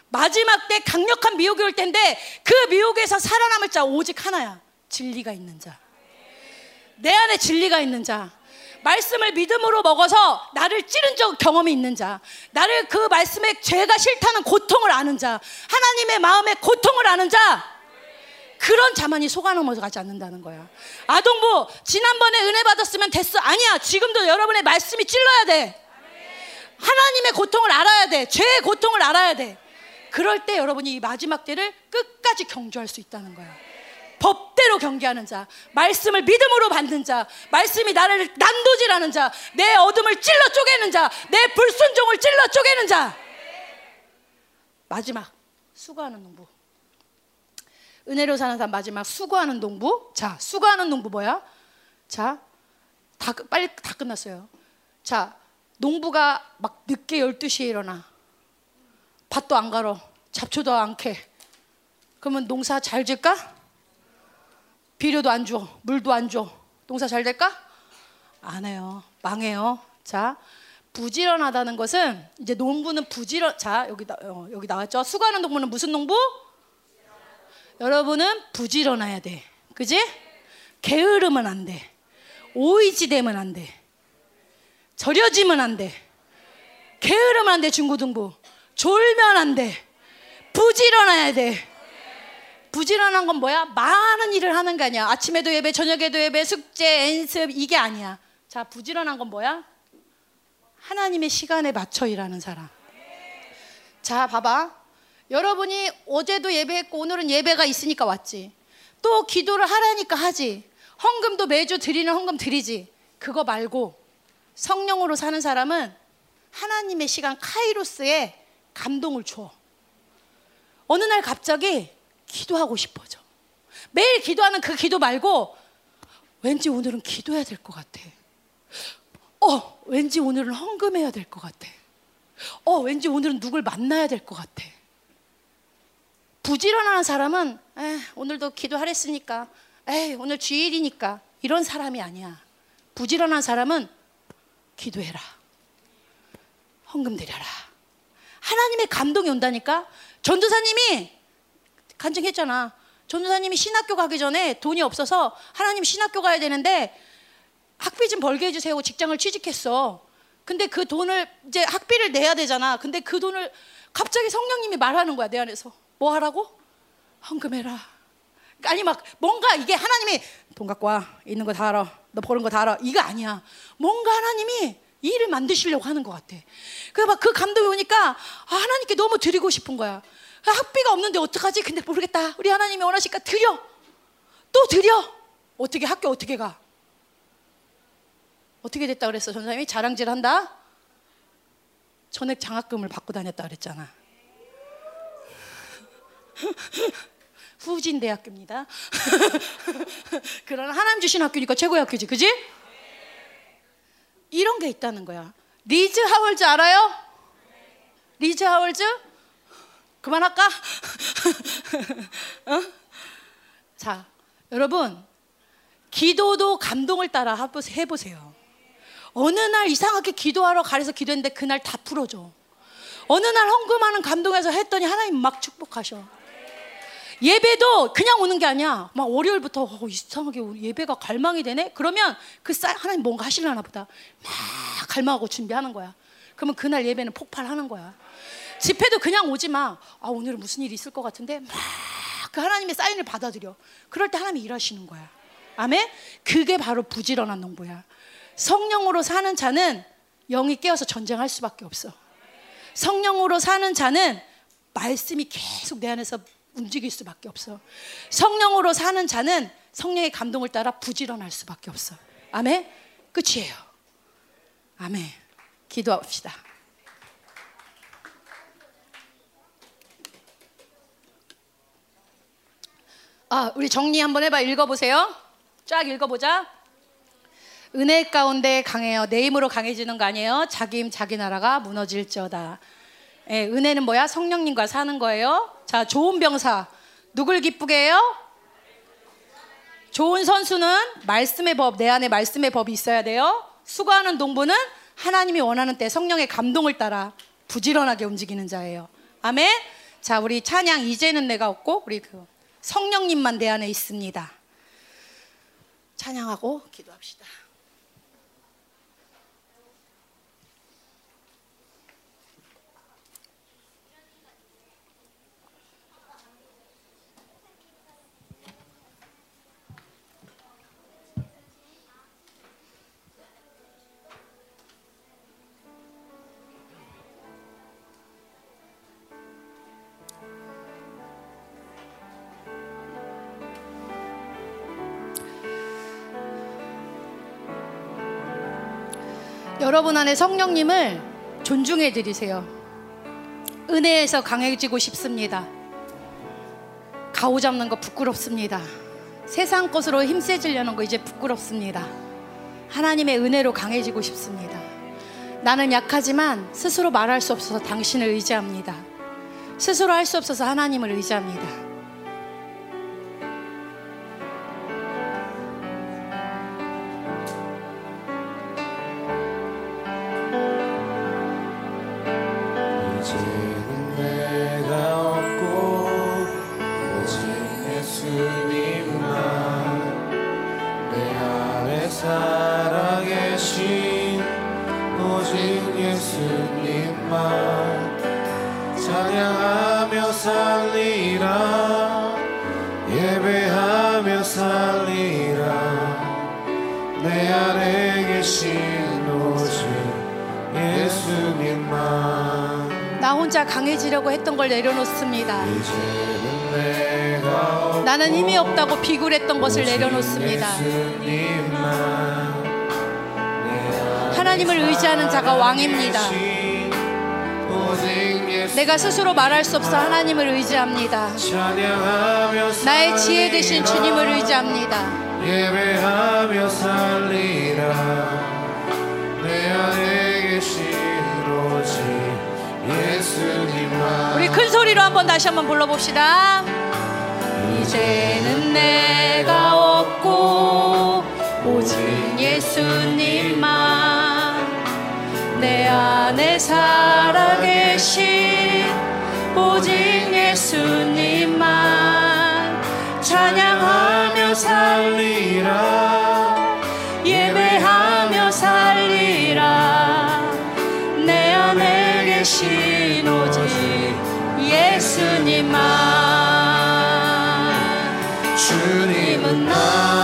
마지막 때 강력한 미혹이 올 텐데, 그 미혹에서 살아남을 자 오직 하나야. 진리가 있는 자. 내 안에 진리가 있는 자. 말씀을 믿음으로 먹어서 나를 찌른 적 경험이 있는 자. 나를 그 말씀의 죄가 싫다는 고통을 아는 자. 하나님의 마음의 고통을 아는 자. 그런 자만이 속아 넘어가지 않는다는 거야. 아동부 지난번에 은혜 받았으면 됐어. 아니야. 지금도 여러분의 말씀이 찔러야 돼. 하나님의 고통을 알아야 돼. 죄의 고통을 알아야 돼. 그럴 때 여러분이 이 마지막 때를 끝까지 경주할 수 있다는 거야. 법대로 경계하는 자, 말씀을 믿음으로 받는 자, 말씀이 나를 난도질하는 자, 내 어둠을 찔러 쪼개는 자, 내 불순종을 찔러 쪼개는 자. 마지막 수고하는 농부. 은혜로 사는 사람 마지막 수고하는 농부. 자, 수고하는 농부 뭐야? 자, 다 빨리 다 끝났어요. 자, 농부가 막 늦게 12시에 일어나. 밭도 안 가러. 잡초도 안 캐. 그러면 농사 잘 질까? 비료도 안 줘. 물도 안 줘. 농사 잘 될까? 안 해요. 망해요. 자, 부지런하다는 것은 이제 농부는 부지런 자, 여기 어, 여기 나왔죠. 수고하는 농부는 무슨 농부? 여러분은 부지런해야 돼. 그지? 게으르면 안 돼. 오이지되면 안 돼. 절여지면 안 돼. 게으르면 안 돼, 중고등부. 졸면 안 돼. 부지런해야 돼. 부지런한 건 뭐야? 많은 일을 하는 거 아니야. 아침에도 예배, 저녁에도 예배, 숙제, 연습 이게 아니야. 자, 부지런한 건 뭐야? 하나님의 시간에 맞춰 일하는 사람. 자, 봐봐. 여러분이 어제도 예배했고 오늘은 예배가 있으니까 왔지. 또 기도를 하라니까 하지. 헌금도 매주 드리는 헌금 드리지. 그거 말고 성령으로 사는 사람은 하나님의 시간 카이로스에 감동을 줘. 어느 날 갑자기 기도하고 싶어져. 매일 기도하는 그 기도 말고 왠지 오늘은 기도해야 될 것 같아. 어, 왠지 오늘은 헌금해야 될 것 같아. 어, 왠지 오늘은 누굴 만나야 될 것 같아. 부지런한 사람은 에, 오늘도 기도하랬으니까, 에, 오늘 주일이니까 이런 사람이 아니야. 부지런한 사람은 기도해라. 헌금 드려라. 하나님의 감동이 온다니까. 전도사님이 간증했잖아. 전도사님이 신학교 가기 전에 돈이 없어서 하나님 신학교 가야 되는데 학비 좀 벌게 해주세요 직장을 취직했어. 근데 그 돈을 이제 학비를 내야 되잖아. 근데 그 돈을 갑자기 성령님이 말하는 거야 내 안에서. 뭐 하라고? 헌금해라. 아니 막 뭔가 이게 하나님이 돈 갖고 와 있는 거 다 알아. 너 버는 거 다 알아. 이거 아니야. 뭔가 하나님이 일을 만드시려고 하는 것 같아. 그래서 막그 감동이 오니까 아, 하나님께 너무 드리고 싶은 거야. 학비가 없는데 어떡하지? 근데 모르겠다. 우리 하나님이 원하시니까 드려. 또 드려. 어떻게 학교 어떻게 가? 어떻게 됐다 그랬어? 전사님이 자랑질 한다? 전액 장학금을 받고 다녔다 그랬잖아. 후진 대학교입니다. 그러나 하나님 주신 학교니까 최고의 학교지, 그지? 이런 게 있다는 거야. 리즈 하월즈 알아요? 리즈 하월즈? 그만할까? 어? 자, 여러분, 기도도 감동을 따라 해보세요. 어느 날 이상하게 기도하러 가려서 기도했는데 그날 다 풀어줘. 어느 날 헌금하는 감동에서 했더니 하나님 막 축복하셔. 예배도 그냥 오는 게 아니야. 막 월요일부터 어, 이상하게 예배가 갈망이 되네. 그러면 그 쌀, 하나님 뭔가 하시려나 보다. 막 갈망하고 준비하는 거야. 그러면 그날 예배는 폭발하는 거야. 집회도 그냥 오지 마. 아 오늘은 무슨 일이 있을 것 같은데 막 그 하나님의 사인을 받아들여. 그럴 때 하나님이 일하시는 거야. 아멘. 그게 바로 부지런한 농부야. 성령으로 사는 자는 영이 깨어서 전쟁할 수밖에 없어. 성령으로 사는 자는 말씀이 계속 내 안에서 움직일 수밖에 없어. 성령으로 사는 자는 성령의 감동을 따라 부지런할 수밖에 없어. 아멘. 끝이에요. 아멘. 기도합시다. 아, 우리 정리 한번 해봐. 읽어보세요. 쫙 읽어보자. 은혜 가운데 강해요. 내 힘으로 강해지는 거 아니에요. 자기 힘, 자기 나라가 무너질지어다. 예, 은혜는 뭐야? 성령님과 사는 거예요. 자, 좋은 병사. 누굴 기쁘게 해요? 좋은 선수는 말씀의 법, 내 안에 말씀의 법이 있어야 돼요. 수고하는 동부는 하나님이 원하는 때 성령의 감동을 따라 부지런하게 움직이는 자예요. 아멘. 자, 우리 찬양 이제는 내가 없고 우리 그 성령님만 내 안에 있습니다. 찬양하고 기도합시다. 여러분 안에 성령님을 존중해 드리세요. 은혜에서 강해지고 싶습니다. 가오 잡는 거 부끄럽습니다. 세상 것으로 힘세지려는 거 이제 부끄럽습니다. 하나님의 은혜로 강해지고 싶습니다. 나는 약하지만 스스로 말할 수 없어서 당신을 의지합니다. 스스로 할 수 없어서 하나님을 의지합니다. 찬양하며 살리라. 예배하며 살리라. 내 안에 계신 오직 예수님만. 나 혼자 강해지려고 했던 걸 내려놓습니다. 나는 힘이 없다고 비굴했던 것을 내려놓습니다. 하나님을 의지하는 자가 왕입니다. 내가 스스로 말할 수 없어 하나님을 의지합니다. 나의 지혜 되신 주님을 의지합니다. 예배하며 살리라 내 안에 오직 예수님만 우리 큰 소리로 한번 다시 한번 불러봅시다. 이제는 내가 없고 오직 예수님만 내 안에 살아계신 오직 예수님만 찬양하며 살리라. 예배하며 살리라. 내 안에 계신 오직 예수님만. 주님은 나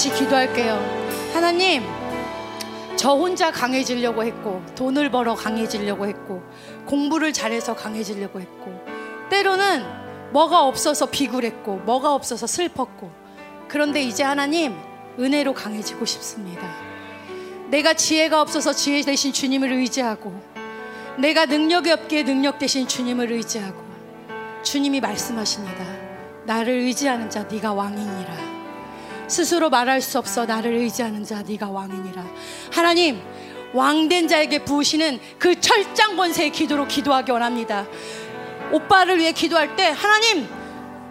같이 기도할게요 하나님 저 혼자 강해지려고 했고 돈을 벌어 강해지려고 했고 공부를 잘해서 강해지려고 했고 때로는 뭐가 없어서 비굴했고 뭐가 없어서 슬펐고 그런데 이제 하나님 은혜로 강해지고 싶습니다. 내가 지혜가 없어서 지혜 대신 주님을 의지하고 내가 능력이 없기에 능력 대신 주님을 의지하고 주님이 말씀하십니다. 나를 의지하는 자 네가 왕이니라. 스스로 말할 수 없어 나를 의지하는 자 네가 왕이니라. 하나님 왕된 자에게 부으시는 그 철장 권세의 기도로 기도하기 원합니다. 오빠를 위해 기도할 때 하나님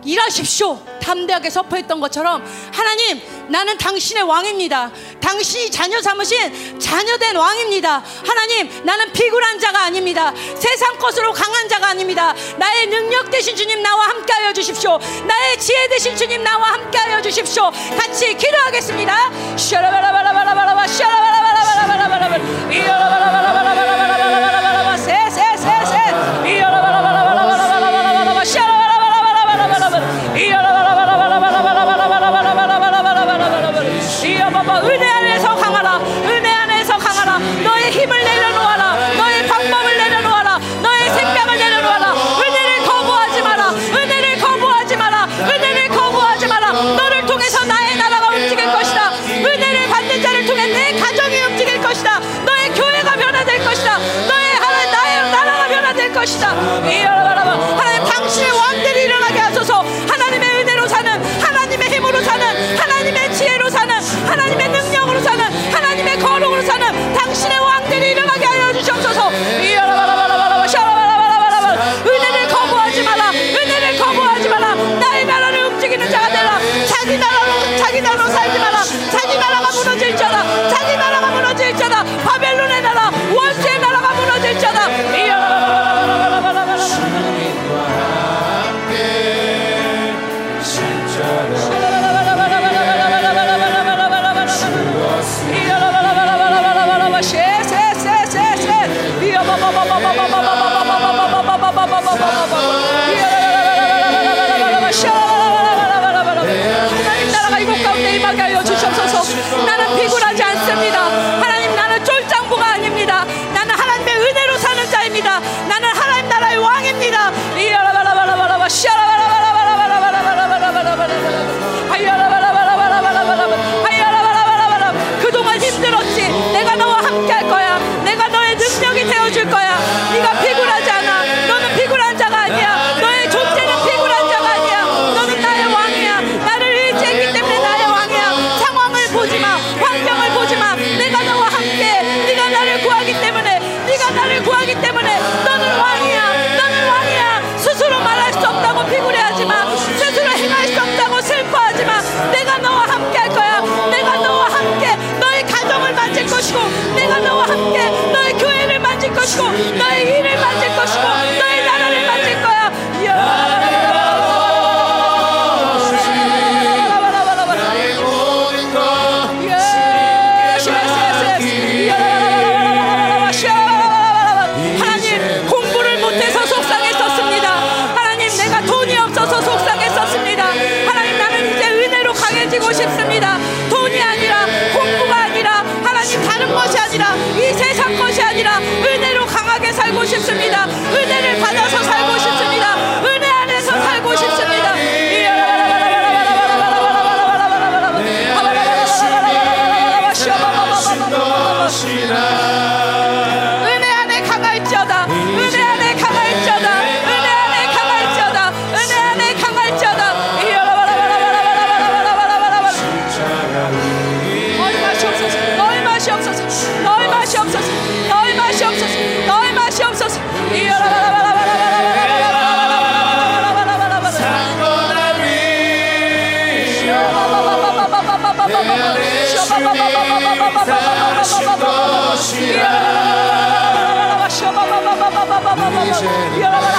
일하십시오. 담대하게 선포했던 것처럼 하나님 나는 당신의 왕입니다. 당신이 자녀 삼으신 자녀된 왕입니다. 하나님 나는 비굴한 자가 아닙니다. 세상 것으로 강한 자가 아닙니다. 나의 능력 되신 주님 나와 함께하여 주십시오. 나의 지혜 되신 주님 나와 함께하여 주십시오. 같이 기도하겠습니다. 샤라바라바라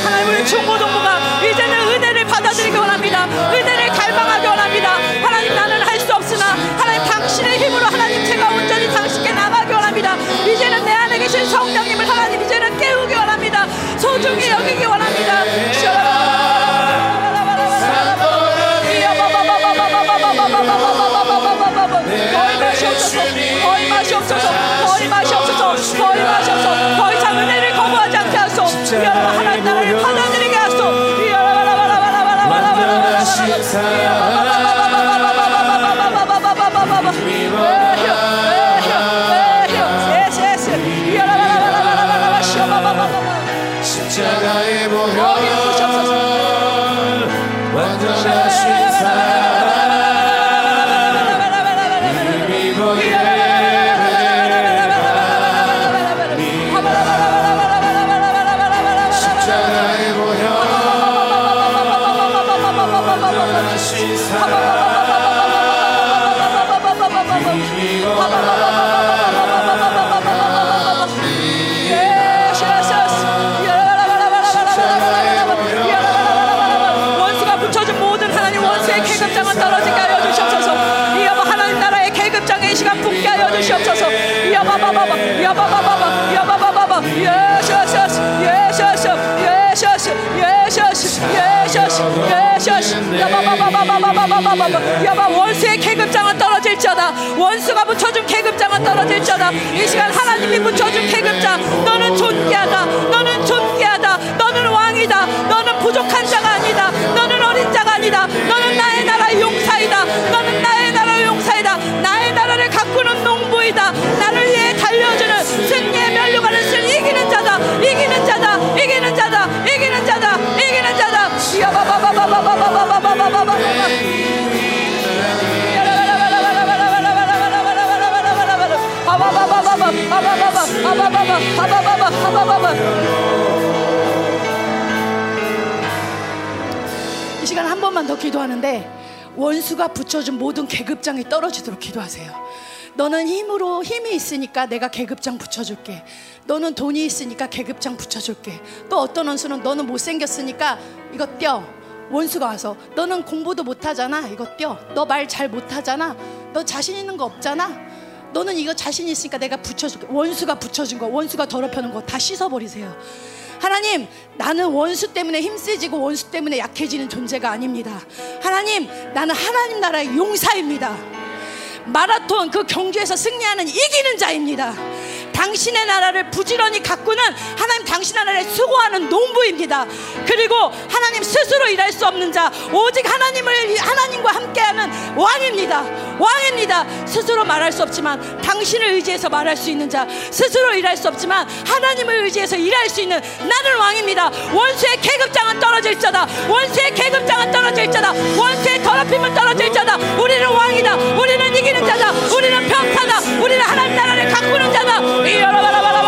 하나님 우리 중고등부가 이제는 은혜를 받아들이기 원합니다. 은혜를 갈망하기 원합니다. 하나님 나는 할 수 없으나 하나님 당신의 힘으로 하나님 제가 온전히 당신께 나가기 원합니다. 이제는 내 안에 계신 성령님을 하나님 이제는 깨우기 원합니다. 소중히 여기기 원합니다 여봐봐 여봐 예. 원수의 계급장은 떨어질지어다. 원수가 붙여준 계급장은 떨어질지어다. 이 시간 하나님이 붙여준 계급장 너는 존귀하다. 너는 존귀하다. 너는 왕이다. 너는 부족한 자가 아니다. 이 시간 한 번만 더 기도하는데 원수가 붙여준 모든 계급장이 떨어지도록 기도하세요. 너는 힘으로 힘이 있으니까 내가 계급장 붙여줄게. 너는 돈이 있으니까 계급장 붙여줄게. 또 어떤 원수는 너는 못생겼으니까 이거 떼어. 원수가 와서 너는 공부도 못하잖아. 이거 떼어. 너 말 잘 못하잖아. 너 자신 있는 거 없잖아. 너는 이거 자신 있으니까 내가 붙여줄게. 원수가 붙여준 거, 원수가 더럽혀놓은 거 다 씻어버리세요. 하나님, 나는 원수 때문에 힘세지고 원수 때문에 약해지는 존재가 아닙니다. 하나님, 나는 하나님 나라의 용사입니다. 마라톤 그 경주에서 승리하는 이기는 자입니다. 당신의 나라를 부지런히 가꾸는 하나님 당신 나라를 수고하는 농부입니다. 그리고 하나님 스스로 일할 수 없는 자 오직 하나님을 하나님과 함께하는 왕입니다. 왕입니다. 스스로 말할 수 없지만 당신을 의지해서 말할 수 있는 자 스스로 일할 수 없지만 하나님을 의지해서 일할 수 있는 나는 왕입니다. 원수의 계급장은 떨어질 자다. 원수의 계급장은 떨어질 자다. 원수의 더럽힘은 떨어질 자다. 우리는 왕이다. 우리는 이기는 자다. 우리는 평타다. 우리는 하나님 나라를 가꾸는 자 Y yo lo